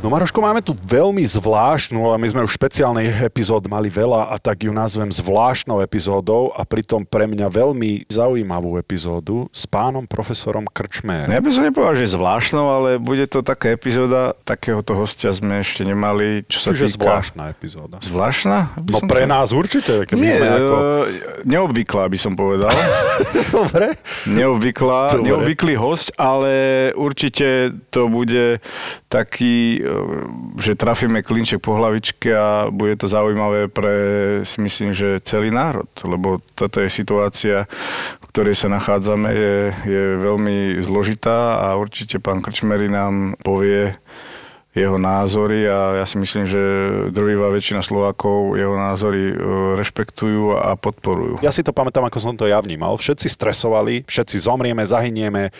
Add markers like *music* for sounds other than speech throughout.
No Maroško, máme tu veľmi zvláštnu, ale my sme už špeciálnej epizód mali veľa a tak ju nazvem zvláštnou epizódou a pritom pre mňa veľmi zaujímavú epizódu s pánom profesorom Krčmérom. Ja by som nepovedal, že zvláštnou, ale bude to taká epizóda, takéhoto hostia sme ešte nemali, čo sa Čiže týka... zvláštna epizóda. Zvláštna? No pre to- nás určite, keď my Nie, sme ako... e, neobvyklá by som povedal. *laughs* Dobre. Neobvyklá, Dobre. neobvyklý host, ale určite to bude taký, e, že trafíme klinček po hlavičke a bude to zaujímavé pre, si myslím, že celý národ, lebo toto je situácia, v ktorej sa nachádzame, je, je veľmi zložitá a určite pán Krčmery nám povie jeho názory a ja si myslím, že drvivá väčšina Slovákov jeho názory e, rešpektujú a podporujú. Ja si to pamätám, ako som to ja vnímal. Všetci stresovali, všetci zomrieme, zahynieme,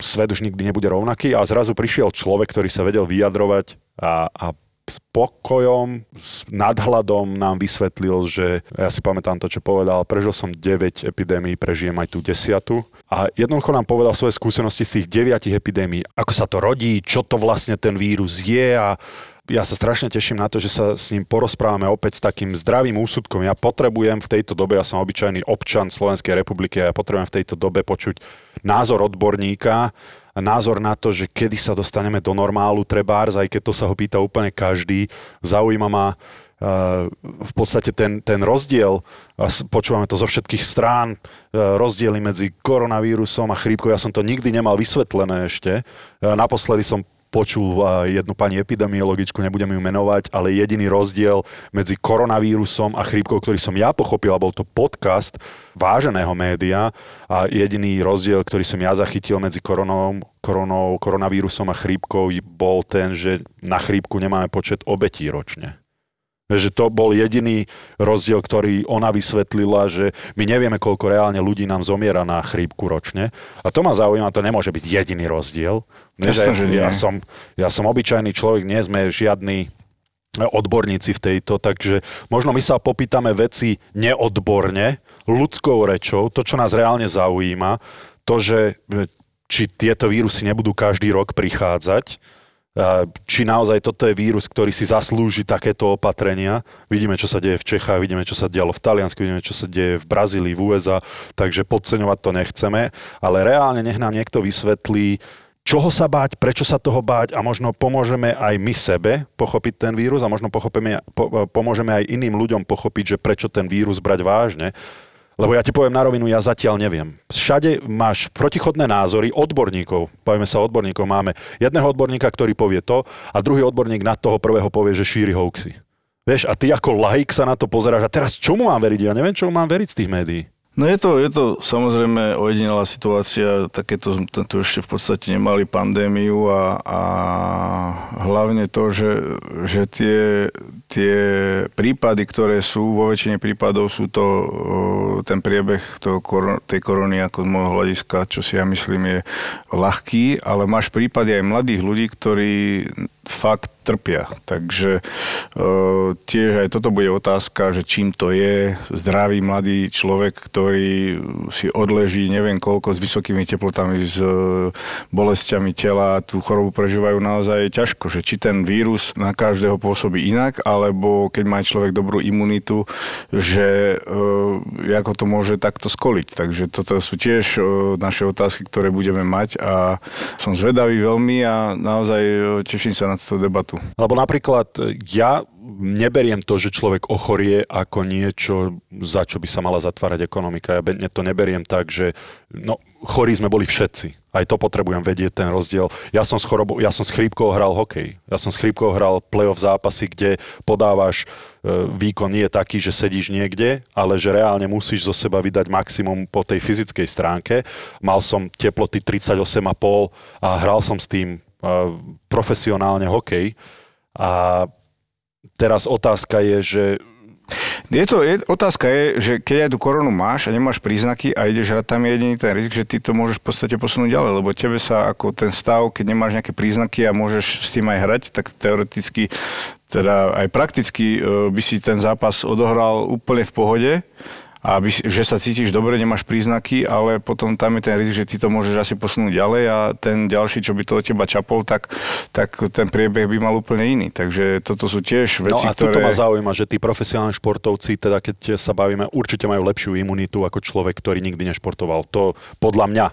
svet už nikdy nebude rovnaký a zrazu prišiel človek, ktorý sa vedel vyjadrovať a, a s pokojom, s nadhľadom nám vysvetlil, že ja si pamätám to, čo povedal, prežil som 9 epidémií, prežijem aj tú desiatu. A jednoducho nám povedal svoje skúsenosti z tých 9 epidémií, ako sa to rodí, čo to vlastne ten vírus je a ja sa strašne teším na to, že sa s ním porozprávame opäť s takým zdravým úsudkom. Ja potrebujem v tejto dobe, ja som obyčajný občan Slovenskej republiky a ja potrebujem v tejto dobe počuť názor odborníka, názor na to, že kedy sa dostaneme do normálu trebárs, aj keď to sa ho pýta úplne každý. Zaujíma ma uh, v podstate ten, ten rozdiel, a počúvame to zo všetkých strán, uh, rozdiely medzi koronavírusom a chrípkou. Ja som to nikdy nemal vysvetlené ešte. Uh, naposledy som počul uh, jednu pani epidemiologičku, nebudem ju menovať, ale jediný rozdiel medzi koronavírusom a chrípkou, ktorý som ja pochopil, a bol to podcast váženého média a jediný rozdiel, ktorý som ja zachytil medzi koronou, koronou, koronavírusom a chrípkou bol ten, že na chrípku nemáme počet obetí ročne. Že to bol jediný rozdiel, ktorý ona vysvetlila, že my nevieme, koľko reálne ľudí nám zomiera na chrípku ročne. A to ma zaujíma, to nemôže byť jediný rozdiel. Nie, Jasné, že ja, som, ja som obyčajný človek, nie sme žiadni odborníci v tejto, takže možno my sa popýtame veci neodborne, ľudskou rečou, to, čo nás reálne zaujíma, to, že e, či tieto vírusy nebudú každý rok prichádzať, či naozaj toto je vírus, ktorý si zaslúži takéto opatrenia. Vidíme, čo sa deje v Čechách, vidíme, čo sa dialo v Taliansku, vidíme, čo sa deje v Brazílii, v USA, takže podceňovať to nechceme, ale reálne nech nám niekto vysvetlí, čoho sa báť, prečo sa toho báť a možno pomôžeme aj my sebe pochopiť ten vírus a možno po, pomôžeme aj iným ľuďom pochopiť, že prečo ten vírus brať vážne. Lebo ja ti poviem na rovinu, ja zatiaľ neviem. Všade máš protichodné názory odborníkov. Povieme sa odborníkov. Máme jedného odborníka, ktorý povie to a druhý odborník na toho prvého povie, že šíri hoaxy. Vieš, a ty ako laik sa na to pozeráš a teraz čomu mám veriť? Ja neviem, čomu mám veriť z tých médií. No je to, je to samozrejme ojedinelá situácia, takéto tu ešte v podstate nemali pandémiu a, a hlavne to, že, že tie, tie prípady, ktoré sú, vo väčšine prípadov sú to ten priebeh toho, tej korony ako z môjho hľadiska, čo si ja myslím je ľahký, ale máš prípady aj mladých ľudí, ktorí fakt trpia. Takže e, tiež aj toto bude otázka, že čím to je zdravý mladý človek, ktorý si odleží neviem koľko s vysokými teplotami, s e, bolestiami tela, tú chorobu prežívajú naozaj ťažko, že či ten vírus na každého pôsobí inak, alebo keď má človek dobrú imunitu, že e, ako to môže takto skoliť. Takže toto sú tiež e, naše otázky, ktoré budeme mať a som zvedavý veľmi a naozaj e, teším sa na túto debatu. Lebo napríklad e, ja neberiem to, že človek ochorie ako niečo, za čo by sa mala zatvárať ekonomika. Ja to neberiem tak, že no, chorí sme boli všetci. Aj to potrebujem vedieť, ten rozdiel. Ja som s, chorobou, ja som s chrípkou hral hokej. Ja som s chrípkou hral play-off zápasy, kde podávaš e, výkon nie je taký, že sedíš niekde, ale že reálne musíš zo seba vydať maximum po tej fyzickej stránke. Mal som teploty 38,5 a hral som s tým profesionálne hokej. A teraz otázka je, že Je to, je, otázka je, že keď aj tú koronu máš a nemáš príznaky a ideš hrať, tam je jediný ten risk, že ty to môžeš v podstate posunúť ďalej, lebo tebe sa ako ten stav, keď nemáš nejaké príznaky a môžeš s tým aj hrať, tak teoreticky, teda aj prakticky e, by si ten zápas odohral úplne v pohode, aby, si- že sa cítiš dobre, nemáš príznaky, ale potom tam je ten rizik, že ty to môžeš asi posunúť ďalej a ten ďalší, čo by to od teba čapol, tak, tak ten priebeh by mal úplne iný. Takže toto sú tiež No veci, a ktoré... ma zaujíma, že tí profesionálni športovci, teda keď sa bavíme, určite majú lepšiu imunitu ako človek, ktorý nikdy nešportoval. To podľa mňa.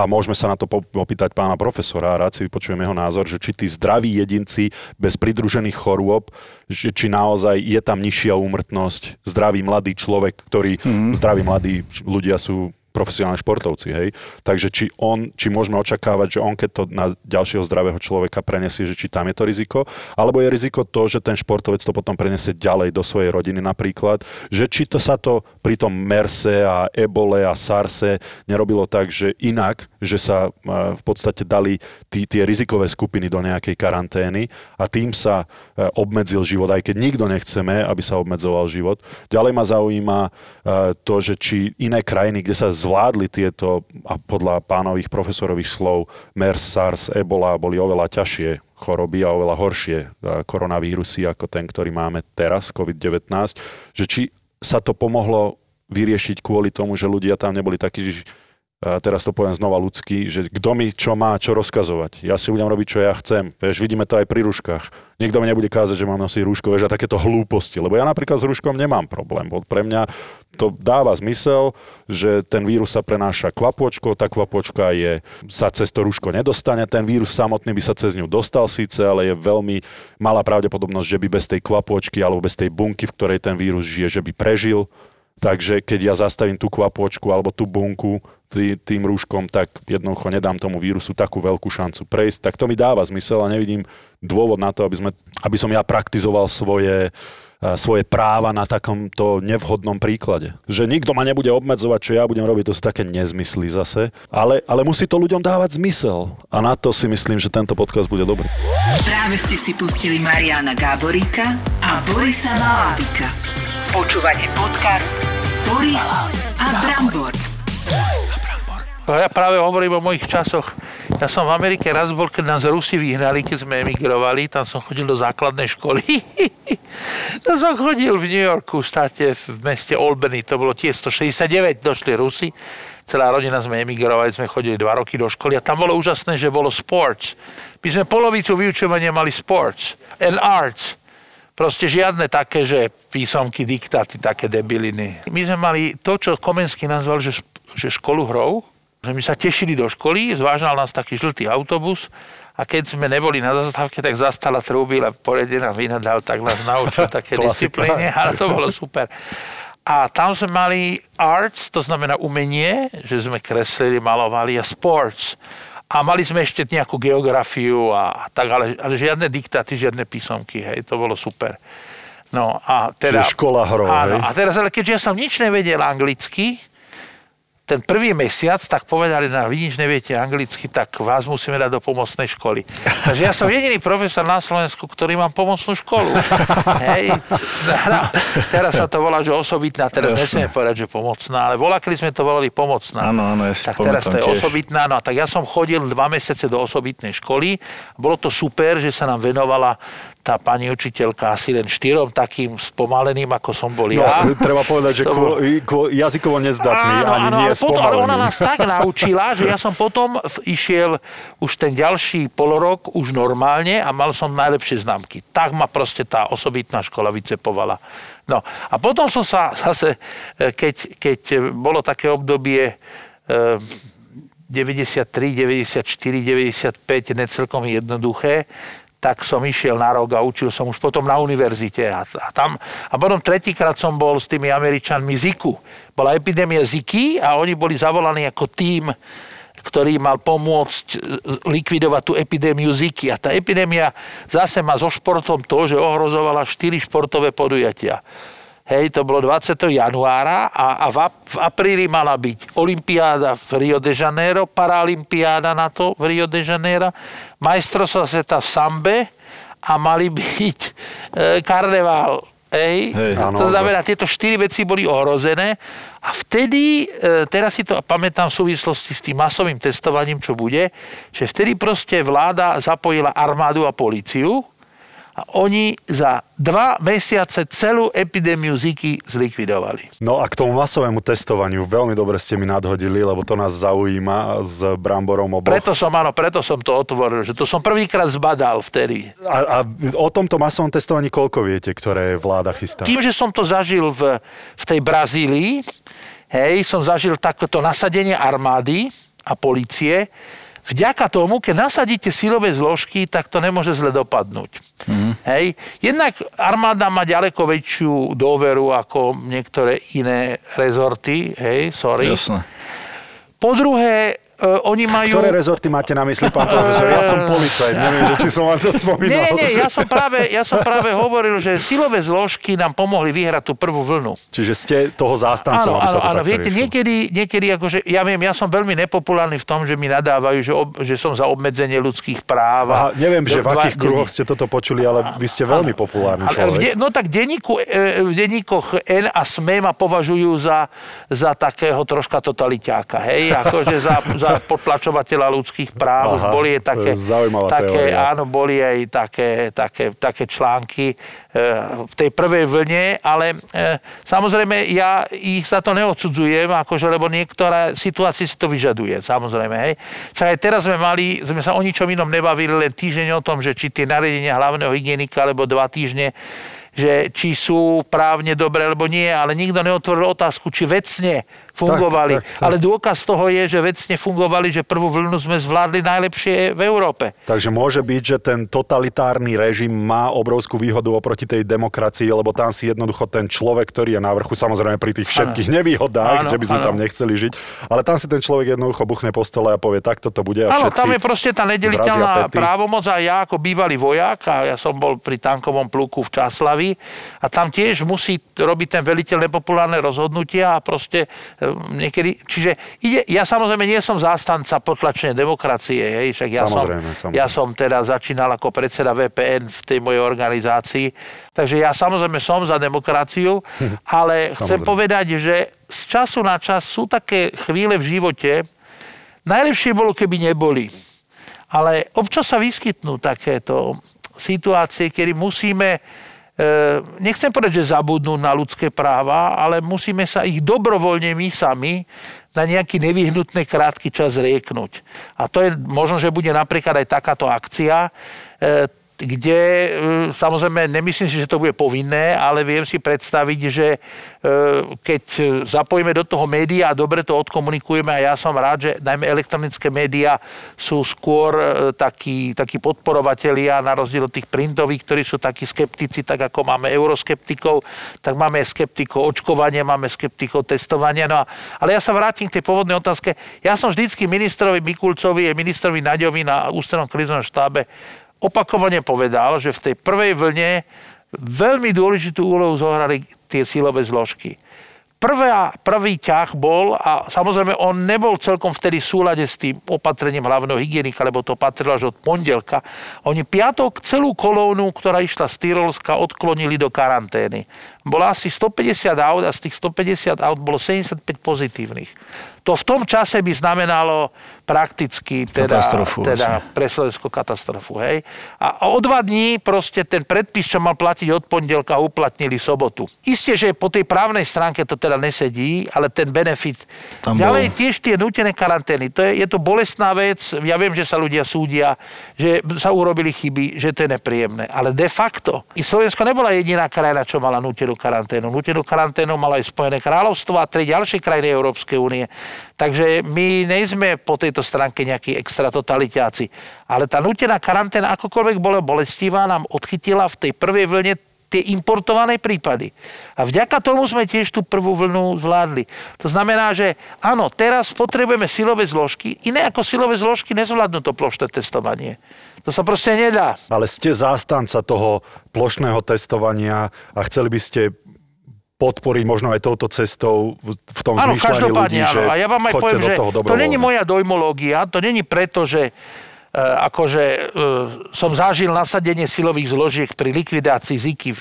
A môžeme sa na to opýtať pána profesora a rád si vypočujem jeho názor, že či tí zdraví jedinci bez pridružených chorôb, že či naozaj je tam nižšia úmrtnosť. Zdravý mladý človek, ktorý, mm-hmm. zdraví mladí ľudia sú profesionálni športovci, hej. Takže či on, či môžeme očakávať, že on keď to na ďalšieho zdravého človeka prenesie, že či tam je to riziko, alebo je riziko to, že ten športovec to potom prenesie ďalej do svojej rodiny napríklad, že či to sa to pri tom MERSE a ebole a SARSE nerobilo tak, že inak, že sa e, v podstate dali tí, tie rizikové skupiny do nejakej karantény a tým sa e, obmedzil život, aj keď nikto nechceme, aby sa obmedzoval život. Ďalej ma zaujíma e, to, že či iné krajiny, kde sa zvládli tieto, a podľa pánových profesorových slov, MERS, SARS, Ebola boli oveľa ťažšie choroby a oveľa horšie e, koronavírusy ako ten, ktorý máme teraz, COVID-19, že či sa to pomohlo vyriešiť kvôli tomu, že ľudia tam neboli takí, a teraz to poviem znova ľudský, že kto mi čo má čo rozkazovať. Ja si budem robiť, čo ja chcem. Vieš, vidíme to aj pri rúškach. Nikto mi nebude kázať, že mám nosiť rúško, vieš, a takéto hlúposti. Lebo ja napríklad s rúškom nemám problém. Bo pre mňa to dáva zmysel, že ten vírus sa prenáša kvapôčkou, tá kvapôčka je, sa cez to rúško nedostane, ten vírus samotný by sa cez ňu dostal síce, ale je veľmi malá pravdepodobnosť, že by bez tej kvapôčky alebo bez tej bunky, v ktorej ten vírus žije, že by prežil. Takže keď ja zastavím tú kvapôčku alebo tú bunku tý, tým rúškom, tak jednoducho nedám tomu vírusu takú veľkú šancu prejsť. Tak to mi dáva zmysel a nevidím dôvod na to, aby, sme, aby som ja praktizoval svoje, eh, svoje práva na takomto nevhodnom príklade. Že nikto ma nebude obmedzovať, čo ja budem robiť, to sú také nezmysly zase. Ale, ale musí to ľuďom dávať zmysel. A na to si myslím, že tento podcast bude dobrý. Práve ste si pustili Mariana Gáboríka a Borisa Malábika. Počúvate podcast Boris a Brambor. Ja práve hovorím o mojich časoch. Ja som v Amerike raz bol, keď nás Rusi vyhnali, keď sme emigrovali. Tam som chodil do základnej školy. *laughs* to som chodil v New Yorku, státe v meste Albany. To bolo tie 169, došli Rusi. Celá rodina sme emigrovali, sme chodili dva roky do školy a tam bolo úžasné, že bolo sports. My sme polovicu vyučovania mali sports and arts. Proste žiadne také, že písomky, diktáty, také debiliny. My sme mali to, čo Komenský nazval, že, že školu hrou, že my sa tešili do školy, zvážal nás taký žltý autobus a keď sme neboli na zastávke, tak zastala trúbil a poriadne nám vynadal, tak nás naučil *laughs* také disciplíne, ale to bolo super. A tam sme mali arts, to znamená umenie, že sme kreslili, malovali a sports. A mali sme ešte nejakú geografiu a tak, ale, ale žiadne diktáty, žiadne písomky, hej, to bolo super. No a teda... Čiže škola hrou, Áno, hej? a teraz, ale keďže ja som nič nevedel anglicky, ten prvý mesiac, tak povedali, na vy nič neviete anglicky, tak vás musíme dať do pomocnej školy. Takže ja som jediný profesor na Slovensku, ktorý mám pomocnú školu. Hej. No, teraz sa to volá, že osobitná, teraz Jasne. nesmieme povedať, že pomocná, ale volá, kedy sme to volali pomocná. Áno, áno, ja Tak teraz to je tiež. osobitná, no a tak ja som chodil dva mesiace do osobitnej školy. Bolo to super, že sa nám venovala tá pani učiteľka asi len štyrom takým spomaleným, ako som bol No, ja. treba povedať, že kvo, kvo, jazykovo nezdatný, ani nie ale, potom, ale ona nás tak *laughs* naučila, že ja som potom išiel už ten ďalší polorok už normálne a mal som najlepšie známky. Tak ma proste tá osobitná škola vycepovala. No a potom som sa zase, e, keď, keď bolo také obdobie e, 93, 94, 95, necelkom jednoduché, tak som išiel na rok a učil som už potom na univerzite. A, a, tam, a potom tretíkrát som bol s tými Američanmi Ziku. Bola epidémia Ziky a oni boli zavolaní ako tým, ktorý mal pomôcť e, likvidovať tú epidémiu Ziky. A tá epidémia zase má so športom to, že ohrozovala 4 športové podujatia. Hej, to bolo 20. januára a, a v, ap- v apríli mala byť Olympiáda v Rio de Janeiro, Paralympiáda na to v Rio de Janeiro, majstrovstvá sveta v Sambe a mali byť e, karneval. Hej, Hej. to Áno, znamená, tieto štyri veci boli ohrozené a vtedy, e, teraz si to pamätám v súvislosti s tým masovým testovaním, čo bude, že vtedy proste vláda zapojila armádu a policiu A oni za dva mesiace celú epidémiu Ziky zlikvidovali. No a k tomu masovému testovaniu veľmi dobre ste mi nadhodili, lebo to nás zaujíma s Bramborom oboch. Preto som, áno, preto som to otvoril, že to som prvýkrát zbadal vtedy. A, a o tomto masovom testovaní koľko viete, ktoré vláda chystá? Tým, že som to zažil v, v tej Brazílii, hej, som zažil takéto nasadenie armády a policie, vďaka tomu, keď nasadíte silové zložky, tak to nemôže zle dopadnúť. Mm. Hej. Jednak armáda má ďaleko väčšiu dôveru ako niektoré iné rezorty. Hej, sorry. Jasné. Po druhé, Uh, oni majú... Ktoré rezorty máte na mysli, pán profesor? Ja som policajt, neviem, že či som vám to spomínal. Nie, nie, ja som práve, ja som práve hovoril, že silové zložky nám pomohli vyhrať tú prvú vlnu. Čiže ste toho zástancom, áno, aby sa to áno, viete, niekedy, niekedy akože, ja viem, ja som veľmi nepopulárny v tom, že mi nadávajú, že, ob, že som za obmedzenie ľudských práv. Aha, neviem, že v akých kruhoch ste toto počuli, ale vy ste veľmi populárny človek. De, no tak denníku, e, v denníkoch N a SME ma považujú za, za takého troška totaliťáka, hej, akože za, za potlačovať podporovateľa ľudských práv. Aha, boli aj také, také áno, boli aj také, také, také články e, v tej prvej vlne, ale e, samozrejme ja ich za to neodsudzujem, akože, lebo niektorá situácia si to vyžaduje, samozrejme. Hej. Však aj teraz sme mali, sme sa o ničom inom nebavili, len týždeň o tom, že či tie nariadenia hlavného hygienika, alebo dva týždne že či sú právne dobré, alebo nie, ale nikto neotvoril otázku, či vecne fungovali. Tak, tak, tak. Ale dôkaz toho je, že vecne fungovali, že prvú vlnu sme zvládli najlepšie v Európe. Takže môže byť, že ten totalitárny režim má obrovskú výhodu oproti tej demokracii, lebo tam si jednoducho ten človek, ktorý je na vrchu, samozrejme pri tých všetkých ano. nevýhodách, ano, že by sme ano. tam nechceli žiť, ale tam si ten človek jednoducho buchne po stole a povie, tak toto bude. Áno, tam je proste tá nedeliteľná právomoc a ja ako bývalý vojak, a ja som bol pri tankovom pluku v Časlavi a tam tiež musí robiť ten veliteľ nepopulárne rozhodnutia a proste niekedy, čiže ide, ja samozrejme nie som zástanca potlačenia demokracie, hej, však ja, samozrejme, som, samozrejme. ja som teda začínal ako predseda VPN v tej mojej organizácii, takže ja samozrejme som za demokraciu, *laughs* ale chcem samozrejme. povedať, že z času na čas sú také chvíle v živote, najlepšie bolo, keby neboli. Ale občas sa vyskytnú takéto situácie, kedy musíme nechcem povedať, že zabudnú na ľudské práva, ale musíme sa ich dobrovoľne my sami na nejaký nevyhnutný krátky čas rieknúť. A to je možno, že bude napríklad aj takáto akcia. Kde e, samozrejme nemyslím si, že to bude povinné, ale viem si predstaviť, že e, keď zapojíme do toho médiá a dobre to odkomunikujeme a ja som rád, že najmä elektronické médiá sú skôr e, takí, takí podporovatelia na rozdiel od tých printových, ktorí sú takí skeptici, tak ako máme euroskeptikov, tak máme skeptikov očkovania, máme skeptikov testovania. No a, ale ja sa vrátim k tej pôvodnej otázke. Ja som vždycky ministrovi Mikulcovi a ministrovi Naďovi na ústrednom krizovnom štábe opakovane povedal, že v tej prvej vlne veľmi dôležitú úlohu zohrali tie sílové zložky. Prvá, prvý ťah bol, a samozrejme on nebol celkom vtedy v súlade s tým opatrením hlavného hygienika, lebo to patrilo až od pondelka. Oni piatok celú kolónu, ktorá išla z Tyrolska, odklonili do karantény. Bola asi 150 aut a z tých 150 aut bolo 75 pozitívnych. To v tom čase by znamenalo prakticky teda, katastrofu, teda pre Slovensko katastrofu. Hej? A o dva dní proste ten predpis, čo mal platiť od pondelka, uplatnili sobotu. Isté, že po tej právnej stránke to teda nesedí, ale ten benefit. Tam Ďalej bol. tiež tie nutené karantény. To je, je to bolestná vec. Ja viem, že sa ľudia súdia, že sa urobili chyby, že to je nepríjemné. Ale de facto, i Slovensko nebola jediná krajina, čo mala nutenú karanténu. Nutenú karanténu malo aj Spojené kráľovstvo a tri ďalšie krajiny Európskej únie. Takže my nejsme po tejto stránke nejakí extra totalitáci. Ale tá nutená karanténa, akokoľvek bola bolestivá, nám odchytila v tej prvej vlne tie importované prípady. A vďaka tomu sme tiež tú prvú vlnu zvládli. To znamená, že áno, teraz potrebujeme silové zložky, iné ako silové zložky nezvládnu to plošné testovanie. To sa proste nedá. Ale ste zástanca toho plošného testovania a chceli by ste podporiť možno aj touto cestou v tom áno, zmýšľaní ľudí, áno. že A ja vám aj poviem, že to není moja dojmológia, to není preto, že akože e, som zažil nasadenie silových zložiek pri likvidácii Ziky. E,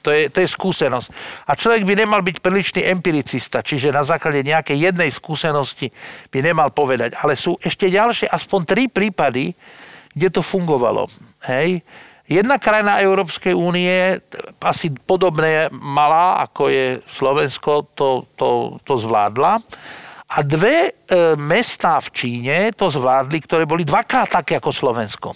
to, je, to je skúsenosť. A človek by nemal byť prílišný empiricista, čiže na základe nejakej jednej skúsenosti by nemal povedať. Ale sú ešte ďalšie, aspoň tri prípady, kde to fungovalo. Hej? Jedna krajina Európskej únie, asi podobné malá, ako je Slovensko, to, to, to zvládla. A dve e, mestá v Číne to zvládli, ktoré boli dvakrát také ako Slovensko.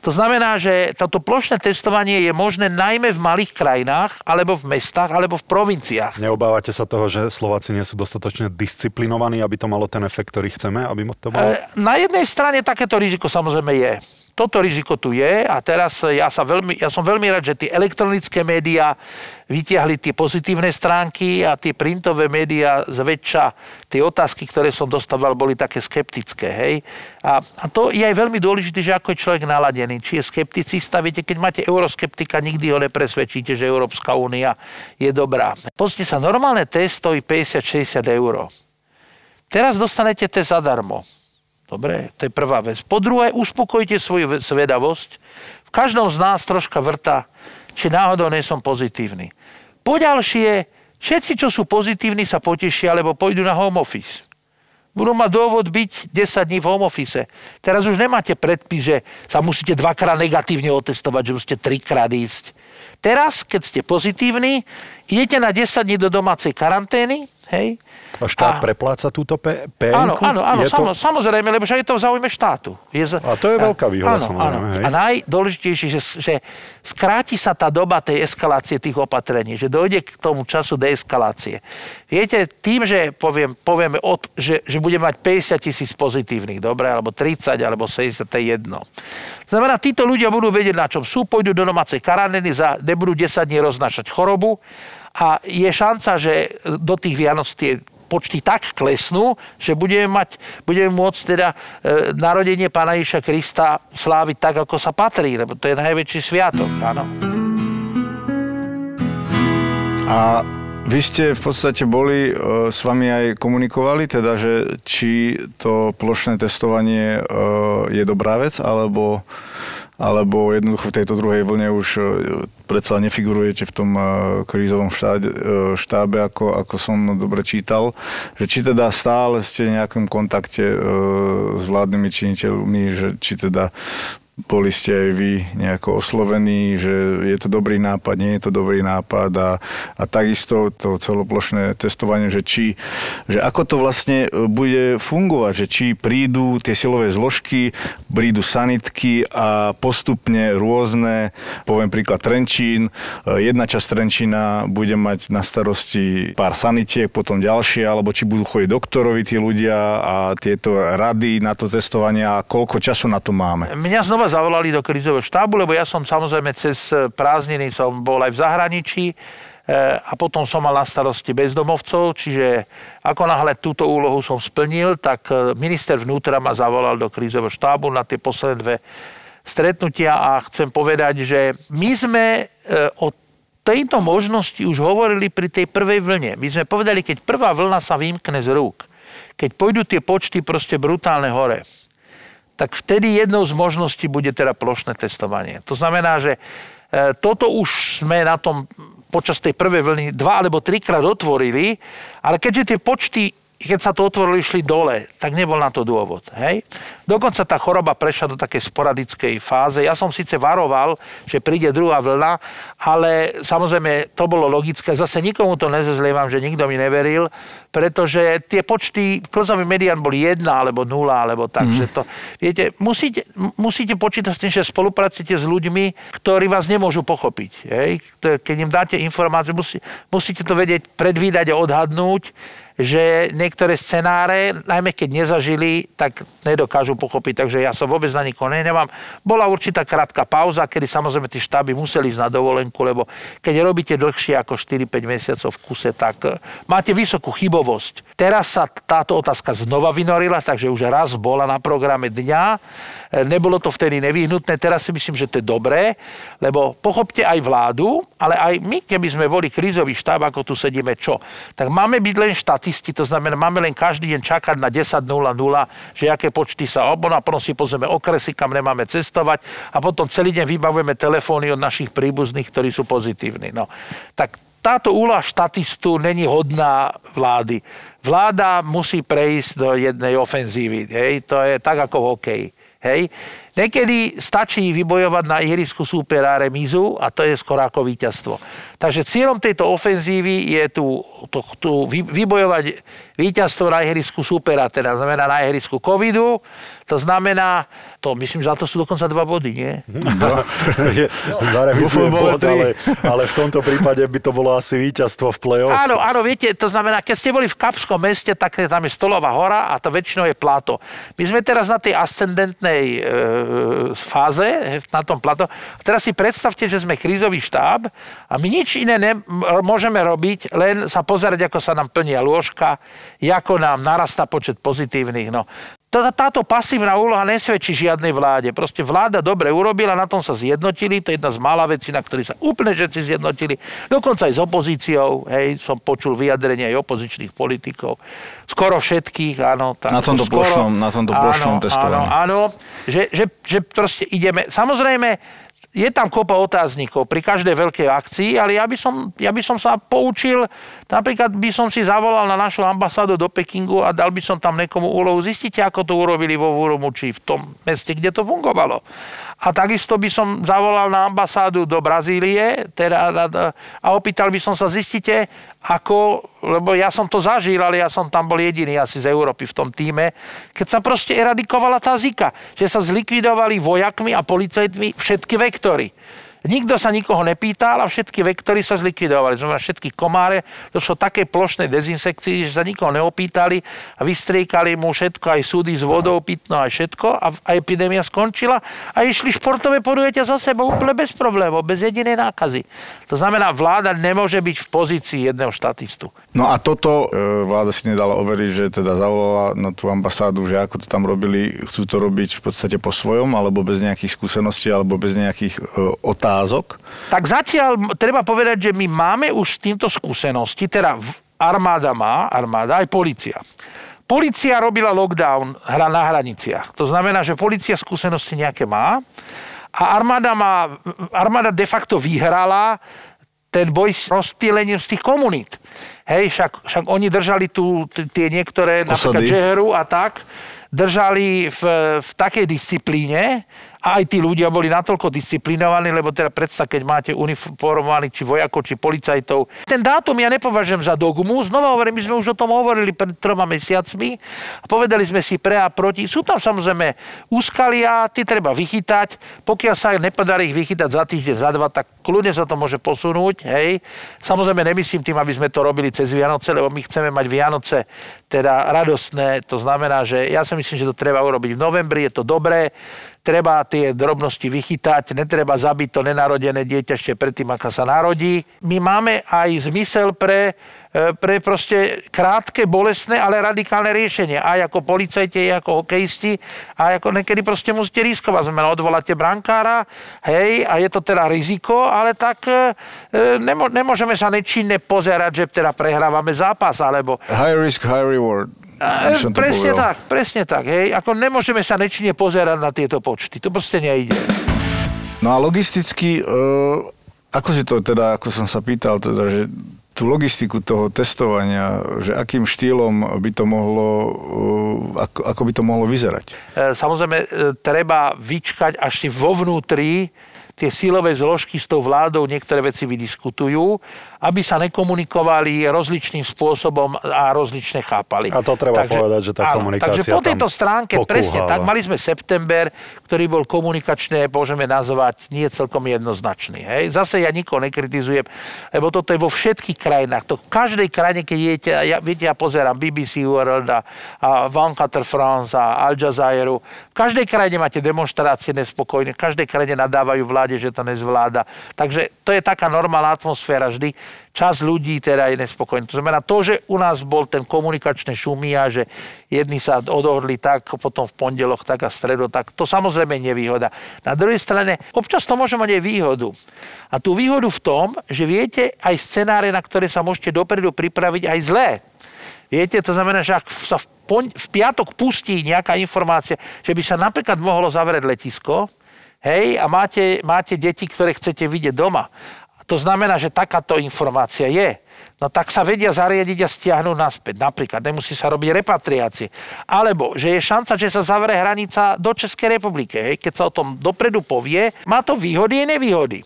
To znamená, že toto plošné testovanie je možné najmä v malých krajinách, alebo v mestách, alebo v provinciách. Neobávate sa toho, že Slováci nie sú dostatočne disciplinovaní, aby to malo ten efekt, ktorý chceme, aby to bolo? E, na jednej strane takéto riziko samozrejme je toto riziko tu je a teraz ja, sa veľmi, ja som veľmi rád, že tie elektronické médiá vytiahli tie pozitívne stránky a tie printové médiá zväčša tie otázky, ktoré som dostával, boli také skeptické. Hej? A, a to je aj veľmi dôležité, že ako je človek naladený. Či je skepticista, viete, keď máte euroskeptika, nikdy ho nepresvedčíte, že Európska únia je dobrá. Pozrite sa, normálne test stojí 50-60 eur. Teraz dostanete test zadarmo. Dobre, to je prvá vec. Po druhé, uspokojte svoju zvedavosť. V každom z nás troška vrta, či náhodou nie som pozitívny. Po ďalšie, všetci, čo sú pozitívni, sa potešia, lebo pôjdu na home office. Budú mať dôvod byť 10 dní v home office. Teraz už nemáte predpis, že sa musíte dvakrát negatívne otestovať, že musíte trikrát ísť. Teraz, keď ste pozitívni, idete na 10 dní do domácej karantény, hej, štát a... prepláca túto P- PN? Áno, áno, áno to... samozrejme, lebo že je to v záujme štátu. Je z... A to je veľká výhoda, áno, samozrejme. Áno. Hej. A najdôležitejšie, že, že skráti sa tá doba tej eskalácie tých opatrení, že dojde k tomu času deeskalácie. Viete, tým, že poviem, povieme, od, že, že bude mať 50 tisíc pozitívnych, dobre, alebo 30, alebo 70, to je jedno. Znamená, títo ľudia budú vedieť, na čom sú, pôjdu do domácej karantény, za, nebudú 10 dní roznašať chorobu a je šanca, že do tých Vianoc tie počty tak klesnú, že budeme, mať, budeme môcť teda e, narodenie Pána Ježiša Krista sláviť tak, ako sa patrí, lebo to je najväčší sviatok, áno. A vy ste v podstate boli, e, s vami aj komunikovali, teda, že či to plošné testovanie e, je dobrá vec, alebo alebo jednoducho v tejto druhej vlne už e, predsa nefigurujete v tom krízovom štábe, štábe ako, ako som dobre čítal, že či teda stále ste v nejakom kontakte s vládnymi činiteľmi, že či teda boli ste aj vy nejako oslovení, že je to dobrý nápad, nie je to dobrý nápad a, a takisto to celoplošné testovanie, že či, že ako to vlastne e, bude fungovať, že či prídu tie silové zložky, prídu sanitky a postupne rôzne, poviem príklad Trenčín, e, jedna časť Trenčína bude mať na starosti pár sanitiek, potom ďalšie, alebo či budú chodiť doktorovi tí ľudia a tieto rady na to testovanie a koľko času na to máme. Mňa znova zavolali do krizového štábu, lebo ja som samozrejme cez prázdniny som bol aj v zahraničí eh, a potom som mal na starosti bezdomovcov, čiže ako náhle túto úlohu som splnil, tak eh, minister vnútra ma zavolal do krízového štábu na tie posledné dve stretnutia a chcem povedať, že my sme o tejto možnosti už hovorili pri tej prvej vlne. My sme povedali, keď prvá vlna sa vymkne z rúk, keď pôjdu tie počty proste brutálne hore, tak vtedy jednou z možností bude teda plošné testovanie. To znamená, že e, toto už sme na tom počas tej prvej vlny dva alebo trikrát otvorili, ale keďže tie počty keď sa to otvorilo, išli dole, tak nebol na to dôvod. Hej? Dokonca tá choroba prešla do takej sporadickej fáze. Ja som síce varoval, že príde druhá vlna, ale samozrejme to bolo logické. Zase nikomu to nezezlievam, že nikto mi neveril, pretože tie počty, klzavý median boli jedna alebo nula, alebo tak. Mm. Že to, viete, musíte, musíte počítať s tým, že spolupracujete s ľuďmi, ktorí vás nemôžu pochopiť. Hej? Keď im dáte informáciu, musí, musíte to vedieť predvídať a odhadnúť, že niektoré scenáre, najmä keď nezažili, tak nedokážu pochopiť. Takže ja som vôbec na nikoho nenevám. Bola určitá krátka pauza, kedy samozrejme tí štáby museli ísť na dovolenku, lebo keď robíte dlhšie ako 4-5 mesiacov v kuse, tak e, máte vysokú chybovosť. Teraz sa táto otázka znova vynorila, takže už raz bola na programe dňa. E, nebolo to vtedy nevyhnutné, teraz si myslím, že to je dobré, lebo pochopte aj vládu, ale aj my, keby sme boli krízový štáb, ako tu sedíme, čo? Tak máme byť len štáty štatisti, to znamená, máme len každý deň čakať na 10.00, že aké počty sa obona, potom si pozrieme okresy, kam nemáme cestovať a potom celý deň vybavujeme telefóny od našich príbuzných, ktorí sú pozitívni. No. Tak táto úloha štatistu není hodná vlády. Vláda musí prejsť do jednej ofenzívy. Hej? To je tak ako v hokeji. Hej. Niekedy stačí vybojovať na ihrisku súpera remízu a to je skoro ako víťazstvo. Takže cieľom tejto ofenzívy je tu, tu, tu vybojovať víťazstvo na ihrisku súpera, teda znamená na ihrisku covidu. To znamená, to myslím, že za to sú dokonca dva body, nie? No. za remízu bod, ale, ale v tomto prípade by to bolo asi víťazstvo v play-off. Áno, áno, viete, to znamená, keď ste boli v Kapskom meste, tak tam je stolová hora a to väčšinou je plato. My sme teraz na tej ascendentnej e, fáze na tom plato. Teraz si predstavte, že sme krízový štáb a my nič iné ne, môžeme robiť, len sa pozerať, ako sa nám plnia lôžka, ako nám narastá počet pozitívnych. No. Táto pasívna úloha nesvedčí žiadnej vláde. Proste vláda dobre urobila, na tom sa zjednotili, to je jedna z mála vecí, na ktorých sa úplne všetci zjednotili. Dokonca aj s opozíciou, hej, som počul vyjadrenia aj opozičných politikov. Skoro všetkých, áno. Tak, na tomto skoro, plošnom, na tomto plošnom testovaní. Áno, áno, že, že, že proste ideme. Samozrejme, je tam kopa otáznikov pri každej veľkej akcii, ale ja by, som, ja by som sa poučil, napríklad by som si zavolal na našu ambasádu do Pekingu a dal by som tam nekomu úlohu. Zistite, ako to urobili vo či v tom meste, kde to fungovalo. A takisto by som zavolal na ambasádu do Brazílie teda, a opýtal by som sa, zistite, ako, lebo ja som to zažil, ale ja som tam bol jediný asi z Európy v tom týme, keď sa proste eradikovala tá zika, že sa zlikvidovali vojakmi a policajtmi všetky vektory. Nikto sa nikoho nepýtal a všetky vektory sa zlikvidovali. Znamená, všetky komáre, došlo také plošnej dezinsekcii, že sa nikoho neopýtali a vystriekali mu všetko, aj súdy s vodou, pitno, aj všetko a, a epidémia skončila a išli športové podujatia za sebou úplne bez problémov, bez jedinej nákazy. To znamená, vláda nemôže byť v pozícii jedného štatistu. No a toto e, vláda si nedala overiť, že teda zavolala na tú ambasádu, že ako to tam robili, chcú to robiť v podstate po svojom, alebo bez nejakých skúseností, alebo bez nejakých e, otázok otázok? Tak zatiaľ treba povedať, že my máme už s týmto skúsenosti, teda armáda má, armáda aj policia. Polícia robila lockdown hra na hraniciach. To znamená, že policia skúsenosti nejaké má a armáda, má, armáda de facto vyhrala ten boj s rozptýlením z tých komunít. Hej, však, však oni držali tu tie niektoré, Osady. napríklad Džeheru a tak, držali v, v takej disciplíne, a aj tí ľudia boli natoľko disciplinovaní, lebo teda predstav, keď máte uniformovaných či vojakov, či policajtov. Ten dátum ja nepovažujem za dogmu. Znova hovorím, my sme už o tom hovorili pred troma mesiacmi povedali sme si pre a proti. Sú tam samozrejme úskalia, ty treba vychytať. Pokiaľ sa nepodarí ich vychytať za týždeň, za dva, tak kľudne sa to môže posunúť. Hej. Samozrejme nemyslím tým, aby sme to robili cez Vianoce, lebo my chceme mať Vianoce teda radostné. To znamená, že ja si myslím, že to treba urobiť v novembri, je to dobré treba tie drobnosti vychytať, netreba zabiť to nenarodené dieťa ešte predtým, ako sa narodí. My máme aj zmysel pre, pre proste krátke, bolestné, ale radikálne riešenie. Aj ako policajti, aj ako hokejisti, a ako niekedy proste musíte riskovať. Znamená, odvoláte brankára, hej, a je to teda riziko, ale tak e, nemô, nemôžeme sa nečinne pozerať, že teda prehrávame zápas, alebo... High risk, high reward. A, presne tak, presne tak. Hej. Ako nemôžeme sa nečine pozerať na tieto počty. To proste nejde. No a logisticky, uh, ako si to teda, ako som sa pýtal, teda, že tú logistiku toho testovania, že akým štýlom by to mohlo, uh, ako, by to mohlo vyzerať? E, samozrejme, e, treba vyčkať, až si vo vnútri tie sílové zložky s tou vládou niektoré veci vydiskutujú, aby sa nekomunikovali rozličným spôsobom a rozlične chápali. A to treba takže, povedať, že tá áno, komunikácia Takže po tejto stránke, pokúhala. presne tak, mali sme september, ktorý bol komunikačne, môžeme nazvať, nie celkom jednoznačný. Hej? Zase ja nikoho nekritizujem, lebo toto je vo všetkých krajinách. To v každej krajine, keď idete, ja, viete, ja pozerám BBC World a, a Vancater France a Al Jazeera, v každej krajine máte demonstrácie nespokojné, v každej krajine nadávajú vláde že to nezvláda. Takže to je taká normálna atmosféra vždy. Čas ľudí teda je nespokojný. To znamená to, že u nás bol ten komunikačný šumí a že jedni sa odohodli tak, potom v pondelok tak a stredo, tak to samozrejme je nevýhoda. Na druhej strane, občas to môže mať aj výhodu. A tú výhodu v tom, že viete aj scenáre, na ktoré sa môžete dopredu pripraviť aj zlé. Viete, to znamená, že ak sa v, pon- v piatok pustí nejaká informácia, že by sa napríklad mohlo zavrieť letisko, hej, a máte, máte deti, ktoré chcete vidieť doma to znamená, že takáto informácia je, no tak sa vedia zariadiť a stiahnuť naspäť. Napríklad nemusí sa robiť repatriácie. Alebo, že je šanca, že sa zavre hranica do Českej republiky. Hej, keď sa o tom dopredu povie, má to výhody a nevýhody.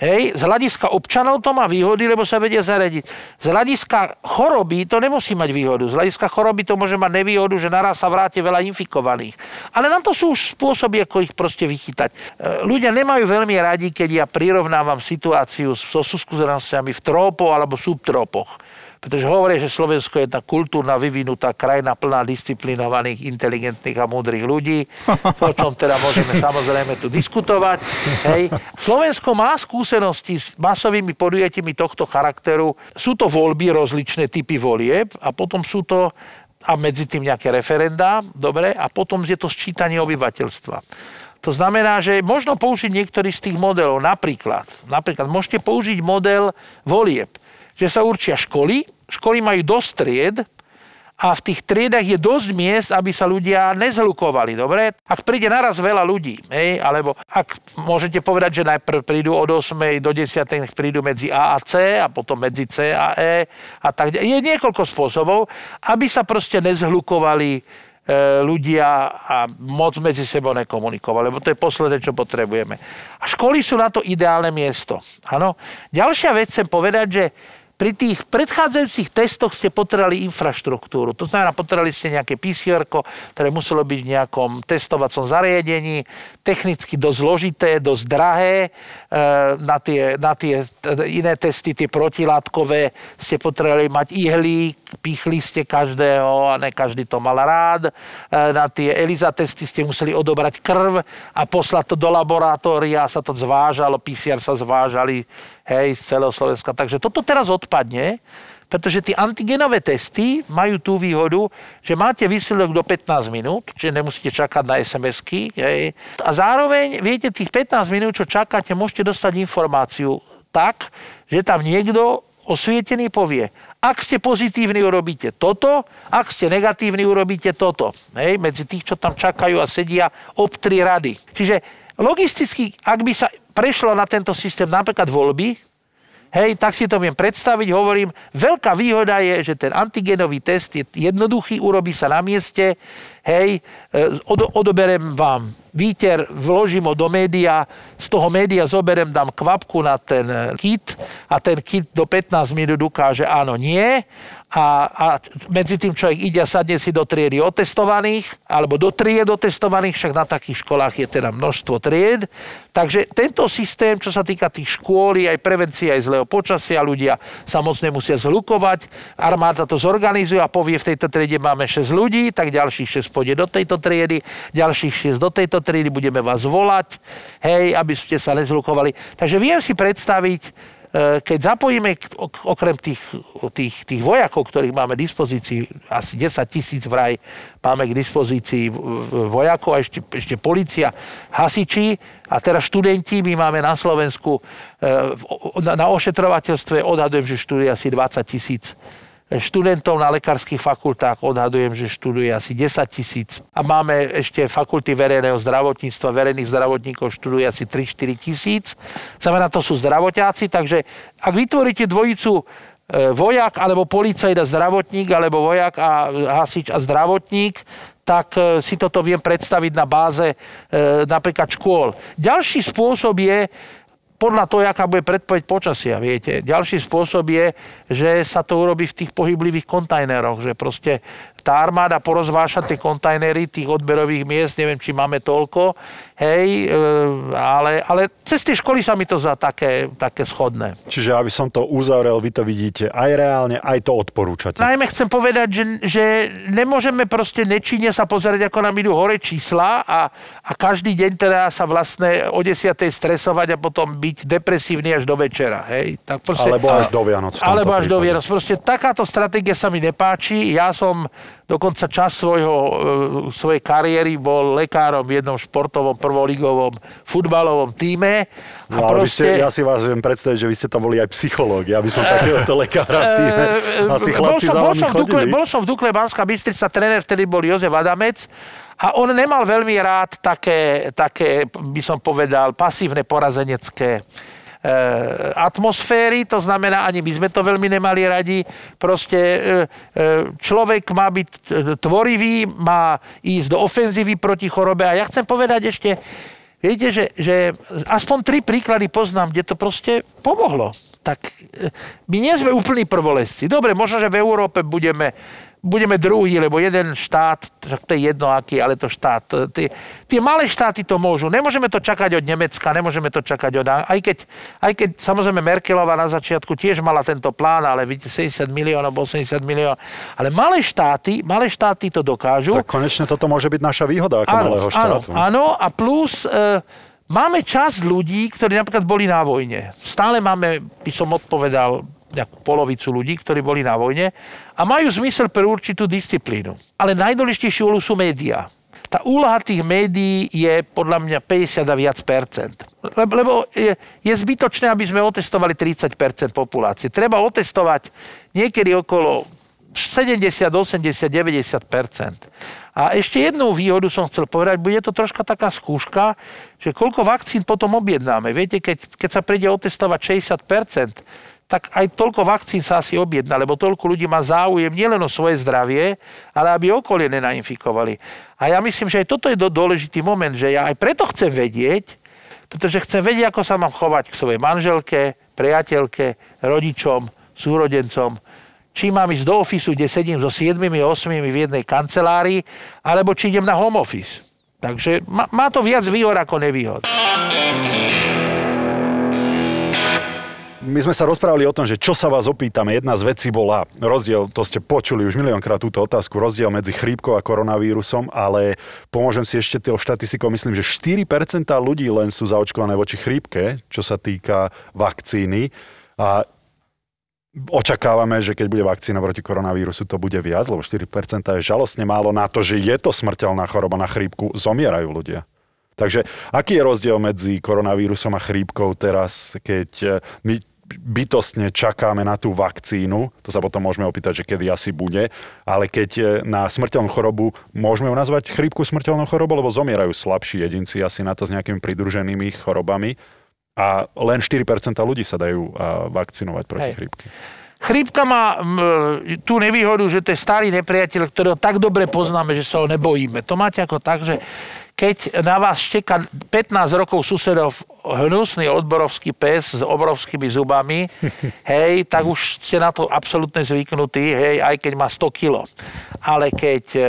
Hej, z hľadiska občanov to má výhody, lebo sa vedia zaradiť. Z hľadiska choroby to nemusí mať výhodu. Z hľadiska choroby to môže mať nevýhodu, že naraz sa vráti veľa infikovaných. Ale na to sú už spôsoby, ako ich proste vychytať. E, ľudia nemajú veľmi radi, keď ja prirovnávam situáciu so skúsenostiami v trópoch alebo subtrópoch pretože hovorí, že Slovensko je tá kultúrna, vyvinutá krajina plná disciplinovaných, inteligentných a múdrych ľudí, o čom teda môžeme samozrejme tu diskutovať. Hej. Slovensko má skúsenosti s masovými podujatiami tohto charakteru. Sú to voľby, rozličné typy volieb a potom sú to a medzi tým nejaké referendá, dobre, a potom je to sčítanie obyvateľstva. To znamená, že možno použiť niektorý z tých modelov. Napríklad, napríklad môžete použiť model volieb že sa určia školy, školy majú dosť tried a v tých triedach je dosť miest, aby sa ľudia nezhlukovali, dobre? Ak príde naraz veľa ľudí, hej, alebo ak môžete povedať, že najprv prídu od 8. do 10. nech prídu medzi A a C a potom medzi C a E a tak. Je niekoľko spôsobov, aby sa proste nezhlukovali e, ľudia a moc medzi sebou nekomunikovali, lebo to je posledné, čo potrebujeme. A školy sú na to ideálne miesto. Ano? Ďalšia vec chcem povedať, že pri tých predchádzajúcich testoch ste potrebovali infraštruktúru. To znamená, potrebovali ste nejaké pcr ktoré muselo byť v nejakom testovacom zariadení, technicky dosť zložité, dosť drahé. E, na tie, na tie iné testy, tie protilátkové, ste potrebovali mať ihlík, pichli ste každého a ne každý to mal rád. E, na tie ELISA testy ste museli odobrať krv a poslať to do laboratória, sa to zvážalo, PCR sa zvážali hej, z celého Slovenska. Takže toto teraz odpadne, pretože tie antigenové testy majú tú výhodu, že máte výsledok do 15 minút, čiže nemusíte čakať na SMS-ky. Hej. A zároveň, viete, tých 15 minút, čo čakáte, môžete dostať informáciu tak, že tam niekto osvietený povie, ak ste pozitívni, urobíte toto, ak ste negatívni, urobíte toto. Hej, medzi tých, čo tam čakajú a sedia ob tri rady. Čiže logisticky, ak by sa prešlo na tento systém napríklad voľby, hej, tak si to viem predstaviť, hovorím, veľká výhoda je, že ten antigenový test je jednoduchý, urobí sa na mieste, hej, e, od, odoberem vám výter, vložím ho do média, z toho média zoberem, dám kvapku na ten kit a ten kit do 15 minút ukáže áno, nie. A, a medzi tým človek ide a sadne si do triedy otestovaných, alebo do tried otestovaných, však na takých školách je teda množstvo tried. Takže tento systém, čo sa týka tých škôl, aj prevencie aj zlého počasia, ľudia sa moc nemusia zhlukovať, armáda to zorganizuje a povie, v tejto triede máme 6 ľudí, tak ďalších 6 pôjde do tejto triedy, ďalších 6 do tejto triedy, budeme vás volať, hej, aby ste sa nezhlukovali. Takže viem si predstaviť, E, keď zapojíme okrem tých, tých, tých vojakov, ktorých máme k dispozícii, asi 10 tisíc vraj máme k dispozícii vojakov a ešte, ešte policia, hasiči a teraz študenti, my máme na Slovensku e, na ošetrovateľstve odhadujem, že študuje asi 20 tisíc študentov na lekárskych fakultách odhadujem, že študuje asi 10 tisíc. A máme ešte fakulty verejného zdravotníctva, verejných zdravotníkov študuje asi 3-4 tisíc. Znamená, to sú zdravotáci, takže ak vytvoríte dvojicu e, vojak alebo policajt a zdravotník, alebo vojak a hasič a zdravotník, tak e, si toto viem predstaviť na báze e, napríklad škôl. Ďalší spôsob je, podľa toho, aká bude predpoveď počasia, viete. Ďalší spôsob je, že sa to urobí v tých pohyblivých kontajneroch, že proste tá armáda porozváša tie kontajnery tých odberových miest, neviem, či máme toľko, hej, e, ale, ale cez tie školy sa mi to za také, také schodné. Čiže aby som to uzavrel, vy to vidíte aj reálne, aj to odporúčate. Najmä chcem povedať, že, že nemôžeme proste nečine sa pozerať, ako nám idú hore čísla a, a každý deň teda sa vlastne o 10. stresovať a potom byť depresívny až do večera. Hej. Tak proste, alebo až do Vianoc. Alebo až prípade. do Vianoc. Proste takáto stratégia sa mi nepáči. Ja som Dokonca čas svojho, e, svojej kariéry bol lekárom v jednom športovom prvoligovom futbalovom týme. A no, proste... ste, ja si vás viem predstaviť, že vy ste tam boli aj psychológ. Ja by som *laughs* takéhoto lekára v týme. E, Asi chlapci bol som, za bol som, v Dukle, bol som v Dukle Banská Bystrica, tréner vtedy bol Jozef Adamec. A on nemal veľmi rád také, také, by som povedal, pasívne porazenecké atmosféry, to znamená, ani my sme to veľmi nemali radi. Proste e, e, človek má byť tvorivý, má ísť do ofenzívy proti chorobe. A ja chcem povedať ešte, viete, že, že aspoň tri príklady poznám, kde to proste pomohlo tak my nie sme úplní prvolesci. Dobre, možno, že v Európe budeme budeme druhý, lebo jeden štát, to je jedno aký, ale to štát, tie, tie malé štáty to môžu. Nemôžeme to čakať od Nemecka, nemôžeme to čakať od... Aj keď, aj keď samozrejme Merkelová na začiatku tiež mala tento plán, ale vidíte, 70 miliónov, 80 miliónov. Ale malé štáty, malé štáty to dokážu. Tak konečne toto môže byť naša výhoda ako áno, malého štátu. Áno, áno a plus... E, Máme čas ľudí, ktorí napríklad boli na vojne. Stále máme, by som odpovedal, polovicu ľudí, ktorí boli na vojne a majú zmysel pre určitú disciplínu. Ale najdôležitejšie úlohu sú médiá. Tá úloha tých médií je podľa mňa 50 a viac percent. Lebo je, je zbytočné, aby sme otestovali 30 percent populácie. Treba otestovať niekedy okolo 70, 80, 90% A ešte jednu výhodu som chcel povedať, bude to troška taká skúška, že koľko vakcín potom objednáme. Viete, keď, keď sa príde otestovať 60 tak aj toľko vakcín sa asi objedná, lebo toľko ľudí má záujem nielen o svoje zdravie, ale aby okolie nenainfikovali. A ja myslím, že aj toto je dôležitý moment, že ja aj preto chcem vedieť, pretože chcem vedieť, ako sa mám chovať k svojej manželke, priateľke, rodičom, súrodencom, či mám ísť do ofisu, kde sedím so 7 8 v jednej kancelárii, alebo či idem na home office. Takže má, má to viac výhod ako nevýhod. My sme sa rozprávali o tom, že čo sa vás opýtame. Jedna z vecí bola rozdiel, to ste počuli už miliónkrát túto otázku, rozdiel medzi chrípkou a koronavírusom, ale pomôžem si ešte tou štatistikou. Myslím, že 4% ľudí len sú zaočkované voči chrípke, čo sa týka vakcíny. A očakávame, že keď bude vakcína proti koronavírusu, to bude viac, lebo 4% je žalostne málo na to, že je to smrteľná choroba na chrípku, zomierajú ľudia. Takže aký je rozdiel medzi koronavírusom a chrípkou teraz, keď my bytostne čakáme na tú vakcínu, to sa potom môžeme opýtať, že kedy asi bude, ale keď e, na smrteľnú chorobu môžeme ju nazvať chrípku smrteľnou chorobou, lebo zomierajú slabší jedinci asi na to s nejakými pridruženými chorobami a len 4% ľudí sa dajú vakcinovať proti Hej. chrípke. Chrípka má tú nevýhodu, že to je starý nepriateľ, ktorého tak dobre poznáme, že sa ho nebojíme. To máte ako tak, že keď na vás šteka 15 rokov susedov hnusný odborovský pes s obrovskými zubami, *laughs* hej, tak už ste na to absolútne zvyknutí, hej, aj keď má 100 kg. Ale keď e,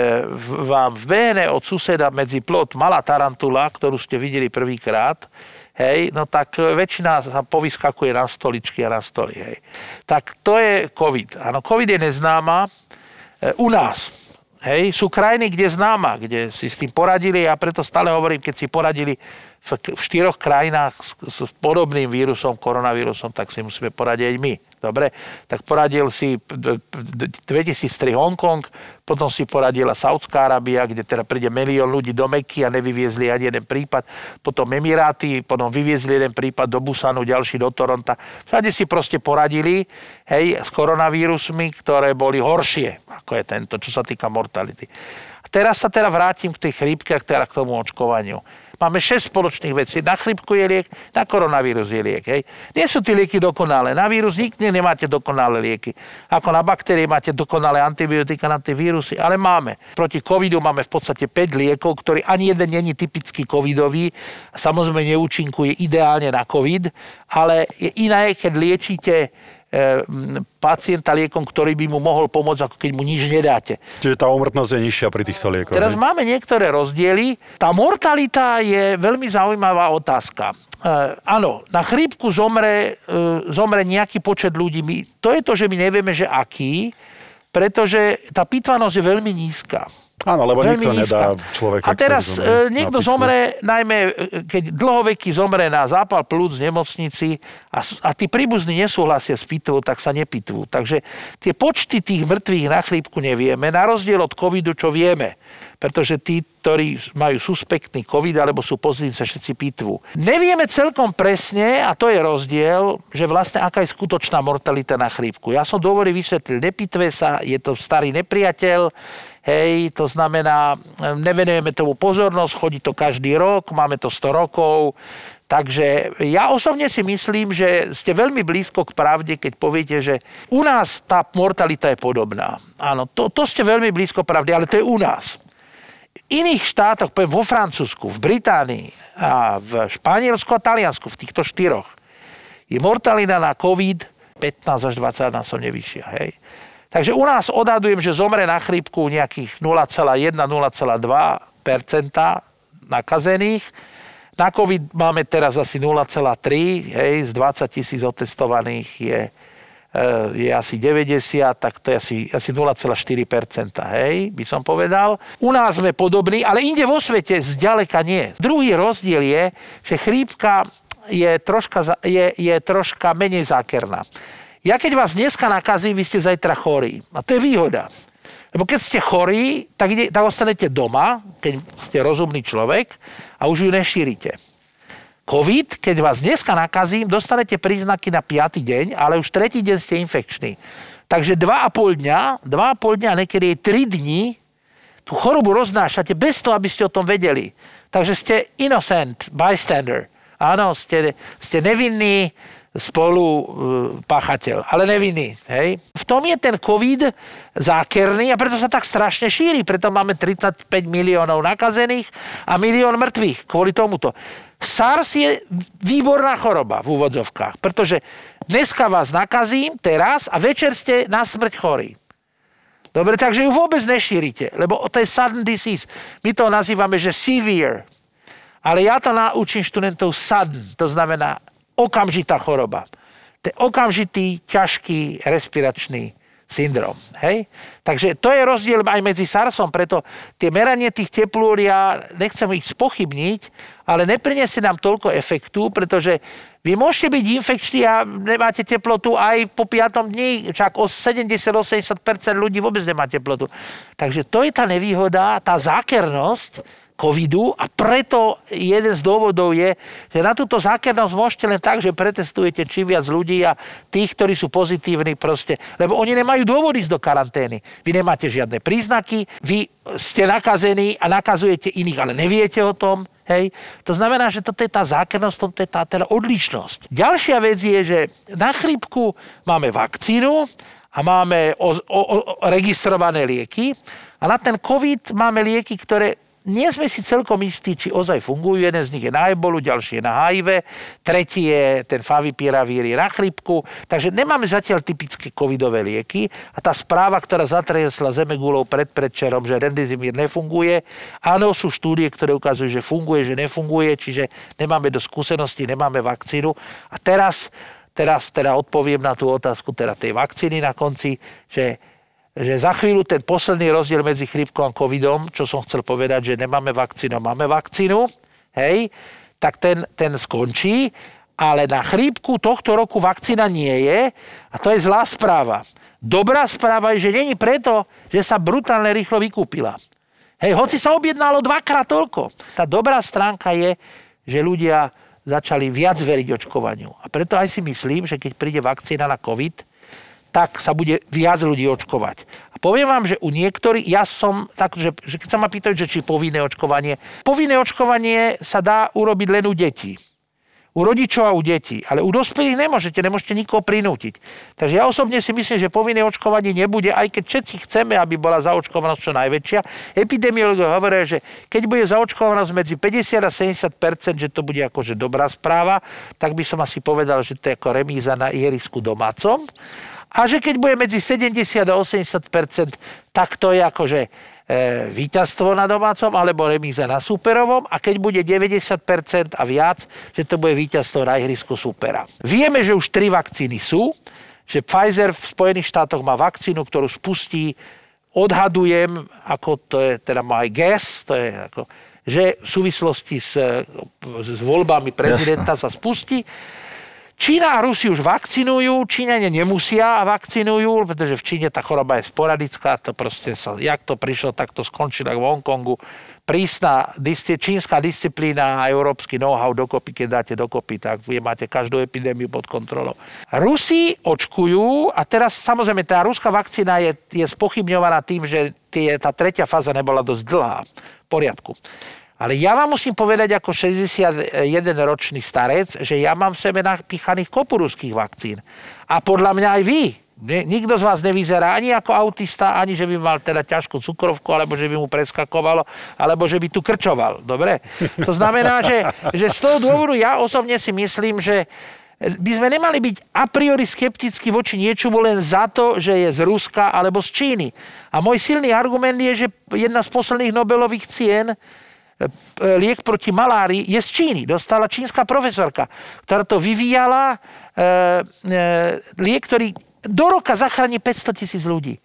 vám vbehne od suseda medzi plot malá tarantula, ktorú ste videli prvýkrát, hej, no tak väčšina sa povyskakuje na stoličky a na stoly, hej. Tak to je COVID. Áno, COVID je neznáma. E, u nás, Hej, sú krajiny, kde známa, kde si s tým poradili a preto stále hovorím, keď si poradili v, štyroch krajinách s, s podobným vírusom, koronavírusom, tak si musíme poradiť my. Dobre, tak poradil si 2003 Hongkong, potom si poradila Saudská Arábia, kde teda príde milión ľudí do Meky a nevyviezli ani jeden prípad, potom Emiráty, potom vyviezli jeden prípad do Busanu, ďalší do Toronta. Všade si proste poradili, hej, s koronavírusmi, ktoré boli horšie, ako je tento, čo sa týka mortality. A teraz sa teda vrátim k tej chrípke, teda k tomu očkovaniu. Máme 6 spoločných vecí. Na chrypku je liek, na koronavírus je liek. Hej. Nie sú tie lieky dokonalé. Na vírus nikdy nemáte dokonalé lieky. Ako na baktérie máte dokonalé antibiotika na tie vírusy, ale máme. Proti covidu máme v podstate 5 liekov, ktorý ani jeden není typický covidový. Samozrejme neúčinkuje ideálne na covid, ale je iné, keď liečíte pacienta liekom, ktorý by mu mohol pomôcť, ako keď mu nič nedáte. Čiže tá umrtnosť je nižšia pri týchto liekoch. Teraz ne? máme niektoré rozdiely. Tá mortalita je veľmi zaujímavá otázka. E, áno, na chrípku zomre, e, zomre nejaký počet ľudí. My, to je to, že my nevieme, že aký, pretože tá pitvanosť je veľmi nízka. Áno, lebo Veľmi nikto nedá človeka. A teraz zomre, e, niekto zomre, najmä e, keď dlhoveky zomre na zápal plúc v nemocnici a, a tí príbuzní nesúhlasia s pitvou, tak sa nepitvú. Takže tie počty tých mŕtvych na chrípku nevieme, na rozdiel od covidu, čo vieme. pretože tí, ktorí majú suspektný COVID alebo sú pozitívni, sa všetci pitvu. Nevieme celkom presne, a to je rozdiel, že vlastne aká je skutočná mortalita na chrípku. Ja som dôvody vysvetlil, nepitve sa, je to starý nepriateľ, Hej, to znamená, nevenujeme tomu pozornosť, chodí to každý rok, máme to 100 rokov, Takže ja osobne si myslím, že ste veľmi blízko k pravde, keď poviete, že u nás tá mortalita je podobná. Áno, to, to ste veľmi blízko pravde, ale to je u nás. V iných štátoch, poviem vo Francúzsku, v Británii a v Španielsku a Taliansku, v týchto štyroch, je mortalita na COVID 15 až 20 násobne vyššia. Hej. Takže u nás odhadujem, že zomre na chrípku nejakých 0,1-0,2% nakazených na COVID máme teraz asi 0,3, hej, z 20 tisíc otestovaných je, e, je asi 90, tak to je asi, asi 0,4%, hej, by som povedal. U nás sme podobní, ale inde vo svete zďaleka nie. Druhý rozdiel je, že chrípka je troška, je, je troška menej zákerná. Ja keď vás dneska nakazím, vy ste zajtra chorí. A to je výhoda. Lebo keď ste chorí, tak, ide, tak ostanete doma, keď ste rozumný človek a už ju nešírite. COVID, keď vás dneska nakazím, dostanete príznaky na 5. deň, ale už tretí deň ste infekční. Takže 2,5 dňa, 2,5 dňa, niekedy 3 dní, tú chorobu roznášate bez toho, aby ste o tom vedeli. Takže ste innocent, bystander. Áno, ste, ste nevinní, spolu e, páchateľ, ale nevinný. Hej? V tom je ten COVID zákerný a preto sa tak strašne šíri. Preto máme 35 miliónov nakazených a milión mŕtvych kvôli tomuto. SARS je výborná choroba v úvodzovkách, pretože dneska vás nakazím teraz a večer ste na smrť chorí. Dobre, takže ju vôbec nešírite, lebo to je sudden disease. My to nazývame, že severe. Ale ja to naučím študentov sudden, to znamená okamžitá choroba. To je okamžitý, ťažký respiračný syndrom. Hej? Takže to je rozdiel aj medzi SARSom, preto tie meranie tých teplúr, ja nechcem ich spochybniť, ale nepriniesie nám toľko efektu, pretože vy môžete byť infekční a nemáte teplotu aj po 5. dni, však o 70-80% ľudí vôbec nemá teplotu. Takže to je tá nevýhoda, tá zákernosť, covidu a preto jeden z dôvodov je, že na túto zákernosť môžete len tak, že pretestujete čím viac ľudí a tých, ktorí sú pozitívni proste, lebo oni nemajú dôvod ísť do karantény. Vy nemáte žiadne príznaky, vy ste nakazení a nakazujete iných, ale neviete o tom. Hej. To znamená, že toto je tá zákernosť, to je tá teda odlišnosť. Ďalšia vec je, že na chrípku máme vakcínu a máme o, o, o, registrované lieky a na ten COVID máme lieky, ktoré nie sme si celkom istí, či ozaj fungujú. Jeden z nich je na ebolu, ďalší je na HIV, tretí je ten favipiravír je na chrypku. Takže nemáme zatiaľ typické covidové lieky a tá správa, ktorá zatresla Zemegulou pred predčerom, že Rendizimír nefunguje, áno, sú štúdie, ktoré ukazujú, že funguje, že nefunguje, čiže nemáme do skúsenosti, nemáme vakcínu. A teraz, teraz teda odpoviem na tú otázku teda tej vakcíny na konci, že že za chvíľu ten posledný rozdiel medzi chrípkou a covidom, čo som chcel povedať, že nemáme vakcínu, máme vakcínu, hej, tak ten, ten skončí, ale na chrípku tohto roku vakcína nie je a to je zlá správa. Dobrá správa je, že není preto, že sa brutálne rýchlo vykúpila. Hej, hoci sa objednalo dvakrát toľko. Tá dobrá stránka je, že ľudia začali viac veriť očkovaniu. A preto aj si myslím, že keď príde vakcína na COVID, tak sa bude viac ľudí očkovať. A poviem vám, že u niektorých, ja som tak, že, že keď sa ma pýtajú, že či povinné očkovanie, povinné očkovanie sa dá urobiť len u detí. U rodičov a u detí. Ale u dospelých nemôžete, nemôžete nikoho prinútiť. Takže ja osobne si myslím, že povinné očkovanie nebude, aj keď všetci chceme, aby bola zaočkovanosť čo najväčšia. Epidemiológovia hovoria, že keď bude zaočkovanosť medzi 50 a 70% že to bude akože dobrá správa, tak by som asi povedal, že to je ako remíza na ihrisku domácom. A že keď bude medzi 70 a 80 tak to je akože e, víťazstvo na domácom alebo remíza na superovom a keď bude 90% a viac, že to bude víťazstvo na ihrisku supera. Vieme, že už tri vakcíny sú, že Pfizer v Spojených štátoch má vakcínu, ktorú spustí, odhadujem, ako to je, teda aj guess, to je ako, že v súvislosti s, s voľbami prezidenta Jasne. sa spustí Čína a Rusi už vakcinujú, Číňania nemusia a vakcinujú, pretože v Číne tá choroba je sporadická, to proste sa, jak to prišlo, tak to skončilo v Hongkongu. Prísna disci, čínska disciplína a európsky know-how dokopy, keď dáte dokopy, tak vy máte každú epidémiu pod kontrolou. Rusi očkujú a teraz samozrejme tá ruská vakcína je, je spochybňovaná tým, že tie, tá tretia fáza nebola dosť dlhá. V poriadku. Ale ja vám musím povedať ako 61-ročný starec, že ja mám v sebe napíchaných kopu ruských vakcín. A podľa mňa aj vy. Nikto z vás nevyzerá ani ako autista, ani že by mal teda ťažkú cukrovku, alebo že by mu preskakovalo, alebo že by tu krčoval. Dobre? To znamená, že, že z toho dôvodu ja osobne si myslím, že by sme nemali byť a priori skepticky voči niečomu len za to, že je z Ruska alebo z Číny. A môj silný argument je, že jedna z posledných Nobelových cien liek proti malárii je z Číny. Dostala čínska profesorka, ktorá to vyvíjala. E, e, liek, ktorý do roka zachráni 500 tisíc ľudí.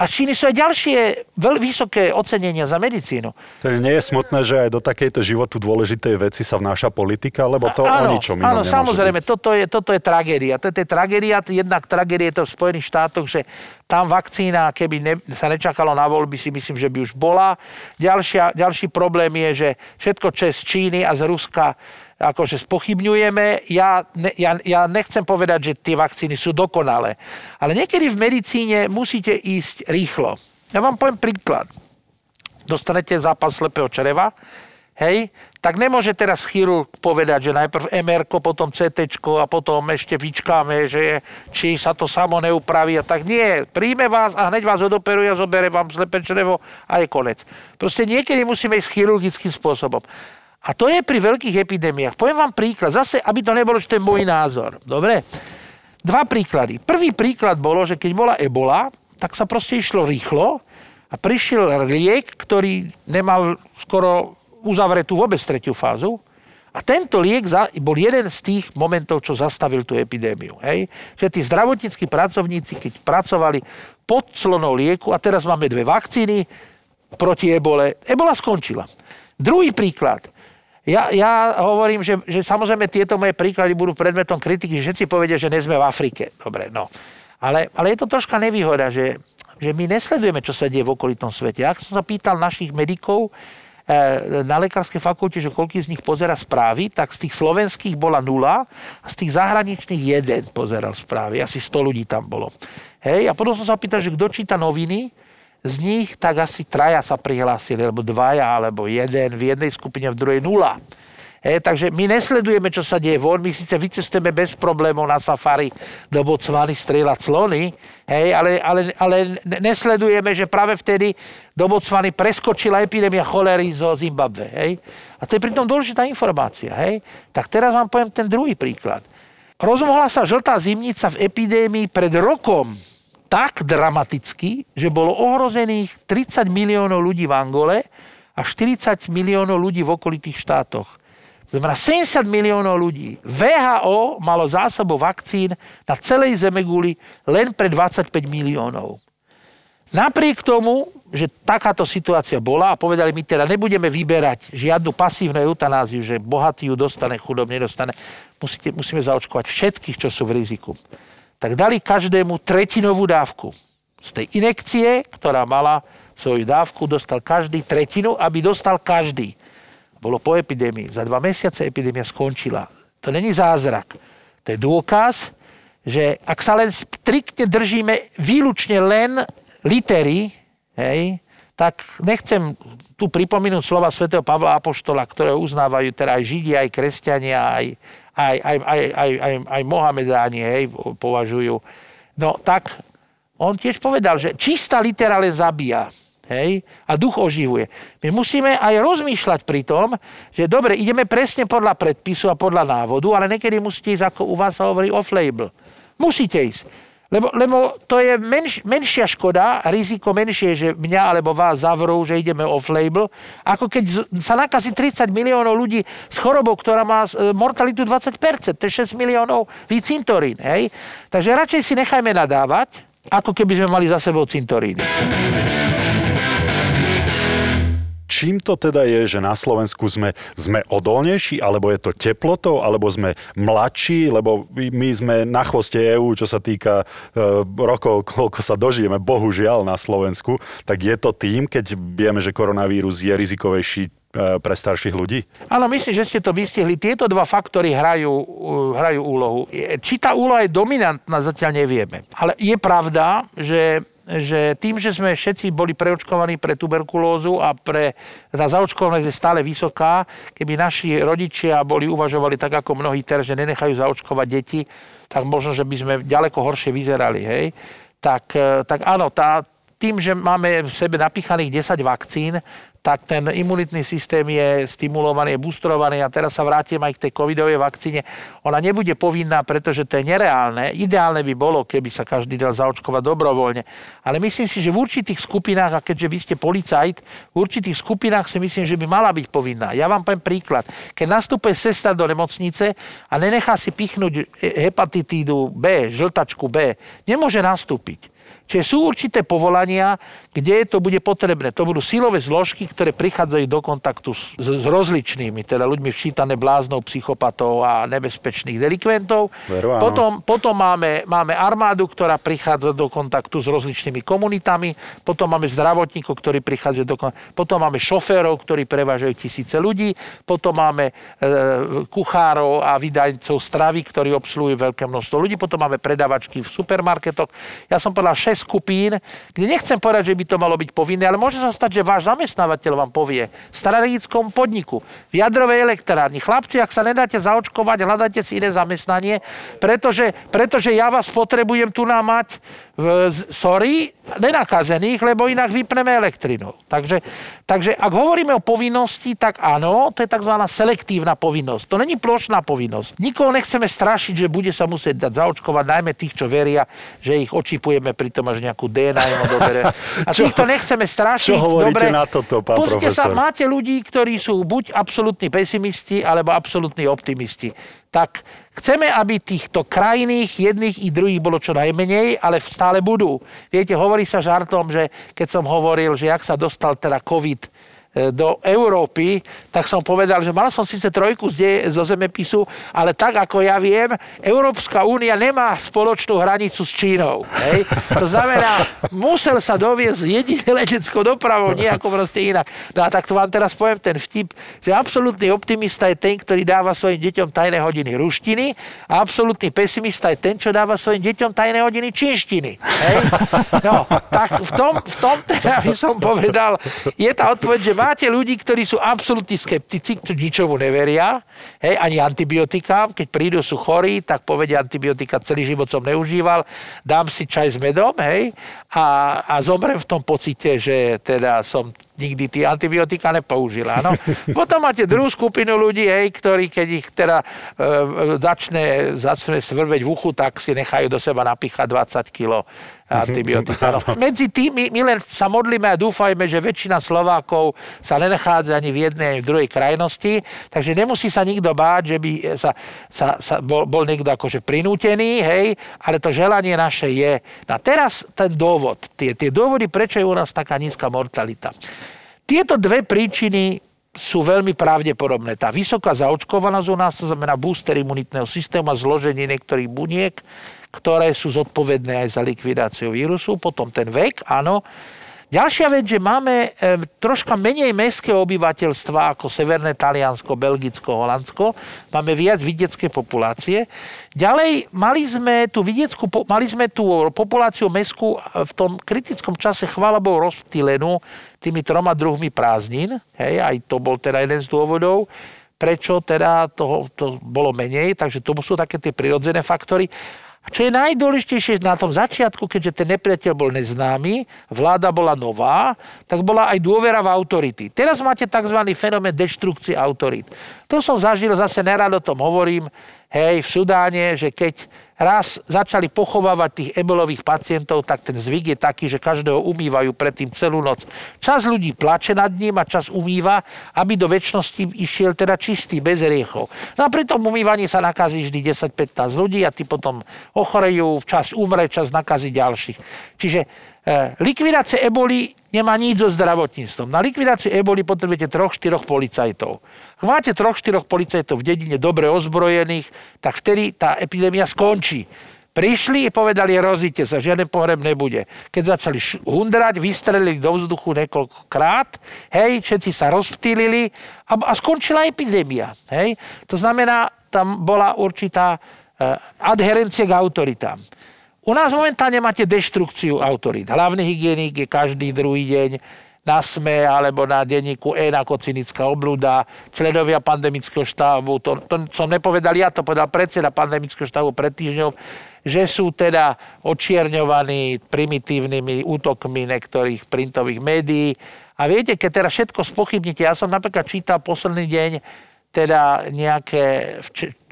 A z Číny sú aj ďalšie veľmi vysoké ocenenia za medicínu. To nie je smutné, že aj do takejto životu dôležitej veci sa vnáša politika, lebo to áno, o ničom Áno, samozrejme, toto je, toto je tragédia. Toto je tragédia, jednak tragédia je to v Spojených štátoch, že tam vakcína, keby ne, sa nečakalo na voľby, si myslím, že by už bola. Ďalšia, ďalší problém je, že všetko, čo je z Číny a z Ruska, akože spochybňujeme. Ja, ne, ja, ja nechcem povedať, že tie vakcíny sú dokonalé. Ale niekedy v medicíne musíte ísť rýchlo. Ja vám poviem príklad. Dostanete zápas slepého čreva, hej, tak nemôže teraz chirurg povedať, že najprv MR, potom CT a potom ešte vyčkáme, že či sa to samo neupraví a tak nie. Príjme vás a hneď vás odoperuje a zobere vám slepé črevo a je konec. Proste niekedy musíme ísť chirurgickým spôsobom. A to je pri veľkých epidémiách. Poviem vám príklad, zase, aby to nebolo, že to je môj názor. Dobre? Dva príklady. Prvý príklad bolo, že keď bola ebola, tak sa proste išlo rýchlo a prišiel liek, ktorý nemal skoro uzavretú vôbec tretiu fázu. A tento liek bol jeden z tých momentov, čo zastavil tú epidémiu. Hej? Že tí zdravotníckí pracovníci, keď pracovali pod clonou lieku, a teraz máme dve vakcíny proti ebole, ebola skončila. Druhý príklad – ja, ja hovorím, že, že samozrejme tieto moje príklady budú predmetom kritiky, že všetci povedia, že nie sme v Afrike. Dobre, no. Ale, ale je to troška nevýhoda, že, že my nesledujeme, čo sa deje v okolitom svete. Ak som sa pýtal našich medikov eh, na lekárskej fakulte, že koľký z nich pozera správy, tak z tých slovenských bola nula a z tých zahraničných jeden pozeral správy. Asi 100 ľudí tam bolo. Hej, a potom som sa pýtal, že kto číta noviny, z nich tak asi traja sa prihlásili, alebo dvaja, alebo jeden, v jednej skupine, v druhej nula. E, takže my nesledujeme, čo sa deje von. My síce vycestujeme bez problémov na safari do Botswany strieľať slony, hej, ale, ale, ale nesledujeme, že práve vtedy do Botswany preskočila epidémia cholery zo Zimbabve. Hej. A to je pritom dôležitá informácia. Hej. Tak teraz vám poviem ten druhý príklad. Rozmohla sa žltá zimnica v epidémii pred rokom tak dramaticky, že bolo ohrozených 30 miliónov ľudí v Angole a 40 miliónov ľudí v okolitých štátoch. Znamená 70 miliónov ľudí. VHO malo zásobu vakcín na celej Zemeguli len pre 25 miliónov. Napriek tomu, že takáto situácia bola a povedali my teda nebudeme vyberať žiadnu pasívnu eutanáziu, že bohatý ju dostane, chudob nedostane, musíte, musíme zaočkovať všetkých, čo sú v riziku tak dali každému tretinovú dávku. Z tej inekcie, ktorá mala svoju dávku, dostal každý tretinu, aby dostal každý. Bolo po epidémii. Za dva mesiace epidémia skončila. To není zázrak. To je dôkaz, že ak sa len striktne držíme výlučne len litery, hej, tak nechcem tu pripomenúť slova svätého Pavla Apoštola, ktoré uznávajú teda aj Židia, aj kresťania, aj, aj, aj, aj, aj, aj, aj Mohamedáni hej, považujú. No tak on tiež povedal, že čistá litera len zabíja. Hej? A duch oživuje. My musíme aj rozmýšľať pri tom, že dobre, ideme presne podľa predpisu a podľa návodu, ale niekedy musíte ísť, ako u vás sa hovorí, off-label. Musíte ísť. Lebo, lebo to je menš, menšia škoda, riziko menšie, že mňa alebo vás zavrú, že ideme off-label, ako keď sa nakazí 30 miliónov ľudí s chorobou, ktorá má e, mortalitu 20%, to je 6 miliónov cintorín. Hej? Takže radšej si nechajme nadávať, ako keby sme mali za sebou cintoríny. Čím to teda je, že na Slovensku sme, sme odolnejší, alebo je to teplotou, alebo sme mladší, lebo my sme na chvoste EÚ, čo sa týka e, rokov, koľko sa dožijeme, bohužiaľ na Slovensku, tak je to tým, keď vieme, že koronavírus je rizikovejší E, pre starších ľudí? Áno, myslím, že ste to vystihli. Tieto dva faktory hrajú, hrajú úlohu. Či tá úloha je dominantná, zatiaľ nevieme. Ale je pravda, že že tým, že sme všetci boli preočkovaní pre tuberkulózu a pre, tá zaočkovanosť je stále vysoká, keby naši rodičia boli uvažovali tak ako mnohí teraz, že nenechajú zaočkovať deti, tak možno, že by sme ďaleko horšie vyzerali, hej. Tak, e, tak áno, tá, tým, že máme v sebe napíchaných 10 vakcín, tak ten imunitný systém je stimulovaný, je boostrovaný a teraz sa vrátim aj k tej covidovej vakcíne. Ona nebude povinná, pretože to je nereálne. Ideálne by bolo, keby sa každý dal zaočkovať dobrovoľne. Ale myslím si, že v určitých skupinách, a keďže vy ste policajt, v určitých skupinách si myslím, že by mala byť povinná. Ja vám poviem príklad. Keď nastúpe sestra do nemocnice a nenechá si pichnúť hepatitídu B, žltačku B, nemôže nastúpiť. Čiže sú určité povolania, kde to bude potrebné. To budú silové zložky, ktoré prichádzajú do kontaktu s, s rozličnými, teda ľuďmi včítané bláznou, psychopatov a nebezpečných delikventov. Veru, potom, potom máme, máme armádu, ktorá prichádza do kontaktu s rozličnými komunitami. Potom máme zdravotníkov, ktorí prichádzajú do kontaktu. Potom máme šoférov, ktorí prevážajú tisíce ľudí. Potom máme e, kuchárov a vydajcov stravy, ktorí obsluhujú veľké množstvo ľudí. Potom máme predavačky v supermarketoch. Ja som povedal 6 skupín, kde nechcem povedať, že by to malo byť povinné, ale môže sa stať, že váš zamestnávateľ vám povie v strategickom podniku, v jadrovej elektrárni, chlapci, ak sa nedáte zaočkovať, hľadajte si iné zamestnanie, pretože, pretože ja vás potrebujem tu nám mať v, sorry, nenakazených, lebo inak vypneme elektrinu. Takže, takže ak hovoríme o povinnosti, tak áno, to je tzv. selektívna povinnosť. To není plošná povinnosť. Nikoho nechceme strašiť, že bude sa musieť dať zaočkovať, najmä tých, čo veria, že ich očipujeme pritom až nejakú DNA im odobere. *laughs* A týchto nechceme strašiť. Čo hovoríte Dobre, na toto, pán Pozrite profesor? sa, máte ľudí, ktorí sú buď absolútni pesimisti, alebo absolútni optimisti. Tak chceme, aby týchto krajných, jedných i druhých bolo čo najmenej, ale stále budú. Viete, hovorí sa žartom, že keď som hovoril, že ak sa dostal teda COVID do Európy, tak som povedal, že mal som síce trojku z, zo zemepisu, ale tak ako ja viem, Európska únia nemá spoločnú hranicu s Čínou. Hej? To znamená, musel sa doviezť jedine leteckou dopravou, nejako proste inak. No a tak to vám teraz poviem ten vtip, že absolútny optimista je ten, ktorý dáva svojim deťom tajné hodiny ruštiny a absolútny pesimista je ten, čo dáva svojim deťom tajné hodiny čínštiny. Hej? No, tak v tom, v tom teda by som povedal, je tá odpoveď, že máte ľudí, ktorí sú absolútni skeptici, ktorí ničomu neveria, hej, ani antibiotika, keď prídu, sú chorí, tak povedia antibiotika, celý život som neužíval, dám si čaj s medom, hej, a, a zomrem v tom pocite, že teda som nikdy tie antibiotika nepoužila. No. *laughs* Potom máte druhú skupinu ľudí, hej, ktorí keď ich teda e, začne, začne svrveť v uchu, tak si nechajú do seba napíchať 20 kg antibiotika. No. Medzi tým my, my len sa modlíme a dúfajme, že väčšina Slovákov sa nenachádza ani v jednej, ani v druhej krajnosti, takže nemusí sa nikto báť, že by sa, sa, sa bol, bol niekto akože prinútený, hej, ale to želanie naše je. No a teraz ten dôvod, tie, tie dôvody, prečo je u nás taká nízka mortalita. Tieto dve príčiny sú veľmi pravdepodobné. Tá vysoká zaočkovanosť u nás, to znamená booster imunitného systému a zloženie niektorých buniek, ktoré sú zodpovedné aj za likvidáciu vírusu. Potom ten vek, áno, Ďalšia vec, že máme e, troška menej mestského obyvateľstva ako Severné Taliansko, Belgicko, Holandsko. Máme viac vidiecké populácie. Ďalej, mali sme tú vidieckú, mali sme tú populáciu mestskú v tom kritickom čase chvála Bohu rozptýlenú tými troma druhmi prázdnin. Hej, aj to bol teda jeden z dôvodov prečo teda toho to bolo menej, takže to sú také tie prirodzené faktory. A čo je najdôležitejšie na tom začiatku, keďže ten nepriateľ bol neznámy, vláda bola nová, tak bola aj dôvera v autority. Teraz máte tzv. fenomén deštrukcie autorít. To som zažil, zase nerad o tom hovorím, hej, v Sudáne, že keď raz začali pochovávať tých ebolových pacientov, tak ten zvyk je taký, že každého umývajú predtým celú noc. Čas ľudí plače nad ním a čas umýva, aby do väčšnosti išiel teda čistý, bez riechov. No a pri tom umývaní sa nakazí vždy 10-15 ľudí a tí potom ochorejú, čas umre, čas nakazí ďalších. Čiže likvidácia eboli nemá nič so zdravotníctvom. Na likvidáciu eboli potrebujete troch, štyroch policajtov. Ak máte troch, štyroch policajtov v dedine dobre ozbrojených, tak vtedy tá epidémia skončí. Prišli a povedali, rozíte sa, žiaden pohreb nebude. Keď začali hundrať, vystrelili do vzduchu niekoľkokrát, hej, všetci sa rozptýlili a, a skončila epidémia. Hej. To znamená, tam bola určitá uh, adherencia k autoritám. U nás momentálne máte deštrukciu autorít. Hlavný hygienik je každý druhý deň na SME alebo na denníku E ako cynická oblúda, členovia pandemického štábu, to, to som nepovedal ja, to povedal predseda pandemického štábu pred týždňom, že sú teda očierňovaní primitívnymi útokmi niektorých printových médií. A viete, keď teraz všetko spochybnite, ja som napríklad čítal posledný deň teda nejaké,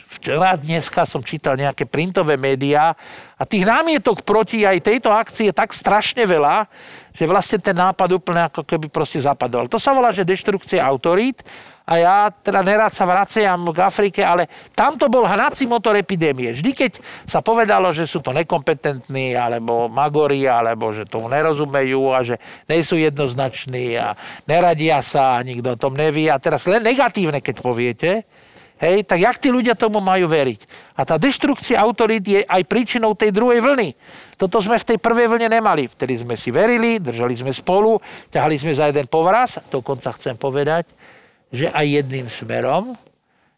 včera, dneska som čítal nejaké printové médiá a tých námietok proti aj tejto akcii je tak strašne veľa, že vlastne ten nápad úplne ako keby proste zapadol. To sa volá, že deštrukcia autorít a ja teda nerád sa vraciam k Afrike, ale tamto bol hnací motor epidémie. Vždy, keď sa povedalo, že sú to nekompetentní, alebo magori, alebo že tomu nerozumejú a že nie sú jednoznační a neradia sa a nikto o tom nevie. A teraz len negatívne, keď poviete, Hej, tak jak tí ľudia tomu majú veriť? A tá deštrukcia autorít je aj príčinou tej druhej vlny. Toto sme v tej prvej vlne nemali. Vtedy sme si verili, držali sme spolu, ťahali sme za jeden povraz. Dokonca chcem povedať, že aj jedným smerom,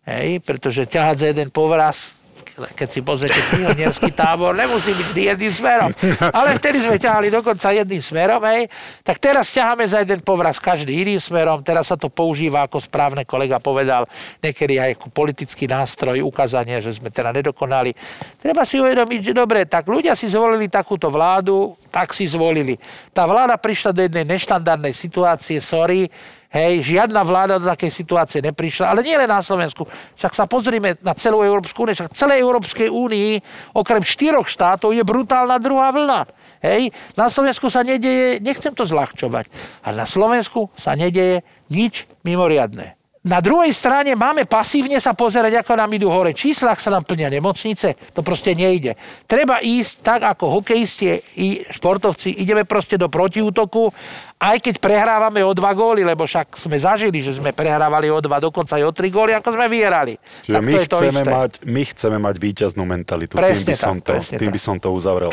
hej, pretože ťahať za jeden povraz keď si pozrite pionierský tábor, nemusí byť vždy jedným smerom. Ale vtedy sme ťahali dokonca jedným smerom, hej. Tak teraz ťaháme za jeden povraz každý iným smerom. Teraz sa to používa, ako správne kolega povedal, niekedy aj ako politický nástroj, ukázanie, že sme teda nedokonali. Treba si uvedomiť, že dobre, tak ľudia si zvolili takúto vládu, tak si zvolili. Tá vláda prišla do jednej neštandardnej situácie, sorry, Hej, žiadna vláda do takej situácie neprišla, ale nie len na Slovensku. Však sa pozrime na celú Európsku úniu, však celej Európskej únii, okrem štyroch štátov, je brutálna druhá vlna. Hej, na Slovensku sa nedeje, nechcem to zľahčovať, ale na Slovensku sa nedeje nič mimoriadné. Na druhej strane máme pasívne sa pozerať, ako nám idú hore čísla, ak sa nám plnia nemocnice. To proste nejde. Treba ísť tak, ako hokejisti i športovci. Ideme proste do protiútoku, aj keď prehrávame o dva góly, lebo však sme zažili, že sme prehrávali o dva, dokonca aj o tri góly, ako sme vyhrali. Čiže tak my, to chceme to mať, my chceme mať víťaznú mentalitu. Presne tým by som, tak, to, tým by som to uzavrel.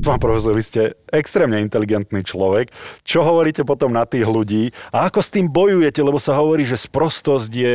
Pán profesor, vy ste extrémne inteligentný človek. Čo hovoríte potom na tých ľudí? A ako s tým bojujete, lebo sa hovorí, že sprostosť je,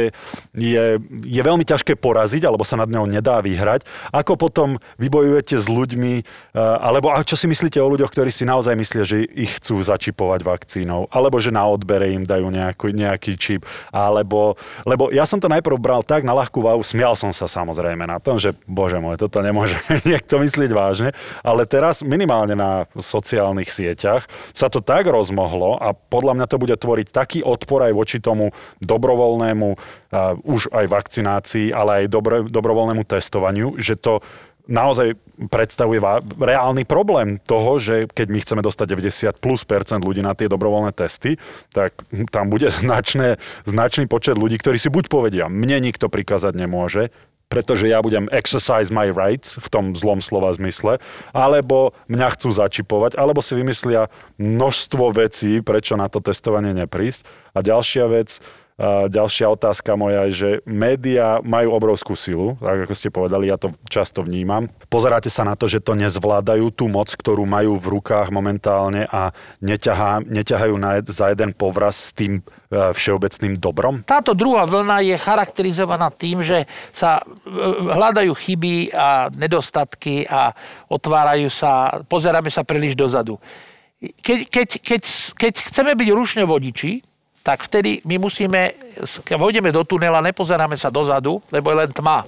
je, je veľmi ťažké poraziť, alebo sa nad ňou nedá vyhrať. Ako potom vybojujete s ľuďmi, e, alebo a čo si myslíte o ľuďoch, ktorí si naozaj myslia, že ich chcú začipovať vakcínou, alebo že na odbere im dajú nejaký, nejaký čip, alebo, lebo ja som to najprv bral tak na ľahkú váhu, smial som sa samozrejme na tom, že bože môj, toto nemôže *laughs* niekto myslieť vážne, ale teraz minimálne na sociálnych sieťach sa to tak rozmohlo a podľa mňa to bude tvoriť taký odpor aj voči tomu dobrovoľnému, uh, už aj vakcinácii, ale aj dobro, dobrovoľnému testovaniu, že to naozaj predstavuje reálny problém toho, že keď my chceme dostať 90 plus percent ľudí na tie dobrovoľné testy, tak tam bude *laughs* značné, značný počet ľudí, ktorí si buď povedia, mne nikto prikázať nemôže, pretože ja budem exercise my rights v tom zlom slova zmysle, alebo mňa chcú začipovať, alebo si vymyslia množstvo vecí, prečo na to testovanie neprísť. A ďalšia vec, ďalšia otázka moja je, že médiá majú obrovskú silu, tak ako ste povedali, ja to často vnímam. Pozeráte sa na to, že to nezvládajú tú moc, ktorú majú v rukách momentálne a neťahá, neťahajú na, za jeden povraz s tým e, všeobecným dobrom? Táto druhá vlna je charakterizovaná tým, že sa e, hľadajú chyby a nedostatky a otvárajú sa, pozeráme sa príliš dozadu. Keď, keď, keď, keď chceme byť rušne vodiči, tak vtedy my musíme, keď vôjdeme do tunela, nepozeráme sa dozadu, lebo je len tma.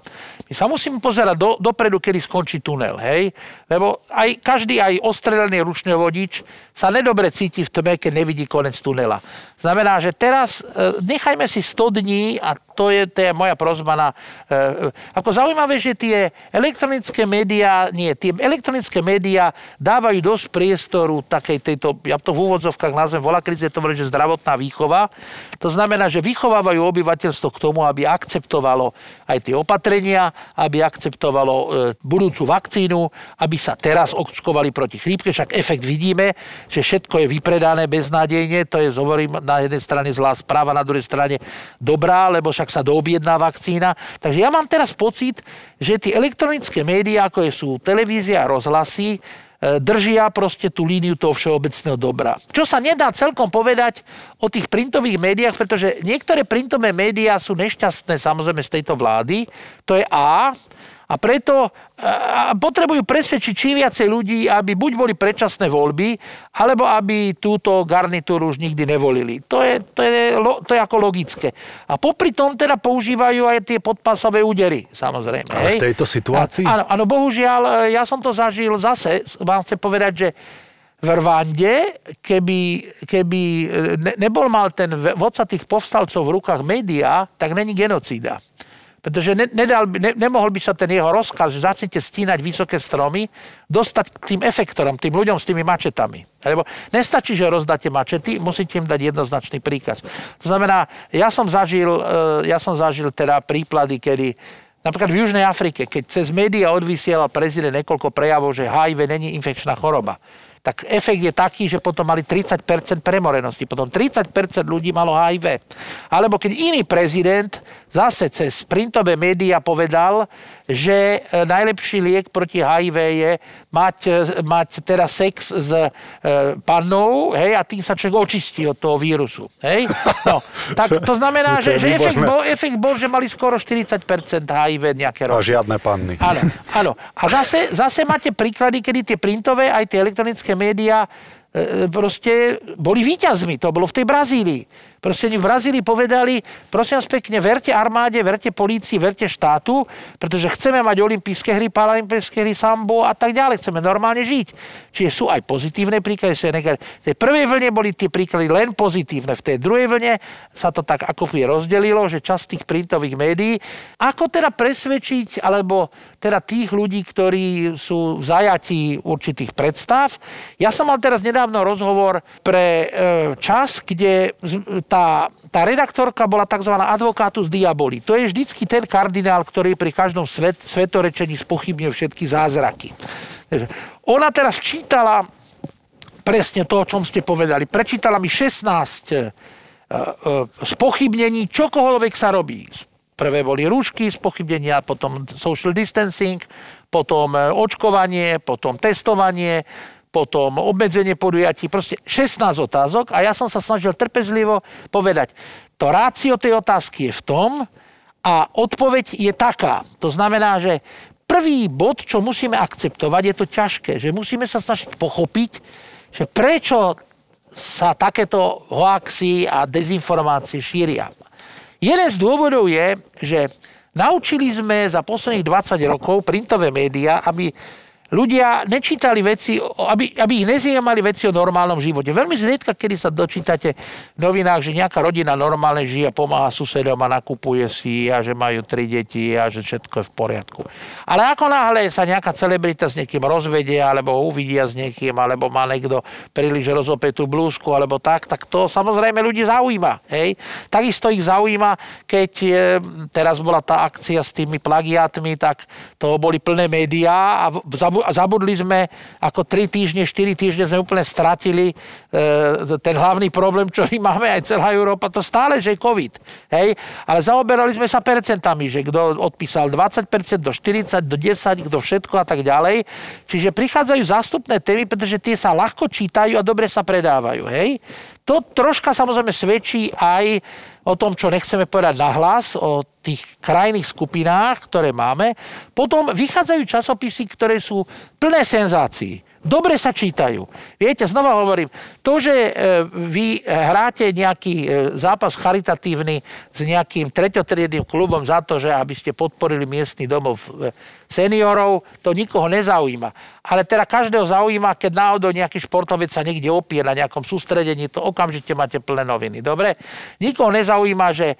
My sa musíme pozerať do, dopredu, kedy skončí tunel, hej? Lebo aj, každý aj ostrelený vodič sa nedobre cíti v tme, keď nevidí konec tunela. Znamená, že teraz e, nechajme si 100 dní a to je, to je moja prozba na... E, ako zaujímavé, že tie elektronické médiá, nie, tie elektronické médiá dávajú dosť priestoru takej tejto, ja to v úvodzovkách nazvem, volá, keď to že zdravotná výchova. To znamená, že vychovávajú obyvateľstvo k tomu, aby akceptovalo aj tie opatrenia, aby akceptovalo e, budúcu vakcínu, aby sa teraz očkovali proti chrípke, však efekt vidíme, že všetko je vypredané beznádejne, to je, hovorím, na jednej strane zlá správa, na druhej strane dobrá, lebo však sa doobjedná vakcína. Takže ja mám teraz pocit, že tie elektronické médiá, ako sú televízia a rozhlasy, držia proste tú líniu toho všeobecného dobra. Čo sa nedá celkom povedať o tých printových médiách, pretože niektoré printové médiá sú nešťastné samozrejme z tejto vlády. To je A. A preto a potrebujú presvedčiť čím viacej ľudí, aby buď boli predčasné voľby, alebo aby túto garnitúru už nikdy nevolili. To je, to je, to je ako logické. A popri tom teda používajú aj tie podpasové údery, samozrejme. Ale v tejto situácii? Áno, áno, bohužiaľ, ja som to zažil zase, vám chcem povedať, že v Rwande, keby, keby ne, nebol mal ten vodca tých povstalcov v rukách médiá, tak není genocída. Pretože ne, nedal, ne, nemohol by sa ten jeho rozkaz, že začnete stínať vysoké stromy, dostať k tým efektorom, tým ľuďom s tými mačetami. Lebo nestačí, že rozdáte mačety, musíte im dať jednoznačný príkaz. To znamená, ja som zažil, e, ja som zažil teda príklady, kedy Napríklad v Južnej Afrike, keď cez médiá odvysielal prezident niekoľko prejavov, že HIV není infekčná choroba tak efekt je taký, že potom mali 30% premorenosti, potom 30% ľudí malo HIV. Alebo keď iný prezident zase cez printové médiá povedal, že e, najlepší liek proti HIV je mať, e, mať teda sex s e, pannou, hej, a tým sa človek očistí od toho vírusu. Hej? No, *laughs* tak to znamená, že, že efekt, bol, efekt bol, že mali skoro 40% HIV nejaké roky. A žiadne panny. Áno, áno. A zase, zase máte príklady, kedy tie printové aj tie elektronické médiá E, proste boli výťazmi. To bolo v tej Brazílii. Proste v Brazílii povedali, prosím vás pekne, verte armáde, verte polícii, verte štátu, pretože chceme mať olympijské hry, paralympijské hry, sambo a tak ďalej. Chceme normálne žiť. Čiže sú aj pozitívne príklady, sú aj V tej prvej vlne boli tie príklady len pozitívne. V tej druhej vlne sa to tak ako rozdelilo, že časť tých printových médií. Ako teda presvedčiť, alebo teda tých ľudí, ktorí sú v zajatí určitých predstav. Ja som mal teraz nedávno rozhovor pre e, čas, kde tá, tá redaktorka bola tzv. advokátus diaboli. To je vždycky ten kardinál, ktorý pri každom svet, svetorečení spochybňuje všetky zázraky. Ona teraz čítala presne to, o čom ste povedali. Prečítala mi 16 e, e, spochybnení, čokoľvek sa robí Prvé boli rúšky, spochybnenia, potom social distancing, potom e, očkovanie, potom testovanie, potom obmedzenie podujatí, proste 16 otázok a ja som sa snažil trpezlivo povedať, to rácio tej otázky je v tom a odpoveď je taká. To znamená, že prvý bod, čo musíme akceptovať, je to ťažké, že musíme sa snažiť pochopiť, že prečo sa takéto hoaxy a dezinformácie šíria. Jeden z dôvodov je, že naučili sme za posledných 20 rokov printové médiá, aby ľudia nečítali veci, aby, aby ich nezaujímali veci o normálnom živote. Veľmi zriedka, kedy sa dočítate v novinách, že nejaká rodina normálne žije, pomáha susedom a nakupuje si a že majú tri deti a že všetko je v poriadku. Ale ako náhle sa nejaká celebrita s niekým rozvedie, alebo uvidia s niekým, alebo má niekto príliš rozopetú blúzku, alebo tak, tak to samozrejme ľudí zaujíma. Hej? Takisto ich zaujíma, keď e, teraz bola tá akcia s tými plagiátmi, tak to boli plné médiá a a zabudli sme, ako 3 týždne, 4 týždne sme úplne stratili e, ten hlavný problém, ktorý *laughs* máme aj celá Európa, to stále, že je COVID. Hej? Ale zaoberali sme sa percentami, že kto odpísal 20%, do 40, do 10, kto všetko a tak ďalej. Čiže prichádzajú zástupné témy, pretože tie sa ľahko čítajú a dobre sa predávajú. Hej? To troška samozrejme svedčí aj o tom, čo nechceme povedať nahlas, o tých krajných skupinách, ktoré máme. Potom vychádzajú časopisy, ktoré sú plné senzácií. Dobre sa čítajú. Viete, znova hovorím, to, že e, vy hráte nejaký e, zápas charitatívny s nejakým treťotriedným klubom za to, že aby ste podporili miestny domov e, seniorov, to nikoho nezaujíma. Ale teda každého zaujíma, keď náhodou nejaký športovec sa niekde opie na nejakom sústredení, to okamžite máte plné noviny. Dobre? Nikoho nezaujíma, že,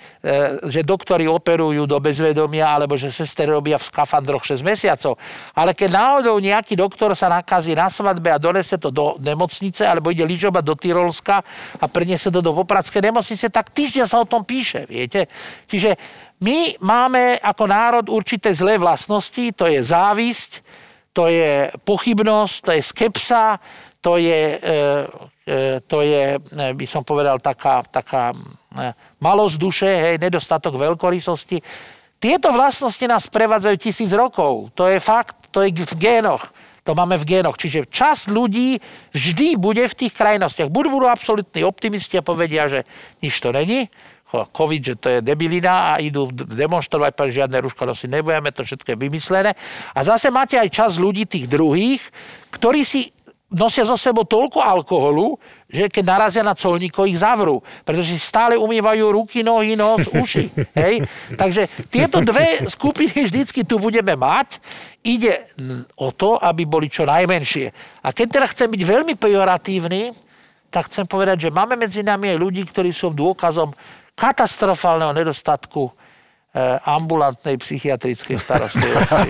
že doktori operujú do bezvedomia alebo že sestry robia v skafandroch 6 mesiacov. Ale keď náhodou nejaký doktor sa nakazí na svadbe a donese to do nemocnice, alebo ide lyžovať do Tyrolska a preniesie to do Vopradskej nemocnice, tak týždeň sa o tom píše, viete. Čiže my máme ako národ určité zlé vlastnosti, to je závisť, to je pochybnosť, to je skepsa, to je, e, e, to je e, by som povedal, taká, taká malosť duše, hej, nedostatok veľkorysosti. Tieto vlastnosti nás prevádzajú tisíc rokov. To je fakt, to je v génoch. To máme v génoch. Čiže čas ľudí vždy bude v tých krajnostiach. Buď budú absolútni optimisti a povedia, že nič to není, COVID, že to je debilina a idú demonstrovať, že žiadne rúško nosiť nebudeme, to všetko je vymyslené. A zase máte aj čas ľudí tých druhých, ktorí si nosia zo sebou toľko alkoholu, že keď narazia na colníkov, ich zavrú. Pretože si stále umývajú ruky, nohy, nos, *laughs* uši. Hej? Takže tieto dve skupiny vždycky tu budeme mať. Ide o to, aby boli čo najmenšie. A keď teda chcem byť veľmi pejoratívny, tak chcem povedať, že máme medzi nami aj ľudí, ktorí sú dôkazom katastrofálneho nedostatku E, ambulantnej psychiatrickej starostlivosti. *laughs*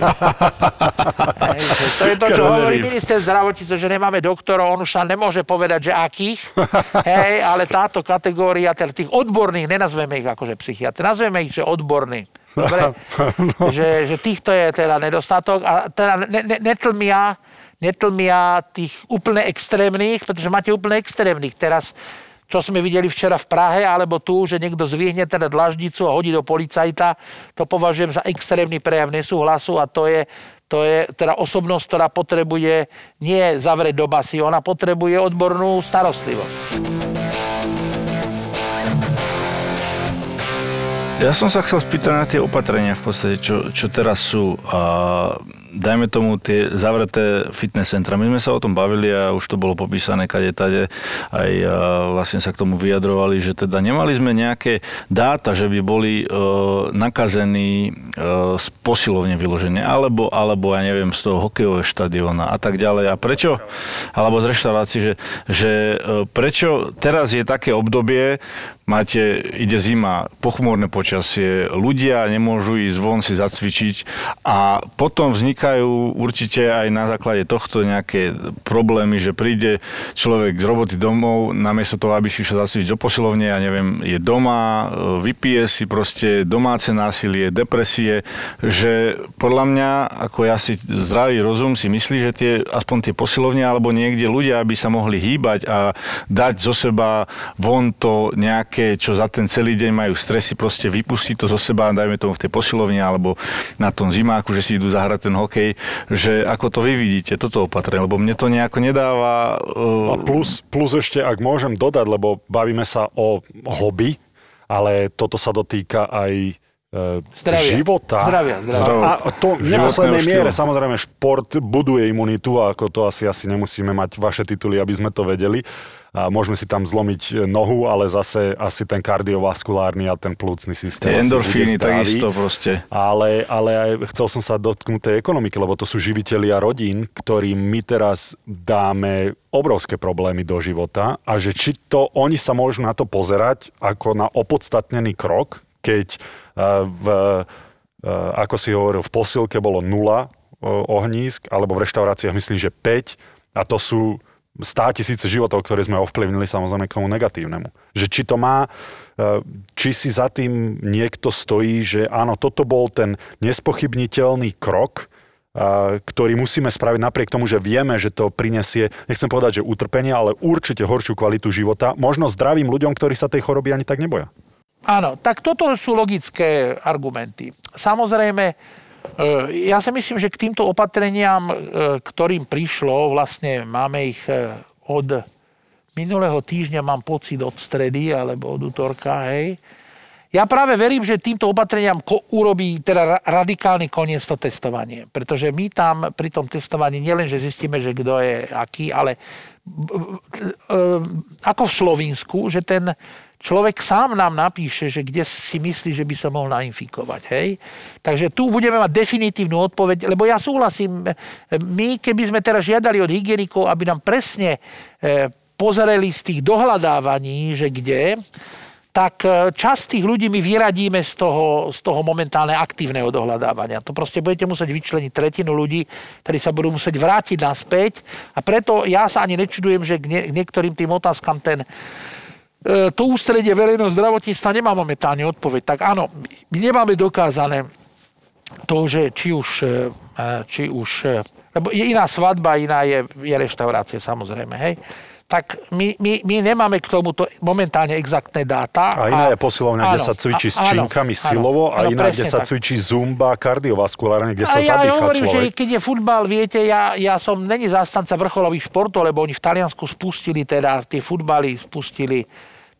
to je to, čo hovorí minister zdravotníctva, že nemáme doktorov, on už sa nemôže povedať, že akých, hej, ale táto kategória teda tých odborných, nenazveme ich akože psychiatri, nazveme ich, že odborní. Dobre? že, že týchto je teda nedostatok a teda ne, ne, netlmia, netlmia tých úplne extrémnych, pretože máte úplne extrémnych. Teraz čo sme videli včera v Prahe, alebo tu, že niekto zvihne teda dlaždicu a hodí do policajta, to považujem za extrémny prejav nesúhlasu a to je, to je teda osobnosť, ktorá potrebuje nie zavrieť do basy, ona potrebuje odbornú starostlivosť. Ja som sa chcel spýtať na tie opatrenia v podstate, čo, čo teraz sú. A dajme tomu tie zavreté fitness centra. My sme sa o tom bavili a už to bolo popísané kade tade. Aj vlastne sa k tomu vyjadrovali, že teda nemali sme nejaké dáta, že by boli e, nakazení e, z posilovne vyložené, alebo, alebo ja neviem, z toho hokejového štadiona a tak ďalej. A prečo? Alebo z reštaurácií, že, že e, prečo teraz je také obdobie, máte, ide zima, pochmúrne počasie, ľudia nemôžu ísť von si zacvičiť a potom vznikajú určite aj na základe tohto nejaké problémy, že príde človek z roboty domov, namiesto toho, aby si išiel zacvičiť do posilovne, ja neviem, je doma, vypije si proste domáce násilie, depresie, že podľa mňa, ako ja si zdravý rozum si myslí, že tie, aspoň tie posilovne alebo niekde ľudia, aby sa mohli hýbať a dať zo seba von to nejaké také, čo za ten celý deň majú stresy, proste vypustiť to zo seba, dajme tomu v tej posilovni alebo na tom zimáku, že si idú zahrať ten hokej, že ako to vy vidíte, toto opatrenie, lebo mne to nejako nedáva... Uh... A plus, plus ešte, ak môžem dodať, lebo bavíme sa o hobby, ale toto sa dotýka aj e, zdravia. života. Zdravia, zdravia. A to v neposlednej miere, samozrejme, šport buduje imunitu a ako to asi, asi nemusíme mať vaše tituly, aby sme to vedeli a môžeme si tam zlomiť e, nohu, ale zase asi ten kardiovaskulárny a ten plúcný systém. Tie endorfíny takisto proste. Ale, ale aj chcel som sa dotknúť tej ekonomiky, lebo to sú živitelia rodín, ktorým my teraz dáme obrovské problémy do života a že či to oni sa môžu na to pozerať ako na opodstatnený krok, keď e, v, e, ako si hovoril, v posilke bolo nula ohnízk, alebo v reštauráciách myslím, že 5 a to sú stá tisíce životov, ktoré sme ovplyvnili samozrejme k tomu negatívnemu. Že či to má, e, či si za tým niekto stojí, že áno, toto bol ten nespochybniteľný krok, e, ktorý musíme spraviť napriek tomu, že vieme, že to prinesie, nechcem povedať, že utrpenie, ale určite horšiu kvalitu života, možno zdravým ľuďom, ktorí sa tej choroby ani tak neboja. Áno, tak toto sú logické argumenty. Samozrejme, ja si myslím, že k týmto opatreniam, e, ktorým prišlo, vlastne máme ich e, od minulého týždňa, mám pocit od stredy alebo od útorka, hej, Ja práve verím, že týmto opatreniam ko- urobí teda radikálny koniec to testovanie. Pretože my tam pri tom testovaní nielen, že zistíme, že kto je aký, ale ako v Slovensku, že ten človek sám nám napíše, že kde si myslí, že by sa mohol nainfikovať. Hej? Takže tu budeme mať definitívnu odpoveď, lebo ja súhlasím, my keby sme teraz žiadali od hygienikov, aby nám presne pozreli z tých dohľadávaní, že kde, tak e, časť tých ľudí my vyradíme z toho, z toho momentálne aktívneho dohľadávania. To proste budete musieť vyčleniť tretinu ľudí, ktorí sa budú musieť vrátiť naspäť a preto ja sa ani nečudujem, že k niektorým tým otázkam ten e, to ústredie verejného zdravotníctva nemá momentálne odpoveď. Tak áno, my nemáme dokázané to, že či už, e, či už lebo je iná svadba, iná je, je reštaurácia samozrejme, hej tak my, my, my nemáme k tomuto momentálne exaktné dáta. A iná je posilovňa, kde sa cvičí s činkami áno, silovo áno, a iná, kde sa tak. cvičí zumba kardiovaskulárne, kde a sa ja zadýcha hovorím, človek. že keď je futbal, viete, ja, ja som není zástanca vrcholových športov, lebo oni v Taliansku spustili teda, tie futbaly spustili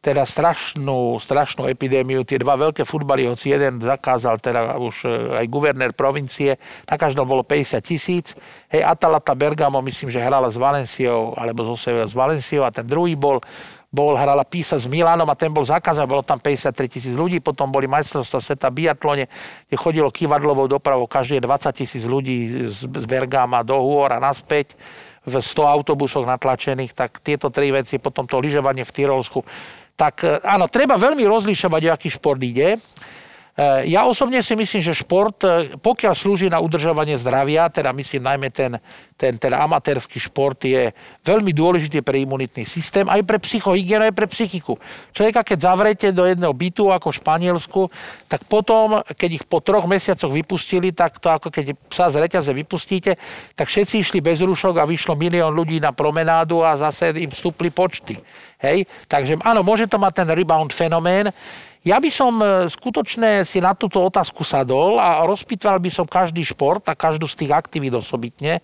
teda strašnú, strašnú epidémiu. Tie dva veľké futbaly, hoci jeden zakázal teda už e, aj guvernér provincie, na každom bolo 50 tisíc. Hej, Atalanta Bergamo, myslím, že hrala s Valenciou, alebo zo Severa s Valenciou a ten druhý bol bol, hrala Písa s Milanom a ten bol zakázaný, bolo tam 53 tisíc ľudí, potom boli majstrovstvá sveta biatlone, kde chodilo kývadlovou dopravou každé 20 tisíc ľudí z Bergama do Hôr a naspäť v 100 autobusoch natlačených, tak tieto tri veci, potom to lyžovanie v Tyrolsku, tak e, áno, treba veľmi rozlišovať, o aký šport ide. E, ja osobne si myslím, že šport, e, pokiaľ slúži na udržovanie zdravia, teda myslím najmä ten, ten, ten amatérsky šport je veľmi dôležitý pre imunitný systém, aj pre psychohygienu, aj pre psychiku. Človeka, keď zavrete do jedného bytu ako v Španielsku, tak potom, keď ich po troch mesiacoch vypustili, tak to ako keď sa z reťaze vypustíte, tak všetci išli bez rušok a vyšlo milión ľudí na promenádu a zase im vstúpli počty. Hej? Takže áno, môže to mať ten rebound fenomén. Ja by som e, skutočne si na túto otázku sadol a rozpýtval by som každý šport a každú z tých aktivít osobitne.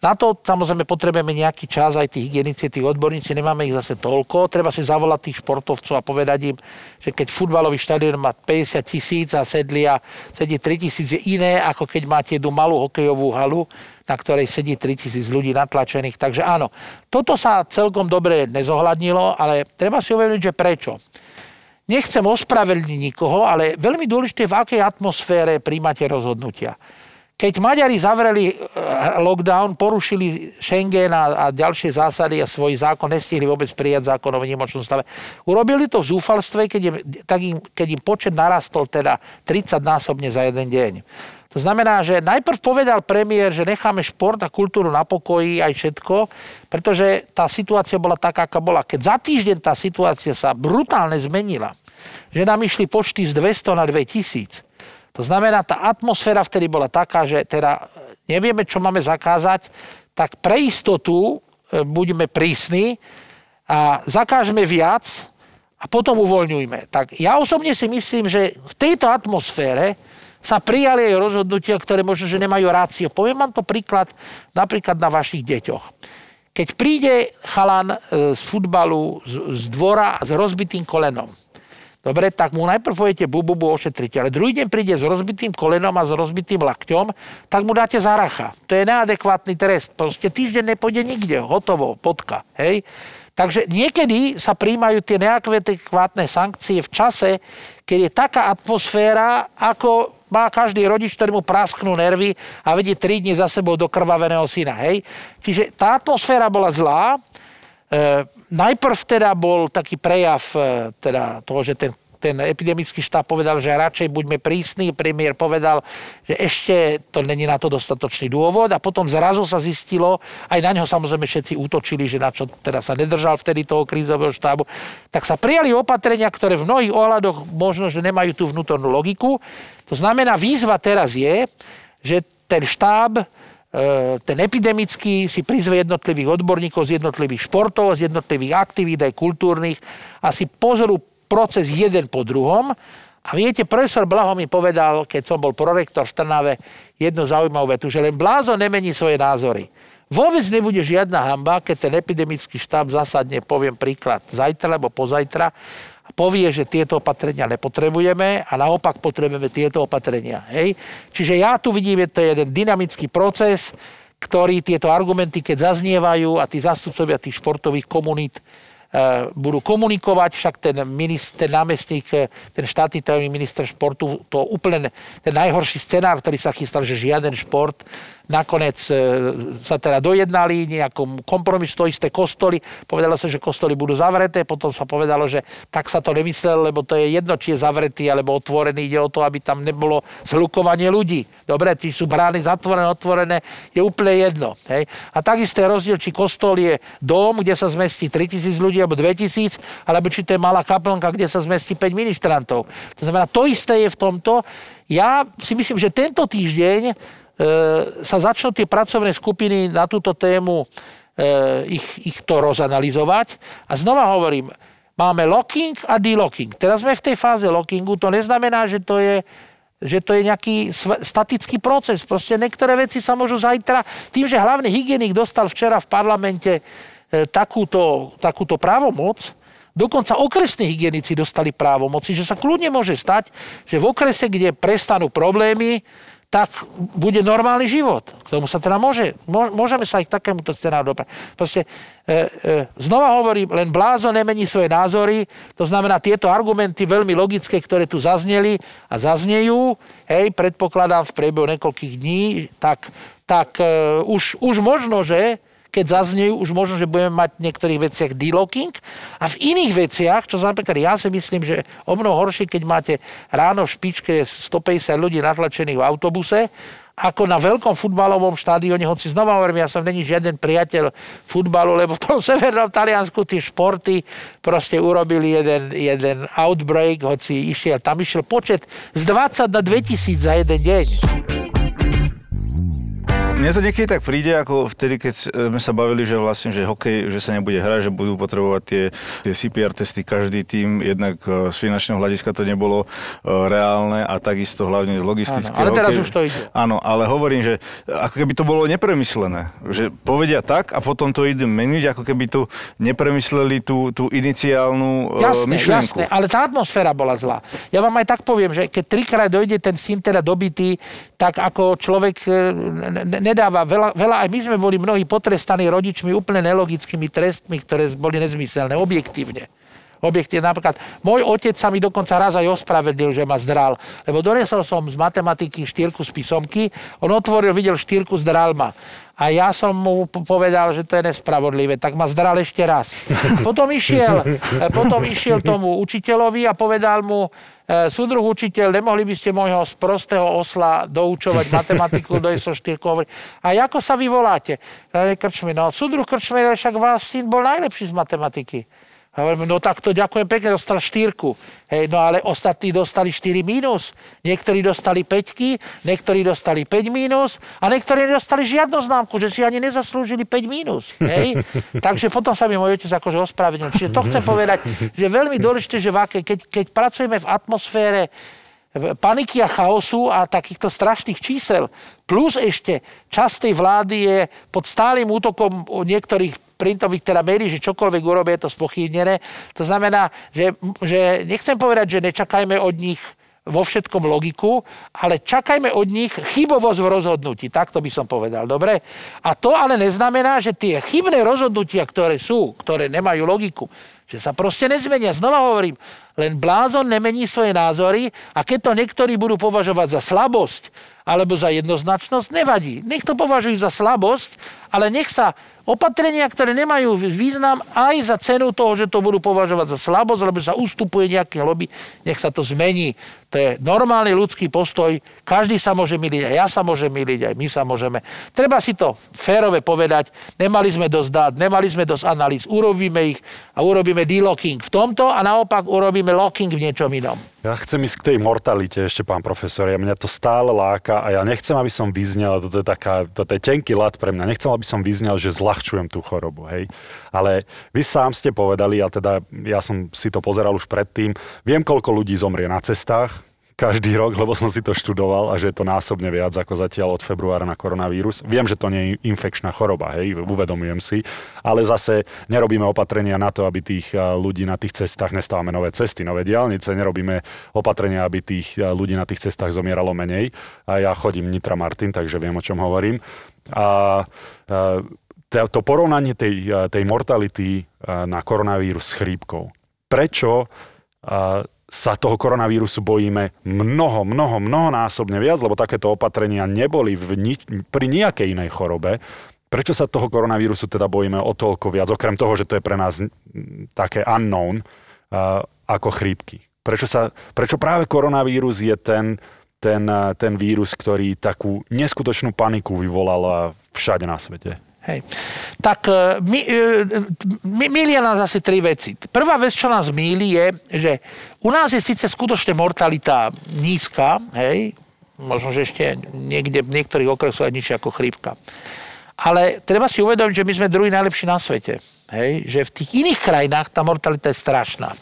Na to samozrejme potrebujeme nejaký čas, aj tí hygienici, tí odborníci, nemáme ich zase toľko. Treba si zavolať tých športovcov a povedať im, že keď futbalový štadión má 50 tisíc a sedlia, sedí 3 tisíc je iné, ako keď máte jednu malú hokejovú halu, na ktorej sedí 3 tisíc ľudí natlačených. Takže áno, toto sa celkom dobre nezohľadnilo, ale treba si uvedomiť, že prečo. Nechcem ospravedlniť nikoho, ale veľmi dôležité, v akej atmosfére príjmate rozhodnutia. Keď Maďari zavreli eh, lockdown, porušili Schengen a, a ďalšie zásady a svoj zákon, nestihli vôbec prijať zákon o výnimočnom stave. Urobili to v zúfalstve, keď im, tak im, keď im počet narastol teda 30 násobne za jeden deň. To znamená, že najprv povedal premiér, že necháme šport a kultúru na pokoji aj všetko, pretože tá situácia bola taká, aká bola. Keď za týždeň tá situácia sa brutálne zmenila, že nám išli počty z 200 na 2000, to znamená, tá atmosféra vtedy bola taká, že teda nevieme, čo máme zakázať, tak pre istotu e, budeme prísni a zakážeme viac a potom uvoľňujme. Tak ja osobne si myslím, že v tejto atmosfére sa prijali aj rozhodnutia, ktoré možno, že nemajú rácio. Poviem vám to príklad napríklad na vašich deťoch. Keď príde chalan e, z futbalu, z, z dvora s rozbitým kolenom, Dobre, tak mu najprv poviete bubu, bu, ošetrite, ale druhý deň príde s rozbitým kolenom a s rozbitým lakťom, tak mu dáte zaracha. To je neadekvátny trest. Proste týždeň nepôjde nikde. Hotovo, potka. Hej? Takže niekedy sa príjmajú tie neadekvátne sankcie v čase, keď je taká atmosféra, ako má každý rodič, ktorý mu prasknú nervy a vedie 3 dní za sebou do krvaveného syna. Hej? Čiže tá atmosféra bola zlá. E, najprv teda bol taký prejav e, teda toho, že ten ten epidemický štáb povedal, že radšej buďme prísni. Premiér povedal, že ešte to není na to dostatočný dôvod a potom zrazu sa zistilo, aj na ňo samozrejme všetci útočili, že na čo teda sa nedržal vtedy toho krízového štábu, tak sa prijali opatrenia, ktoré v mnohých ohľadoch možno, že nemajú tú vnútornú logiku. To znamená, výzva teraz je, že ten štáb ten epidemický si prizve jednotlivých odborníkov z jednotlivých športov, z jednotlivých aktivít aj kultúrnych a si pozorú proces jeden po druhom. A viete, profesor Blaho mi povedal, keď som bol prorektor v Trnave, jednu zaujímavú vetu, že len blázon nemení svoje názory. Vôbec nebude žiadna hamba, keď ten epidemický štáb zasadne, poviem príklad, zajtra alebo pozajtra povie, že tieto opatrenia nepotrebujeme a naopak potrebujeme tieto opatrenia. Hej? Čiže ja tu vidím, že to je jeden dynamický proces, ktorý tieto argumenty, keď zaznievajú a tí zastupcovia tých športových komunít E, budú komunikovať, však ten, minister, ten námestník, e, ten štátny tajomný minister športu, to úplne ten najhorší scenár, ktorý sa chystal, že žiaden šport, nakoniec e, sa teda dojednali nejakom kompromis, to isté kostoly, povedalo sa, že kostoly budú zavreté, potom sa povedalo, že tak sa to nemyslel, lebo to je jedno, či je zavretý alebo otvorený, ide o to, aby tam nebolo zhlukovanie ľudí. Dobre, či sú brány zatvorené, otvorené, je úplne jedno. Hej. A takisto je rozdiel, či kostol je dom, kde sa zmestí 3000 ľudí, alebo 2000, alebo či to je malá kaplnka, kde sa zmestí 5 ministrantov. To znamená, to isté je v tomto. Ja si myslím, že tento týždeň sa začnú tie pracovné skupiny na túto tému e, ich, ich to rozanalizovať. A znova hovorím, máme locking a delocking. Teraz sme v tej fáze lockingu, to neznamená, že to je že to je nejaký statický proces. Proste niektoré veci sa môžu zajtra, tým, že hlavný hygienik dostal včera v parlamente E, takúto, takúto právomoc, Dokonca okresní hygienici dostali právomoci, že sa kľudne môže stať, že v okrese, kde prestanú problémy, tak bude normálny život. K tomu sa teda môže, môžeme sa ich takémuto scenáru doprať. Proste, e, e, znova hovorím, len blázo nemení svoje názory, to znamená tieto argumenty veľmi logické, ktoré tu zazneli a zaznejú, hej, predpokladám v priebehu niekoľkých dní, tak, tak e, už, už možno, že keď zaznejú, už možno, že budeme mať v niektorých veciach delocking a v iných veciach, čo napríklad ja si myslím, že o mnoho horšie, keď máte ráno v špičke 150 ľudí natlačených v autobuse, ako na veľkom futbalovom štádione, hoci znova hovorím, ja som není žiaden priateľ futbalu, lebo v tom *laughs* severnom Taliansku tie športy proste urobili jeden, jeden outbreak, hoci išiel, tam išiel počet z 20 na 2000 za jeden deň. Mne to niekedy tak príde, ako vtedy, keď sme sa bavili, že vlastne, že hokej, že sa nebude hrať, že budú potrebovať tie, tie CPR testy každý tým, jednak e, z finančného hľadiska to nebolo e, reálne a takisto hlavne z logistického. Ale teraz hokej. už to ide. Áno, ale hovorím, že ako keby to bolo nepremyslené. Že povedia tak a potom to ide meniť, ako keby tu nepremysleli tú, tú iniciálnu e, jasné, myšlienku. Jasné, ale tá atmosféra bola zlá. Ja vám aj tak poviem, že keď trikrát dojde ten syn teda dobitý, tak ako človek ne, nedáva veľa, veľa, aj my sme boli mnohí potrestaní rodičmi úplne nelogickými trestmi, ktoré boli nezmyselné, objektívne. Objektívne. Napríklad, môj otec sa mi dokonca raz aj ospravedlil, že ma zdral. Lebo donesol som z matematiky štyrku z písomky, on otvoril, videl štyrku, zdral ma. A ja som mu povedal, že to je nespravodlivé, tak ma zdral ešte raz. *laughs* Potom išiel, potom išiel tomu učiteľovi a povedal mu, E, súdruh učiteľ, nemohli by ste môjho sprostého osla doučovať *laughs* matematiku do ISO 4 A ako sa vy voláte? Krčmi, no súdruh Krčmi, však váš syn bol najlepší z matematiky. A hovoríme, no tak to ďakujem pekne, dostal štyrku. Hej, no ale ostatní dostali 4 mínus. Niektorí dostali 5, niektorí dostali 5 mínus a niektorí nedostali žiadnu známku, že si ani nezaslúžili 5 mínus. Hej. *laughs* Takže potom sa mi môj otec akože ospravedlnil. Čiže to chcem povedať, že veľmi dôležité, že keď, keď pracujeme v atmosfére paniky a chaosu a takýchto strašných čísel, plus ešte časť tej vlády je pod stálym útokom niektorých printových teda médií, že čokoľvek urobia, je to spochybnené. To znamená, že, že nechcem povedať, že nečakajme od nich vo všetkom logiku, ale čakajme od nich chybovosť v rozhodnutí. Takto by som povedal, dobre? A to ale neznamená, že tie chybné rozhodnutia, ktoré sú, ktoré nemajú logiku, že sa proste nezmenia. Znova hovorím, len blázon nemení svoje názory a keď to niektorí budú považovať za slabosť alebo za jednoznačnosť, nevadí. Nech to považujú za slabosť, ale nech sa Opatrenia, ktoré nemajú význam aj za cenu toho, že to budú považovať za slabosť, lebo sa ustupuje nejaké lobby, nech sa to zmení. To je normálny ľudský postoj. Každý sa môže miliť, aj ja sa môžem miliť, aj my sa môžeme. Treba si to férove povedať. Nemali sme dosť dát, nemali sme dosť analýz. Urobíme ich a urobíme delocking v tomto a naopak urobíme locking v niečom inom. Ja chcem ísť k tej mortalite ešte, pán profesor. Ja mňa to stále láka a ja nechcem, aby som vyznel, toto je, taká, toto je tenký lat pre mňa, nechcem, aby som vyznel, že zľahčujem tú chorobu, hej. Ale vy sám ste povedali, a teda ja som si to pozeral už predtým, viem, koľko ľudí zomrie na cestách, každý rok, lebo som si to študoval a že je to násobne viac ako zatiaľ od februára na koronavírus. Viem, že to nie je infekčná choroba, hej, uvedomujem si, ale zase nerobíme opatrenia na to, aby tých ľudí na tých cestách nestávame nové cesty, nové diálnice, nerobíme opatrenia, aby tých ľudí na tých cestách zomieralo menej. A ja chodím Nitra Martin, takže viem, o čom hovorím. A, a to porovnanie tej, tej mortality na koronavírus s chrípkou. Prečo sa toho koronavírusu bojíme mnoho, mnoho, mnohonásobne viac, lebo takéto opatrenia neboli v ni- pri nejakej inej chorobe. Prečo sa toho koronavírusu teda bojíme o toľko viac, okrem toho, že to je pre nás také unknown uh, ako chrípky? Prečo, sa, prečo práve koronavírus je ten, ten, ten vírus, ktorý takú neskutočnú paniku vyvolal všade na svete? Hej. Tak my, my, milia nás asi tri veci. Prvá vec, čo nás míli, je, že u nás je síce skutočne mortalita nízka, hej, možno, že ešte niekde v niektorých okresoch aj nižšia ako chrípka. Ale treba si uvedomiť, že my sme druhý najlepší na svete. Hej? Že v tých iných krajinách tá mortalita je strašná.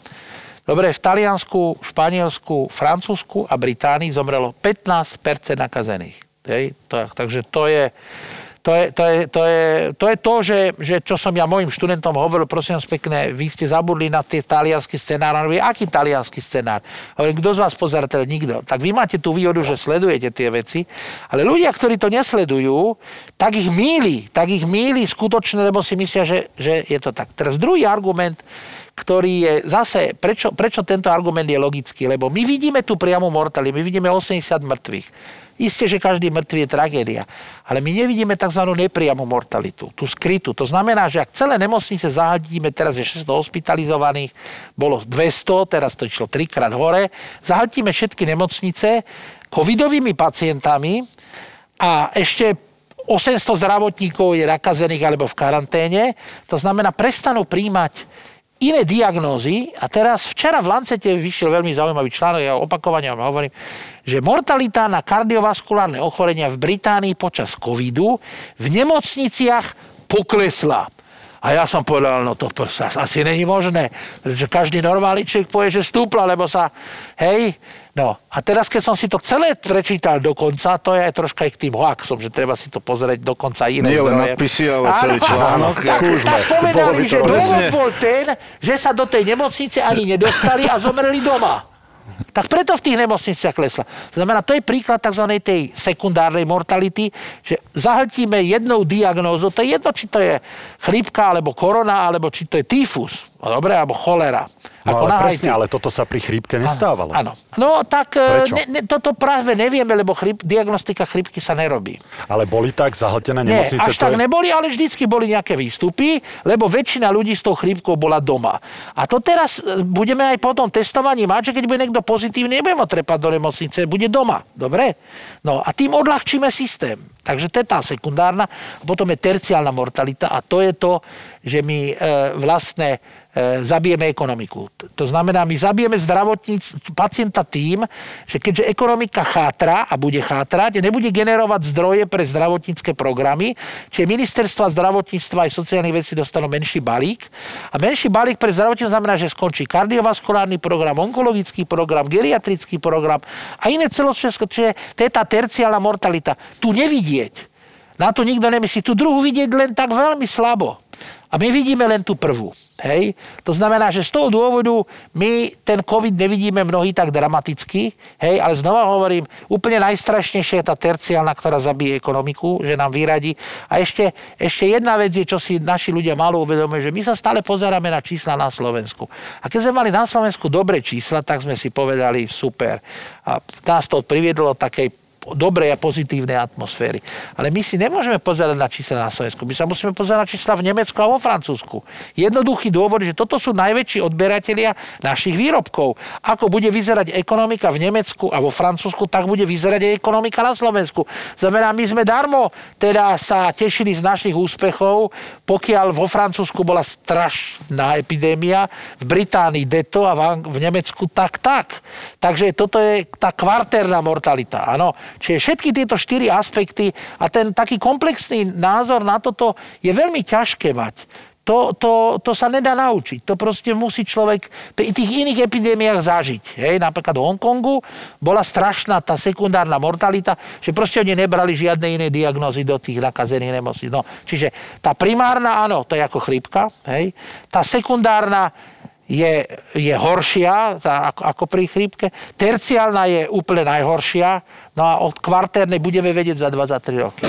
Dobre, v Taliansku, Španielsku, Francúzsku a Británii zomrelo 15% nakazených. Hej? To, takže to je, to je to, je, to, je, to, je to že, že čo som ja mojim študentom hovoril, prosím vás pekne, vy ste zabudli na tie talianský scenár. On hovorí, aký talianský scenár? Hovorím, kto z vás pozera, teda nikto. Tak vy máte tú výhodu, že sledujete tie veci, ale ľudia, ktorí to nesledujú, tak ich míli, tak ich míli skutočne, lebo si myslia, že, že je to tak. Teraz druhý argument, ktorý je zase, prečo, prečo tento argument je logický? Lebo my vidíme tu priamu mortali, my vidíme 80 mŕtvych. Isté, že každý mŕtvy je tragédia, ale my nevidíme tzv. nepriamu mortalitu, tú skrytú. To znamená, že ak celé nemocnice zahltíme, teraz je 600 hospitalizovaných, bolo 200, teraz to išlo trikrát hore, zahltíme všetky nemocnice covidovými pacientami a ešte 800 zdravotníkov je nakazených alebo v karanténe, to znamená, prestanú príjmať iné diagnózy a teraz včera v Lancete vyšiel veľmi zaujímavý článok, ja opakovane vám hovorím, že mortalita na kardiovaskulárne ochorenia v Británii počas covidu v nemocniciach poklesla. A ja som povedal, no to asi není možné, pretože každý normálny človek povie, že stúpla, lebo sa, hej, No a teraz, keď som si to celé prečítal do konca, to je aj troška aj k tým hoaxom, že treba si to pozrieť do konca iné Nie len nadpisy, ale celý článok. Tak, tak povedali, že dôvod bol ten, že sa do tej nemocnice ani nedostali a zomreli doma. Tak preto v tých nemocniciach klesla. Znamená, to je príklad tzv. tej sekundárnej mortality, že zahltíme jednou diagnózou, to je jedno, či to je chrípka, alebo korona, alebo či to je tyfus, dobre, alebo cholera. No ako ale presne, ale toto sa pri chrípke nestávalo. Áno. No tak e, ne, ne, toto práve nevieme, lebo chryp, diagnostika chrípky sa nerobí. Ale boli tak zahltené nemocnice? Nie, až tak je... neboli, ale vždycky boli nejaké výstupy, lebo väčšina ľudí s tou chrípkou bola doma. A to teraz e, budeme aj po tom testovaní mať, že keď bude niekto pozitívny, nebudeme trepať do nemocnice, bude doma. Dobre? No a tým odľahčíme systém. Takže to je tá sekundárna. Potom je terciálna mortalita a to je to, že my e, vlastne zabijeme ekonomiku. To znamená, my zabijeme zdravotníc, pacienta tým, že keďže ekonomika chátra a bude chátrať, nebude generovať zdroje pre zdravotnícke programy, čiže ministerstva zdravotníctva aj sociálnych vecí dostanú menší balík. A menší balík pre zdravotníctvo znamená, že skončí kardiovaskulárny program, onkologický program, geriatrický program a iné celosvesko, čiže to je tá terciálna mortalita. Tu nevidieť. Na to nikto nemyslí. Tu druhú vidieť len tak veľmi slabo. A my vidíme len tú prvú. Hej? To znamená, že z toho dôvodu my ten COVID nevidíme mnohí tak dramaticky, hej? ale znova hovorím, úplne najstrašnejšia je tá terciálna, ktorá zabije ekonomiku, že nám vyradí. A ešte, ešte jedna vec je, čo si naši ľudia malo uvedomujú, že my sa stále pozeráme na čísla na Slovensku. A keď sme mali na Slovensku dobré čísla, tak sme si povedali super. A nás to priviedlo takej dobrej a pozitívnej atmosféry. Ale my si nemôžeme pozerať na čísla na Slovensku. My sa musíme pozerať na čísla v Nemecku a vo Francúzsku. Jednoduchý dôvod, že toto sú najväčší odberatelia našich výrobkov. Ako bude vyzerať ekonomika v Nemecku a vo Francúzsku, tak bude vyzerať aj ekonomika na Slovensku. Znamená, my sme darmo teda sa tešili z našich úspechov, pokiaľ vo Francúzsku bola strašná epidémia, v Británii deto a v Nemecku tak tak. Takže toto je tá kvartérna mortalita. Áno, Čiže všetky tieto štyri aspekty a ten taký komplexný názor na toto je veľmi ťažké mať. To, to, to sa nedá naučiť. To proste musí človek pri tých iných epidémiách zažiť. Hej? Napríklad v Hongkongu bola strašná tá sekundárna mortalita, že proste oni nebrali žiadne iné diagnózy do tých nakazených nemocníc. No, čiže tá primárna, áno, to je ako chrípka. Hej? Tá sekundárna je, je horšia tá, ako, ako pri chrípke. Terciálna je úplne najhoršia. No a od kvartérnej budeme vedieť za 2-3 roky.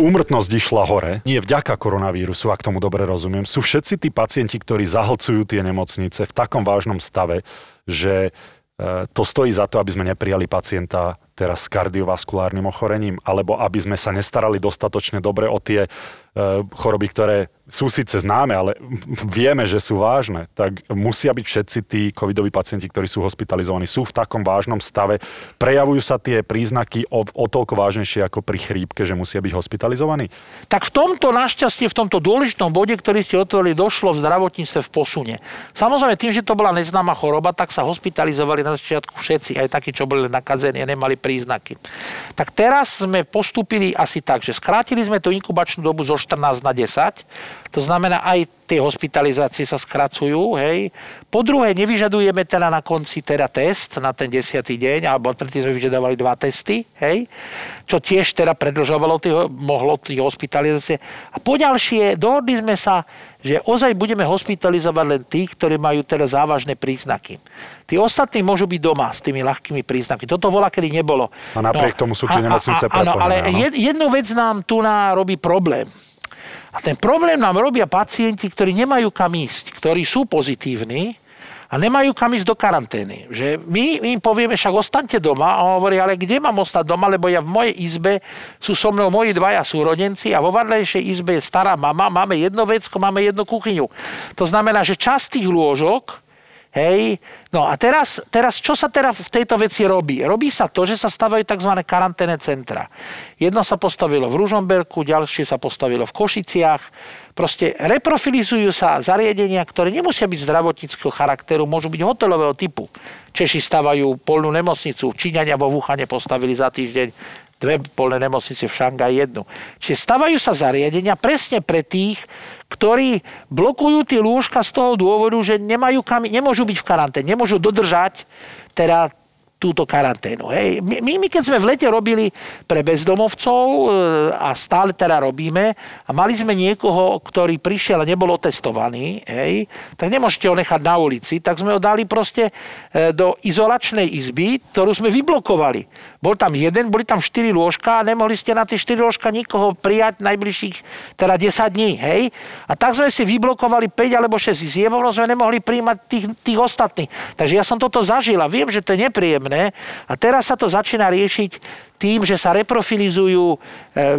Úmrtnosť išla hore, nie vďaka koronavírusu, ak tomu dobre rozumiem. Sú všetci tí pacienti, ktorí zahlcujú tie nemocnice v takom vážnom stave, že e, to stojí za to, aby sme neprijali pacienta teraz s kardiovaskulárnym ochorením, alebo aby sme sa nestarali dostatočne dobre o tie choroby, ktoré sú síce známe, ale vieme, že sú vážne, tak musia byť všetci tí covidoví pacienti, ktorí sú hospitalizovaní, sú v takom vážnom stave. Prejavujú sa tie príznaky o, o toľko vážnejšie ako pri chrípke, že musia byť hospitalizovaní? Tak v tomto našťastie, v tomto dôležitom bode, ktorý ste otvorili, došlo v zdravotníctve v posune. Samozrejme, tým, že to bola neznáma choroba, tak sa hospitalizovali na začiatku všetci, aj takí, čo boli nakazení a nemali príznaky. Tak teraz sme postupili asi tak, že skrátili sme tú inkubačnú dobu zo 14 na 10. To znamená, aj tie hospitalizácie sa skracujú. Hej. Po druhé, nevyžadujeme teda na konci teda test na ten desiatý deň, alebo predtým sme vyžadovali dva testy, hej, čo tiež teda predlžovalo tých, mohlo tých hospitalizácie. A poďalšie, dohodli sme sa, že ozaj budeme hospitalizovať len tých, ktorí majú teda závažné príznaky. Tí ostatní môžu byť doma s tými ľahkými príznakmi. Toto vola, kedy nebolo. A napriek no, tomu sú tie nemocnice Áno, ale jednu vec nám tu na robí problém. A ten problém nám robia pacienti, ktorí nemajú kam ísť, ktorí sú pozitívni a nemajú kam ísť do karantény. Že my im povieme, však ostaňte doma a on hovorí, ale kde mám ostať doma, lebo ja v mojej izbe sú so mnou moji dvaja súrodenci a vo vedlejšej izbe je stará mama, máme jedno vecko, máme jednu kuchyňu. To znamená, že časť tých lôžok Hej, no a teraz, teraz, čo sa teda v tejto veci robí? Robí sa to, že sa stavajú tzv. karanténne centra. Jedno sa postavilo v Ružomberku, ďalšie sa postavilo v Košiciach. Proste reprofilizujú sa zariadenia, ktoré nemusia byť zdravotníckého charakteru, môžu byť hotelového typu. Češi stavajú polnú nemocnicu, Číňania vo Wuhane postavili za týždeň dve polné nemocnice v Šangaji jednu. Čiže stavajú sa zariadenia presne pre tých, ktorí blokujú tie lôžka z toho dôvodu, že nemajú kam, nemôžu byť v karanténe, nemôžu dodržať teda túto karanténu. Hej. My, my, keď sme v lete robili pre bezdomovcov e, a stále teda robíme a mali sme niekoho, ktorý prišiel a nebol otestovaný, hej, tak nemôžete ho nechať na ulici, tak sme ho dali proste e, do izolačnej izby, ktorú sme vyblokovali. Bol tam jeden, boli tam 4 lôžka a nemohli ste na tie 4 lôžka nikoho prijať najbližších teda 10 dní. Hej. A tak sme si vyblokovali 5 alebo 6 izieb, sme nemohli príjmať tých, tých ostatných. Takže ja som toto zažil a viem, že to je nepríjemné potrebné. A teraz sa to začína riešiť tým, že sa reprofilizujú e,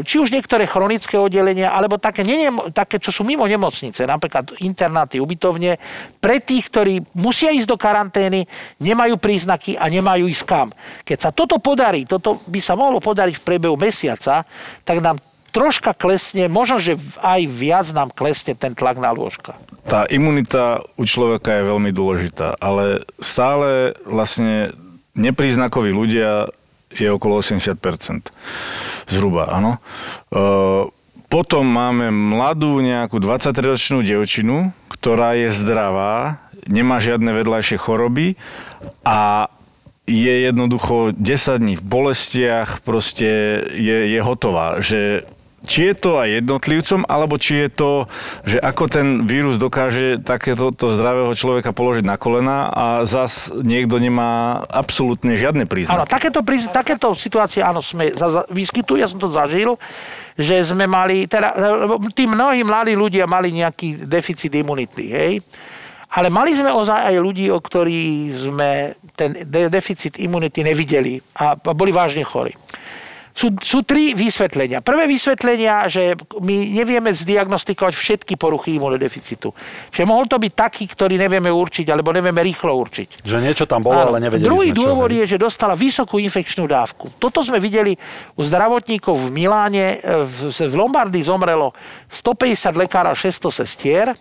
či už niektoré chronické oddelenia, alebo také, nie, také, čo sú mimo nemocnice, napríklad internáty, ubytovne, pre tých, ktorí musia ísť do karantény, nemajú príznaky a nemajú ísť kam. Keď sa toto podarí, toto by sa mohlo podariť v priebehu mesiaca, tak nám troška klesne, možno, že aj viac nám klesne ten tlak na lôžka. Tá imunita u človeka je veľmi dôležitá, ale stále vlastne nepríznakoví ľudia je okolo 80%. Zhruba, áno. E, potom máme mladú nejakú 23-ročnú dievčinu, ktorá je zdravá, nemá žiadne vedľajšie choroby a je jednoducho 10 dní v bolestiach, proste je, je hotová, že či je to aj jednotlivcom, alebo či je to, že ako ten vírus dokáže takéto to zdravého človeka položiť na kolena a zas niekto nemá absolútne žiadne príznaky. Áno, takéto, takéto situácie, áno, sme, za, vyskytujú, ja som to zažil, že sme mali, teda, tí mnohí mladí ľudia mali nejaký deficit imunity, hej, ale mali sme ozaj aj ľudí, o ktorých sme ten deficit imunity nevideli a boli vážne chorí sú, sú tri vysvetlenia. Prvé vysvetlenia, že my nevieme zdiagnostikovať všetky poruchy imunodeficitu. Že mohol to byť taký, ktorý nevieme určiť, alebo nevieme rýchlo určiť. Že niečo tam bolo, ale nevedeli Druhý sme, dôvod je, že dostala vysokú infekčnú dávku. Toto sme videli u zdravotníkov v Miláne. V, v Lombardii zomrelo 150 lekárov, 600 sestier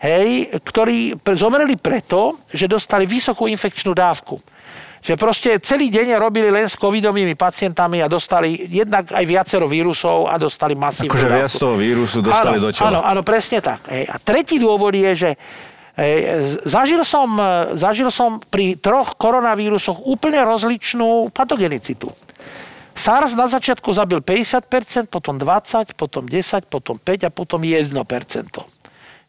hej, ktorí zomreli preto, že dostali vysokú infekčnú dávku že proste celý deň robili len s covidovými pacientami a dostali jednak aj viacero vírusov a dostali masívne. Akože viac toho vírusu dostali áno, do tela. Áno, áno, presne tak. Hej. A tretí dôvod je, že hej, zažil, som, zažil som pri troch koronavírusoch úplne rozličnú patogenicitu. SARS na začiatku zabil 50%, potom 20%, potom 10%, potom 5% a potom 1%.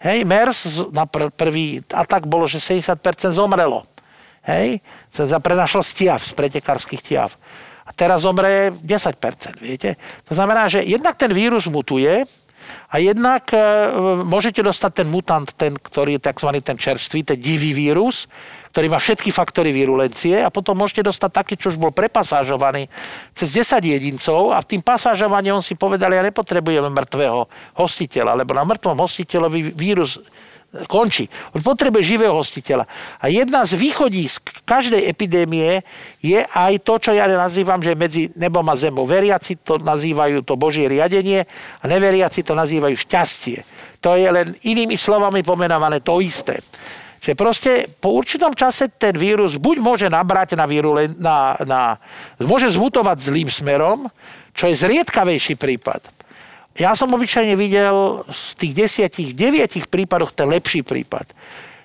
Hej, MERS na pr- prvý atak bolo, že 70% zomrelo. Hej, sa prenašal stiav z pretekárskych tiav. A teraz zomre 10%, viete. To znamená, že jednak ten vírus mutuje, a jednak e, môžete dostať ten mutant, ten, ktorý je tzv. ten čerstvý, ten divý vírus, ktorý má všetky faktory virulencie a potom môžete dostať taký, čo už bol prepasážovaný cez 10 jedincov a v tým pasážovaní on si povedal, ja nepotrebujem mŕtvého hostiteľa, lebo na mŕtvom hostiteľovi vírus končí. On potrebuje živého hostiteľa. A jedna z východísk každej epidémie je aj to, čo ja nazývam, že medzi nebom a zemou. Veriaci to nazývajú to Božie riadenie a neveriaci to nazývajú šťastie. To je len inými slovami pomenované to isté. Že proste po určitom čase ten vírus buď môže nabrať na, vírulen, na, na môže zmutovať zlým smerom, čo je zriedkavejší prípad ja som obyčajne videl z tých desiatich, deviatich prípadoch ten lepší prípad.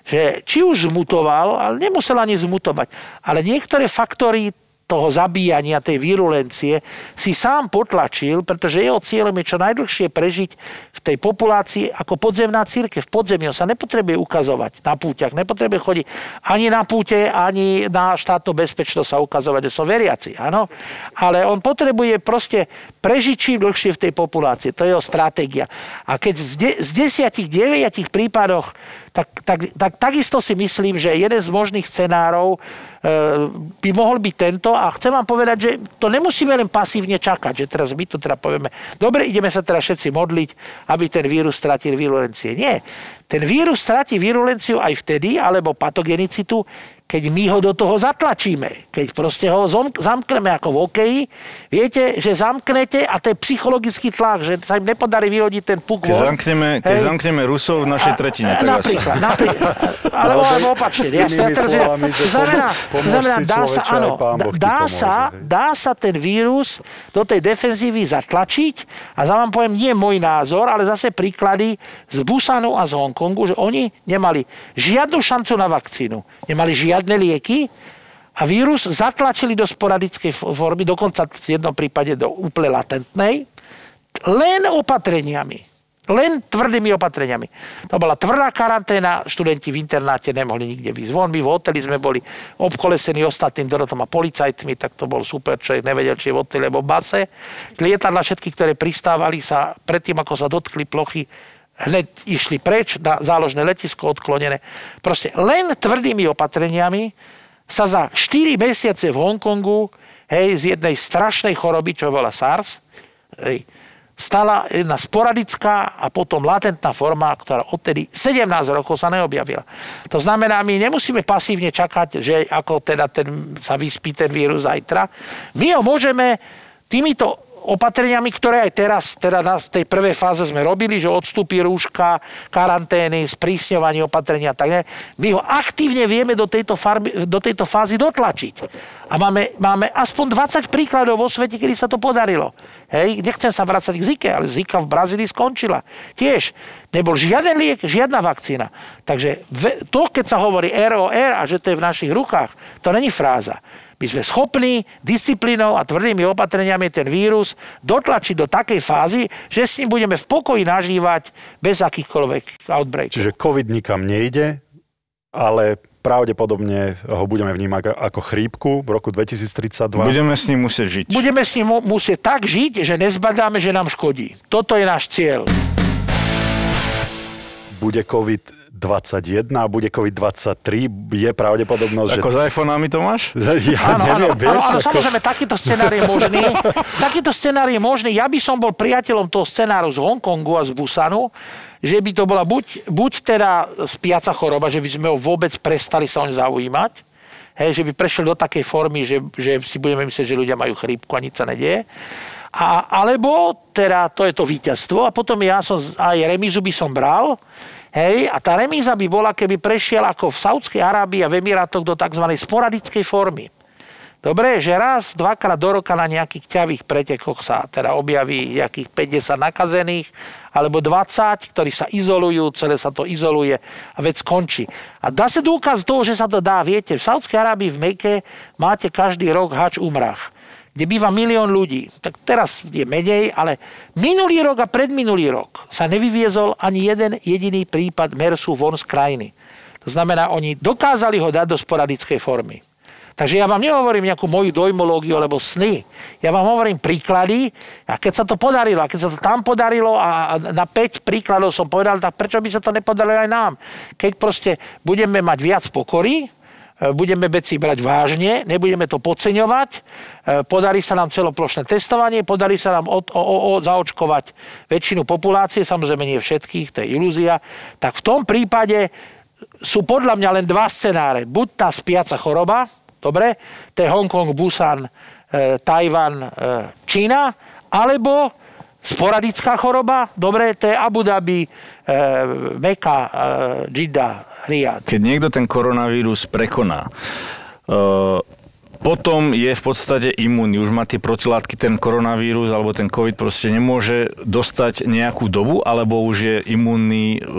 Že či už zmutoval, ale nemusel ani zmutovať, ale niektoré faktory toho zabíjania, tej virulencie si sám potlačil, pretože jeho cieľom je čo najdlhšie prežiť v tej populácii ako podzemná církev. V podzemí sa nepotrebuje ukazovať na púťach, nepotrebuje chodiť ani na púte, ani na štátnu bezpečnosť sa ukazovať, že som veriaci, áno. Ale on potrebuje proste prežiť čím dlhšie v tej populácii. To je jeho stratégia. A keď z, de- z desiatich, deviatich prípadoch tak, tak, tak takisto si myslím, že jeden z možných scenárov e, by mohol byť tento a chcem vám povedať, že to nemusíme len pasívne čakať, že teraz my to teda povieme, dobre, ideme sa teraz všetci modliť, aby ten vírus stratil virulencie. Nie. Ten vírus stratí virulenciu aj vtedy, alebo patogenicitu, keď my ho do toho zatlačíme, keď proste ho zamkneme ako v okeji, viete, že zamknete a to je psychologický tlak, že sa im nepodarí vyhodiť ten puk Keď zamkneme, keď hej. zamkneme Rusov v našej tretine. Tak napríklad, asi. napríklad. Alebo, alebo opačne. Ja sa teraz, slovami, to znamená, to znamená dá sa, áno, dá, sa, dá sa ten vírus do tej defenzívy zatlačiť a za vám poviem, nie môj názor, ale zase príklady z Busanu a z Hongkongu, že oni nemali žiadnu šancu na vakcínu. Nemali žiadnu žiadne lieky a vírus zatlačili do sporadickej formy, dokonca v jednom prípade do úplne latentnej, len opatreniami. Len tvrdými opatreniami. To bola tvrdá karanténa, študenti v internáte nemohli nikde výsť von. My v hoteli sme boli obkolesení ostatným dorotom a policajtmi, tak to bol super, človek nevedel, či je v hoteli alebo v base. Lietadla všetky, ktoré pristávali sa predtým, ako sa dotkli plochy, hneď išli preč na záložné letisko odklonené. Proste len tvrdými opatreniami sa za 4 mesiace v Hongkongu hej, z jednej strašnej choroby, čo bola SARS, hej, stala jedna sporadická a potom latentná forma, ktorá odtedy 17 rokov sa neobjavila. To znamená, my nemusíme pasívne čakať, že ako teda ten, sa vyspí ten vírus zajtra. My ho môžeme týmito opatreniami, ktoré aj teraz, teda na, tej prvej fáze sme robili, že odstúpi rúška, karantény, sprísňovanie opatrenia tak ďalej. My ho aktívne vieme do tejto, farby, do tejto fázy dotlačiť. A máme, máme aspoň 20 príkladov vo svete, kedy sa to podarilo. Hej, nechcem sa vrácať k Zike, ale Zika v Brazílii skončila. Tiež nebol žiaden liek, žiadna vakcína. Takže to, keď sa hovorí ROR a že to je v našich rukách, to není fráza. My sme schopní disciplínou a tvrdými opatreniami ten vírus dotlačiť do takej fázy, že s ním budeme v pokoji nažívať bez akýchkoľvek outbreakov. Čiže COVID nikam nejde, ale pravdepodobne ho budeme vnímať ako chrípku v roku 2032. Budeme s ním musieť žiť. Budeme s ním musieť tak žiť, že nezbadáme, že nám škodí. Toto je náš cieľ. Bude COVID 21 a bude COVID-23, je pravdepodobnosť, Ako že... s iPhoneami to máš? *laughs* Ja áno, neviem, áno, vieš, áno, áno, ako... samozrejme, takýto scenár je možný. *laughs* takýto scenár je možný. Ja by som bol priateľom toho scenáru z Hongkongu a z Busanu, že by to bola buď, buď teda spiaca choroba, že by sme ho vôbec prestali sa oň zaujímať, hej, že by prešiel do takej formy, že, že si budeme myslieť, že ľudia majú chrípku a nič sa nedieje. A, alebo teda to je to víťazstvo a potom ja som aj remizu by som bral, Hej, a tá remíza by bola, keby prešiel ako v Saudskej Arábii a v Emirátoch do tzv. sporadickej formy. Dobre, že raz, dvakrát do roka na nejakých ťavých pretekoch sa teda objaví nejakých 50 nakazených, alebo 20, ktorí sa izolujú, celé sa to izoluje a vec skončí. A dá sa dôkaz toho, že sa to dá. Viete, v Saudskej Arábii v Meke máte každý rok hač umrach kde býva milión ľudí. Tak teraz je menej, ale minulý rok a predminulý rok sa nevyviezol ani jeden jediný prípad MERSu von z krajiny. To znamená, oni dokázali ho dať do sporadickej formy. Takže ja vám nehovorím nejakú moju dojmológiu alebo sny. Ja vám hovorím príklady a keď sa to podarilo, a keď sa to tam podarilo a na 5 príkladov som povedal, tak prečo by sa to nepodarilo aj nám? Keď proste budeme mať viac pokory, budeme veci brať vážne, nebudeme to podceňovať, e, podarí sa nám celoplošné testovanie, podarí sa nám od, o, o, o, zaočkovať väčšinu populácie, samozrejme nie všetkých, to je ilúzia, tak v tom prípade sú podľa mňa len dva scenáre. Buď tá spiaca choroba, Dobre? To je Hongkong, Busan, e, Tajvan, e, Čína. Alebo sporadická choroba, dobre, to je Abu Dhabi, e, Meka, e, Jeddah, Riyadh. Keď niekto ten koronavírus prekoná, e, potom je v podstate imúnny, už má tie protilátky, ten koronavírus alebo ten COVID proste nemôže dostať nejakú dobu, alebo už je imúnny e,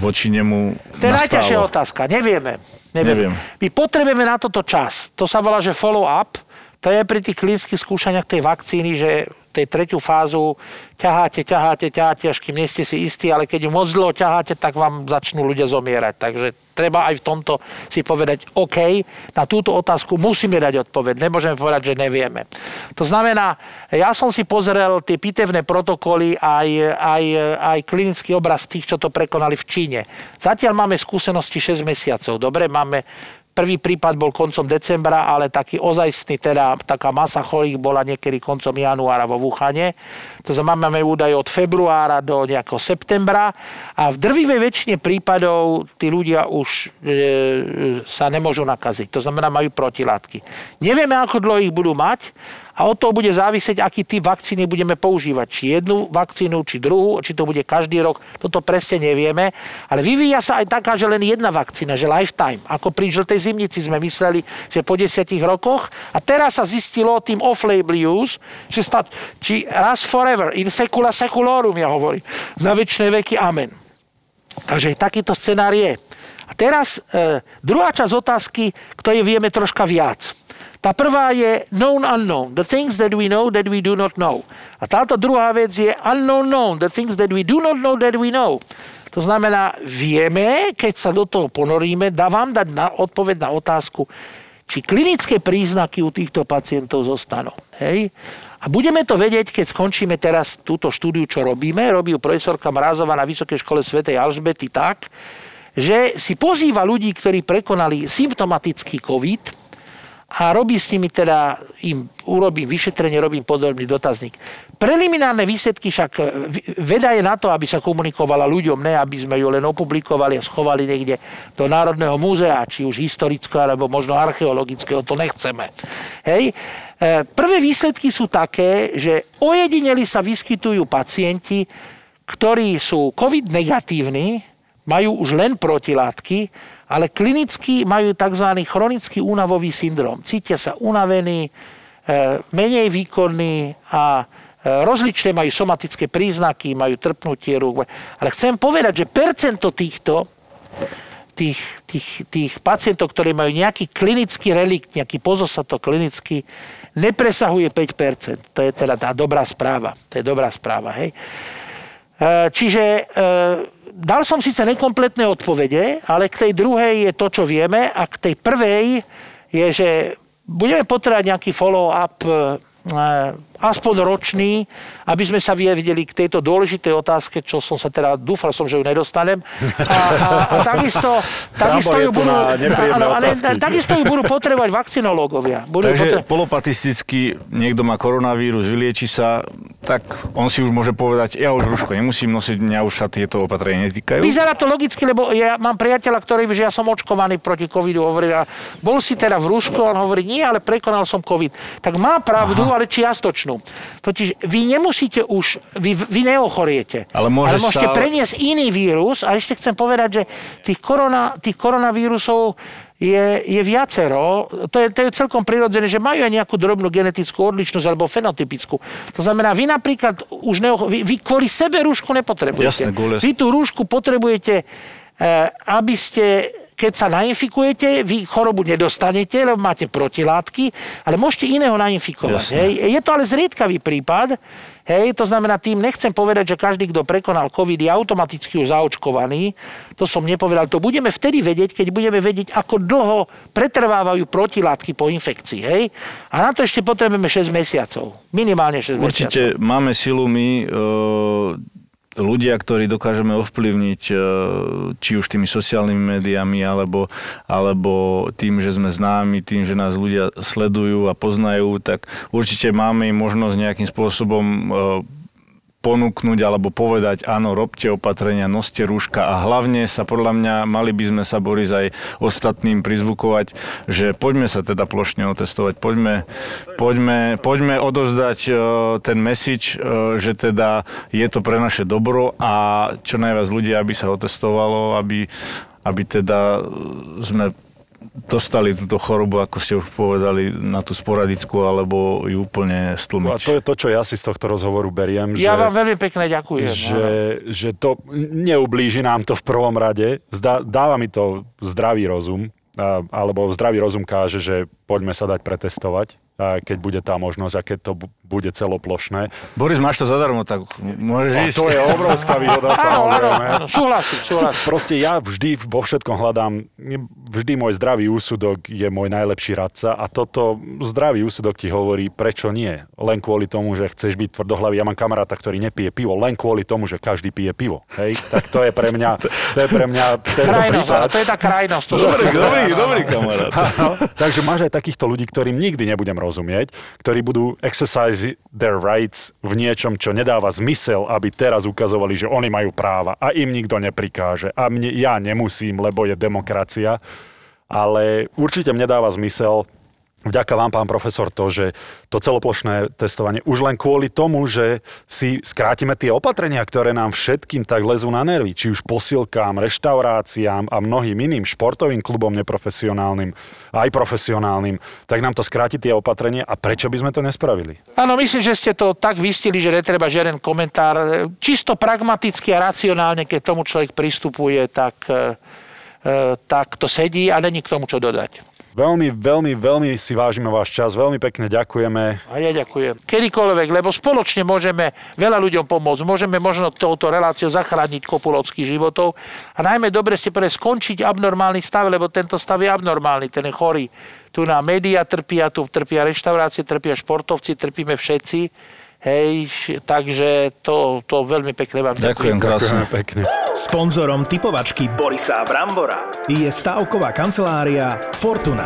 voči nemu To je najťažšia otázka, nevieme. Neviem. Neviem. My potrebujeme na toto čas. To sa volá, že follow-up. To je pri tých klinických skúšaniach tej vakcíny, že tej tretiu fázu ťaháte, ťaháte, ťaháte, až kým nie ste si istí, ale keď ju moc dlho ťaháte, tak vám začnú ľudia zomierať. Takže treba aj v tomto si povedať, OK, na túto otázku musíme dať odpoveď. Nemôžeme povedať, že nevieme. To znamená, ja som si pozrel tie pitevné protokoly aj, aj, aj klinický obraz tých, čo to prekonali v Číne. Zatiaľ máme skúsenosti 6 mesiacov. Dobre, máme Prvý prípad bol koncom decembra, ale taký ozajstný, teda taká masa chorých bola niekedy koncom januára vo Wuhane. To znamená, máme údaj od februára do nejakého septembra a v drvivej väčšine prípadov tí ľudia už e, sa nemôžu nakaziť. To znamená, majú protilátky. Nevieme, ako dlho ich budú mať, a od toho bude závisieť, aký typ vakcíny budeme používať. Či jednu vakcínu, či druhú, či to bude každý rok, toto presne nevieme. Ale vyvíja sa aj taká, že len jedna vakcína, že lifetime. Ako pri žltej zimnici sme mysleli, že po desiatich rokoch. A teraz sa zistilo tým off-label use, že stať, či raz forever, in secula seculorum, ja hovorím. Na väčšie veky, amen. Takže takýto scenár je. A teraz e, druhá časť otázky, ktorej vieme troška viac. Tá prvá je known unknown, the things that we know that we do not know. A táto druhá vec je unknown known, the things that we do not know that we know. To znamená, vieme, keď sa do toho ponoríme, dá vám dať na odpoveď na otázku, či klinické príznaky u týchto pacientov zostanú. Hej? A budeme to vedieť, keď skončíme teraz túto štúdiu, čo robíme. Robí ju profesorka Mrázova na Vysokej škole svätej Alžbety tak, že si pozýva ľudí, ktorí prekonali symptomatický COVID, a robí s nimi teda, im urobím vyšetrenie, robím podobný dotazník. Preliminárne výsledky však e, veda je na to, aby sa komunikovala ľuďom, ne aby sme ju len opublikovali a schovali niekde do Národného múzea, či už historického, alebo možno archeologického, to nechceme. Hej. E, prvé výsledky sú také, že ojedineli sa vyskytujú pacienti, ktorí sú COVID negatívni, majú už len protilátky, ale klinicky majú tzv. chronický únavový syndrom. Cítia sa unavení, e, menej výkonní a e, rozličné majú somatické príznaky, majú trpnutie rúk. Ale chcem povedať, že percento týchto tých, tých, tých pacientov, ktorí majú nejaký klinický relikt, nejaký pozostatok klinický, nepresahuje 5%. To je teda tá dobrá správa. To je dobrá správa. Hej. E, čiže dal som síce nekompletné odpovede, ale k tej druhej je to, čo vieme a k tej prvej je, že budeme potrebovať nejaký follow-up Eh, aspoň ročný, aby sme sa videli k tejto dôležitej otázke, čo som sa teda, dúfal som, že ju nedostanem. A, a, a takisto, *laughs* takisto, ju budú, áno, ale, takisto ju budú potrebovať vakcinológovia. Budú Takže potrebovať... polopatisticky niekto má koronavírus, vylieči sa, tak on si už môže povedať, ja už rúško nemusím nosiť, mňa už sa tieto opatrenia netýkajú. Vyzerá to logicky, lebo ja mám priateľa, ktorý že ja som očkovaný proti covidu, hovorí, a bol si teda v rúšku, on hovorí, nie, ale prekonal som covid. Tak má pravdu, Aha ale čiastočnú. Totiž vy nemusíte už, vy, vy neochoriete. Ale, ale môžete stále... preniesť iný vírus a ešte chcem povedať, že tých, korona, tých koronavírusov je, je viacero. To je, to je celkom prirodzené, že majú aj nejakú drobnú genetickú odlišnosť alebo fenotypickú. To znamená, vy napríklad už ne, vy, vy kvôli sebe rúšku nepotrebujete. Jasné, gule. Vy tú rúšku potrebujete, aby ste keď sa nainfikujete, vy chorobu nedostanete, lebo máte protilátky, ale môžete iného nainfikovať. Hej. Je to ale zriedkavý prípad, hej, to znamená, tým nechcem povedať, že každý, kto prekonal COVID, je automaticky už zaočkovaný. To som nepovedal. To budeme vtedy vedieť, keď budeme vedieť, ako dlho pretrvávajú protilátky po infekcii. Hej. A na to ešte potrebujeme 6 mesiacov. Minimálne 6 mesiacov. Určite máme silu my, e, ľudia, ktorí dokážeme ovplyvniť e, či už tými sociálnymi médiami, alebo, alebo tým, že sme známi, tým, že nás ľudia sledujú a poznajú, tak určite máme im možnosť nejakým spôsobom e, ponúknuť alebo povedať, áno, robte opatrenia, noste rúška. A hlavne sa podľa mňa mali by sme sa Boris aj ostatným prizvukovať, že poďme sa teda plošne otestovať, poďme, poďme, poďme odovzdať e, ten message, e, že teda je to pre naše dobro a čo najviac ľudí, aby sa otestovalo, aby, aby teda sme dostali túto chorobu, ako ste už povedali, na tú sporadickú, alebo ju úplne stlmiť. A to je to, čo ja si z tohto rozhovoru beriem, že, Ja vám veľmi pekne ďakujem. že, že to neublíži nám to v prvom rade. Zdá, dáva mi to zdravý rozum, alebo zdravý rozum káže, že poďme sa dať pretestovať, keď bude tá možnosť a keď to bu- bude celoplošné. Boris, máš to zadarmo, tak môžeš A ísť. to je obrovská výhoda *laughs* samozrejme. súhlasím, súhlasím. Proste ja vždy vo všetkom hľadám, vždy môj zdravý úsudok je môj najlepší radca a toto zdravý úsudok ti hovorí, prečo nie. Len kvôli tomu, že chceš byť tvrdohlavý. Ja mám kamaráta, ktorý nepije pivo, len kvôli tomu, že každý pije pivo. Hej? Tak to je pre mňa, *laughs* to je pre mňa tento Krajnosť, to je tá krajnosť. To Dobrý, dobrý, dobrý kamarát. *laughs* Takže máš aj takýchto ľudí, ktorým nikdy nebudem rozumieť, ktorí budú exercise their rights v niečom, čo nedáva zmysel, aby teraz ukazovali, že oni majú práva a im nikto neprikáže a mne, ja nemusím, lebo je demokracia. Ale určite mne dáva zmysel Vďaka vám, pán profesor, to, že to celoplošné testovanie už len kvôli tomu, že si skrátime tie opatrenia, ktoré nám všetkým tak lezú na nervy, či už posilkám, reštauráciám a mnohým iným športovým klubom neprofesionálnym, aj profesionálnym, tak nám to skráti tie opatrenia a prečo by sme to nespravili? Áno, myslím, že ste to tak vystili, že netreba žiaden komentár. Čisto pragmaticky a racionálne, keď tomu človek pristupuje, tak, e, e, tak to sedí a není k tomu čo dodať. Veľmi, veľmi, veľmi si vážime váš čas, veľmi pekne ďakujeme. A ja ďakujem. Kedykoľvek, lebo spoločne môžeme veľa ľuďom pomôcť. Môžeme možno touto reláciou zachrániť kopu ľudských životov. A najmä dobre ste pre skončiť abnormálny stav, lebo tento stav je abnormálny, ten je chorý. Tu na média trpia, tu trpia reštaurácie, trpia športovci, trpíme všetci. Hej, takže to, to veľmi pekne vám Ďakujem krásne. Ďakujeme pekne. Sponzorom typovačky Borisa Brambora je stavková kancelária Fortuna.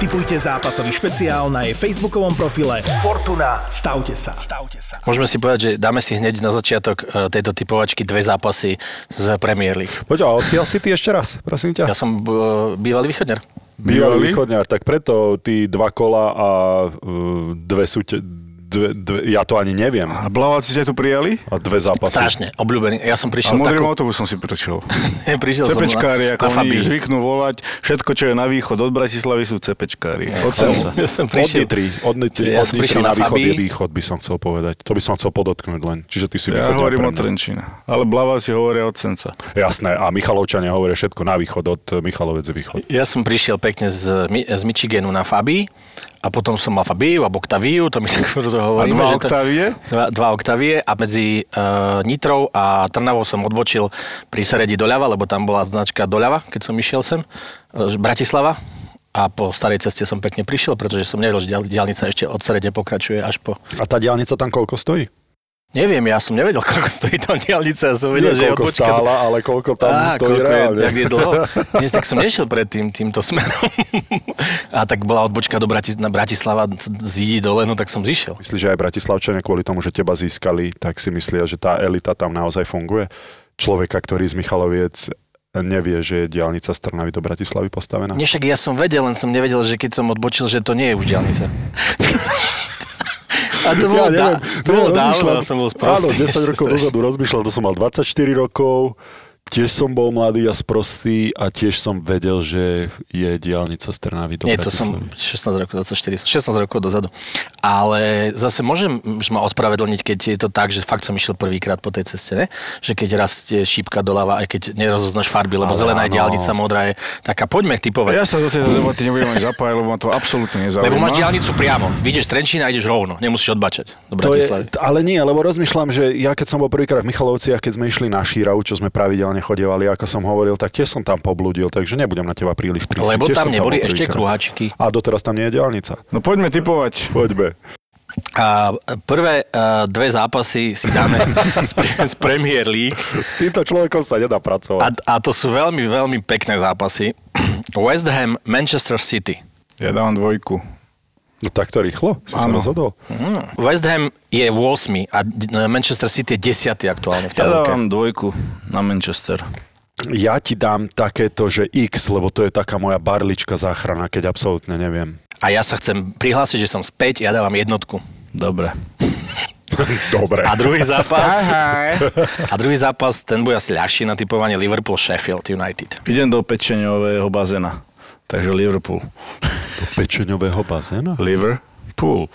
Typujte zápasový špeciál na jej facebookovom profile Fortuna. Stavte sa. Stavte sa. Môžeme si povedať, že dáme si hneď na začiatok e, tejto typovačky dve zápasy z Premier League. Poď, a odkiaľ si ty ešte raz, prosím ťa? Ja som e, bývalý východňar. Bývalý východňar, tak preto tí dva kola a uh, dve súte... Dve, dve, ja to ani neviem. A Blaváci ste tu prijali? A dve zápasy. Strašne, obľúbený. Ja som A prišiel s modrým takou... autobusom si prešiel. *laughs* prišiel som na, Cepečkári, ako na oni Fabii. zvyknú volať, všetko, čo je na východ od Bratislavy sú cepečkári. Od senca. Ja som Od prišiel... Nitry, od Nitry, Ja od som Nitry prišiel na, na východ je východ, by som chcel povedať. To by som chcel podotknúť len. Čiže ty si Ja hovorím od mňa. Trenčína. Ale Blaváci hovoria od senca. Jasné, a Michalovčania hovoria všetko na východ, od Michalovec východ. Ja som prišiel pekne z, z Michiganu na Fabii a potom som mal Fabiu a Octaviu, to my *laughs* tak to hovoríme. dva že to- Octavie? Dva, dva Octavie a medzi uh, Nitrou a Trnavou som odbočil pri Seredi doľava, lebo tam bola značka doľava, keď som išiel sem, uh, Bratislava. A po starej ceste som pekne prišiel, pretože som nevedel, že diaľnica ešte od Serede pokračuje až po... A tá diálnica tam koľko stojí? Neviem, ja som nevedel, *laughs* koľko stojí tam diaľnica. Ja som Nie vedel, že je koľko odbočka... stála, ale koľko tam Á, stojí koľko je, reálne. jak je dlho. *laughs* Nie, tak som nešiel predtým týmto smerom. *laughs* a tak bola odbočka do Bratis- na Bratislava, zídi dole, no tak som zišiel. Myslíš, že aj Bratislavčania kvôli tomu, že teba získali, tak si myslia, že tá elita tam naozaj funguje? Človeka, ktorý z Michaloviec nevie, že je diálnica z Trnavy do Bratislavy postavená? Nie, však ja som vedel, len som nevedel, že keď som odbočil, že to nie je už diálnica. A to *laughs* bolo, neviem, dá, to neviem, bolo dávno, rozmýšľam- som bol sprostý. Áno, 10 rokov *laughs* dozadu rozmýšľal, to som mal 24 rokov, Tiež som bol mladý a sprostý a tiež som vedel, že je diálnica z Trnavy do Nie, to som Bratislavy. 16 rokov, 24, 16 rokov dozadu. Ale zase môžem že ma ospravedlniť, keď je to tak, že fakt som išiel prvýkrát po tej ceste, ne? že keď rastie šípka doľava, aj keď nerozoznáš farby, lebo Ale zelená je áno. diálnica, modrá je taká, poďme typovať. Ja sa do tejto debaty nebudem ani zapájať, lebo ma to absolútne nezaujíma. Lebo máš diálnicu priamo. Vidíš z Trenčína a ideš rovno. Nemusíš odbačať do To je, ale nie, lebo rozmýšľam, že ja keď som bol prvýkrát v Michalovciach, keď sme išli na Šíravu, čo sme pravidelne chodievali, ako som hovoril, tak tiež som tam poblúdil, takže nebudem na teba príliš prísny. Lebo tam neboli bol ešte kruháčiky. A doteraz tam nie je diálnica. No poďme typovať. Poďme. A prvé uh, dve zápasy si dáme z, z Premier League. S týmto človekom sa nedá A, pracovať. a to sú veľmi, veľmi pekné zápasy. *clears throat* West Ham, Manchester City. Ja dávam dvojku. No takto rýchlo si sa Áno. rozhodol. West Ham je 8 a d- Manchester City je 10 aktuálne v Ja tabulke. dávam dvojku na Manchester. Ja ti dám takéto, že X, lebo to je taká moja barlička záchrana, keď absolútne neviem. A ja sa chcem prihlásiť, že som späť, ja dávam jednotku. Dobre. *laughs* Dobre. A druhý zápas, a druhý zápas, ten bude asi ľahší na typovanie Liverpool Sheffield United. Idem do pečeňového bazéna. Takže Liverpool. Pečeňového bazéna? Liverpool.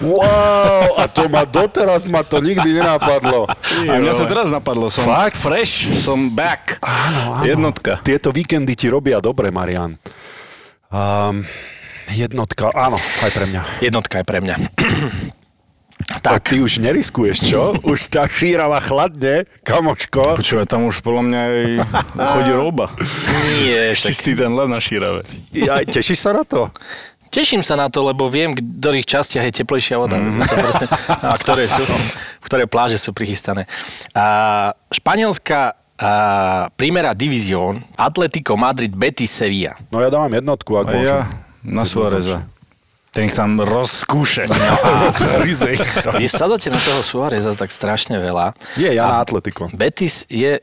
Wow, a to ma doteraz ma to nikdy nenapadlo. A mňa sa teraz napadlo, som Fakt? fresh, som back. Áno, áno. Jednotka. Tieto víkendy ti robia dobre, Marian. Um, jednotka, áno, aj pre mňa. Jednotka je pre mňa. Tak tak, ty už neriskuješ, čo? *laughs* Už ťa šírava chladne, kamoško. Počúvaj, tam už podľa mňa aj chodí roba. nie, *laughs* Čistý ten led na šírave. Ja, tešíš sa na to? Teším sa na to, lebo viem, v ktorých častiach je teplejšia voda. To proste, *laughs* a ktoré, sú, ktoré pláže sú prichystané. A španielská a Primera Division, Atletico Madrid, Betis, Sevilla. No ja dávam jednotku, ak A môžem. ja na Suáreza. Ten ich tam rozkúše. *laughs* Vy sadáte na toho Suáreza tak strašne veľa. Je, ja na Atletico. Betis je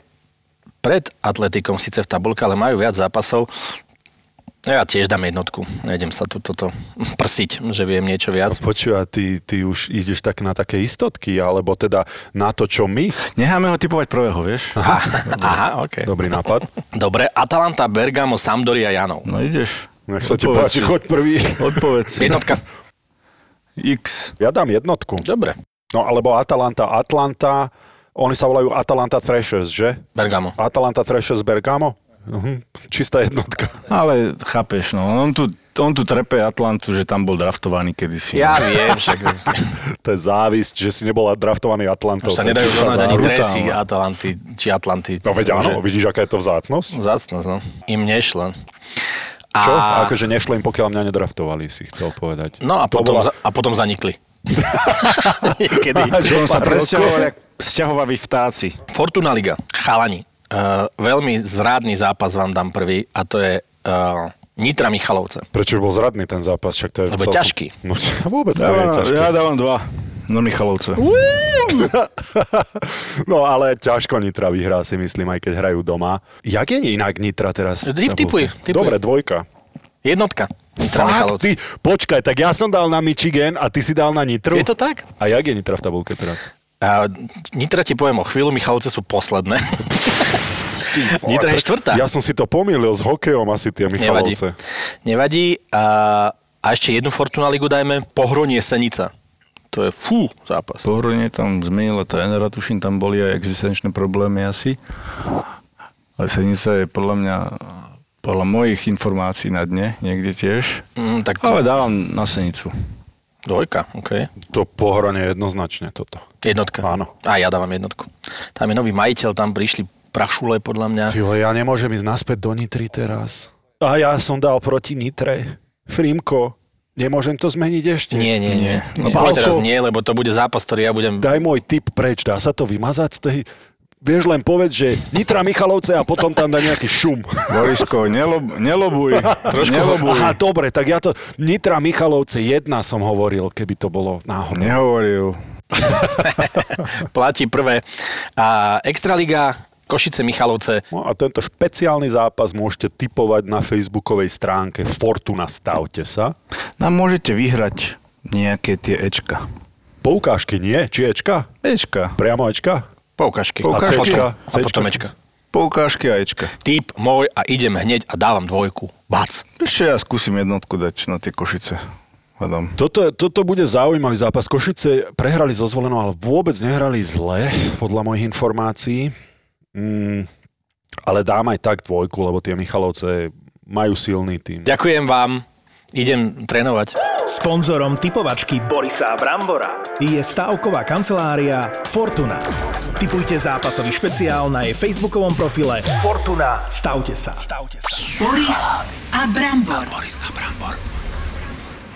pred Atletikom síce v tabulke, ale majú viac zápasov. No Ja tiež dám jednotku. Nejdem sa tu toto prsiť, že viem niečo viac. Počúva, ty, ty už ideš tak na také istotky, alebo teda na to, čo my. Necháme ho typovať prvého, vieš? Aha, ok. Dobrý nápad. Dobre, Atalanta, Bergamo, Sampdoria, Janov. No ideš. Nech sa ti páči, choď prvý. Odpovedz. Jednotka. X. Ja dám jednotku. Dobre. No alebo Atalanta, Atlanta, oni sa volajú Atalanta Thrashers, že? Bergamo. Atalanta Thrashers Bergamo? Mhm. Čistá jednotka. Ale chápeš, no. On tu, on tu trepe Atlantu, že tam bol draftovaný kedysi. Ja viem, však *laughs* To je závisť, že si nebol draftovaný Atlantou. už sa nedajú zohnať ani dresy Atalanty, či Atlanty. No veď áno, vidíš, aká je to vzácnosť? Vzácnosť, no. Im nešlo. A, Čo? Akože nešlo im, pokiaľ mňa nedraftovali, si chcel povedať. No a To potom, bola- za, a potom zanikli. *laughs* Niekedy. Že on sa presťahoval jak sťahovaví vtáci. Fortuna Liga. Chalani. Uh, veľmi zrádny zápas vám dám prvý a to je uh, Nitra Michalovce. Prečo bol zradný ten zápas? Však to je Lebo je ťažký. No *laughs* vôbec to je ťažké. ja dávam dva. No Michalovce. *laughs* No ale ťažko Nitra vyhrá si myslím, aj keď hrajú doma. Jak je inak Nitra teraz? Typ- tipuj, tipuj. Dobre, dvojka. Jednotka. Nitra Fakt, Michalovce. ty, počkaj, tak ja som dal na Michigan a ty si dal na Nitru? Je to tak? A jak je Nitra v tabulke teraz? A Nitra ti poviem o chvíľu, Michalovce sú posledné. *laughs* Nitra je štvrtá. Ja som si to pomýlil s hokejom asi tie Nevadí. Michalovce. Nevadí. A, a ešte jednu Fortuna Ligu dajme. Pohronie Senica. To je fú zápas. Pohorenie tam zmenila trénera, tuším, tam boli aj existenčné problémy asi. Ale Senica je podľa mňa, podľa mojich informácií na dne, niekde tiež. Mm, tak Ale dávam na Senicu. dvojka, OK. To pohranie jednoznačne toto. Jednotka. Áno. A ja dávam jednotku. Tam je nový majiteľ, tam prišli prašule podľa mňa. Tyjo, ja nemôžem ísť naspäť do Nitry teraz. A ja som dal proti Nitre. Frímko, nemôžem to zmeniť ešte? Nie, nie, nie. Nie. Pálko, Už teraz nie, lebo to bude zápas, ktorý ja budem... Daj môj tip preč, dá sa to vymazať z tej... Vieš len povedz, že Nitra Michalovce a potom tam dá nejaký šum. Borisko, nelob, nelobuj. Trošku nelobuj. Aha, dobre, tak ja to... Nitra Michalovce jedna som hovoril, keby to bolo náhodou. Nehovoril. *laughs* Platí prvé. A Extraliga, Košice, Michalovce. No a tento špeciálny zápas môžete typovať na facebookovej stránke Fortuna Stavte sa. Nám môžete vyhrať nejaké tie Ečka. Poukážky nie? Či Ečka? Ečka. Priamo Ečka? Poukažky. Poukažky. A, potom, Cčka. a potom Ečka. Poukážky a Ečka. Typ môj a idem hneď a dávam dvojku. Bac. Ešte ja skúsim jednotku dať na tie Košice. Toto, toto bude zaujímavý zápas. Košice prehrali so zvolenou, ale vôbec nehrali zle, podľa mojich informácií. Mm, ale dám aj tak dvojku, lebo tie Michalovce majú silný tým. Ďakujem vám. Idem trénovať. Sponzorom typovačky Borisa Brambora je stavková kancelária Fortuna. Typujte zápasový špeciál na jej facebookovom profile Fortuna. Stavte sa. Stavte sa. Boris a Brambor.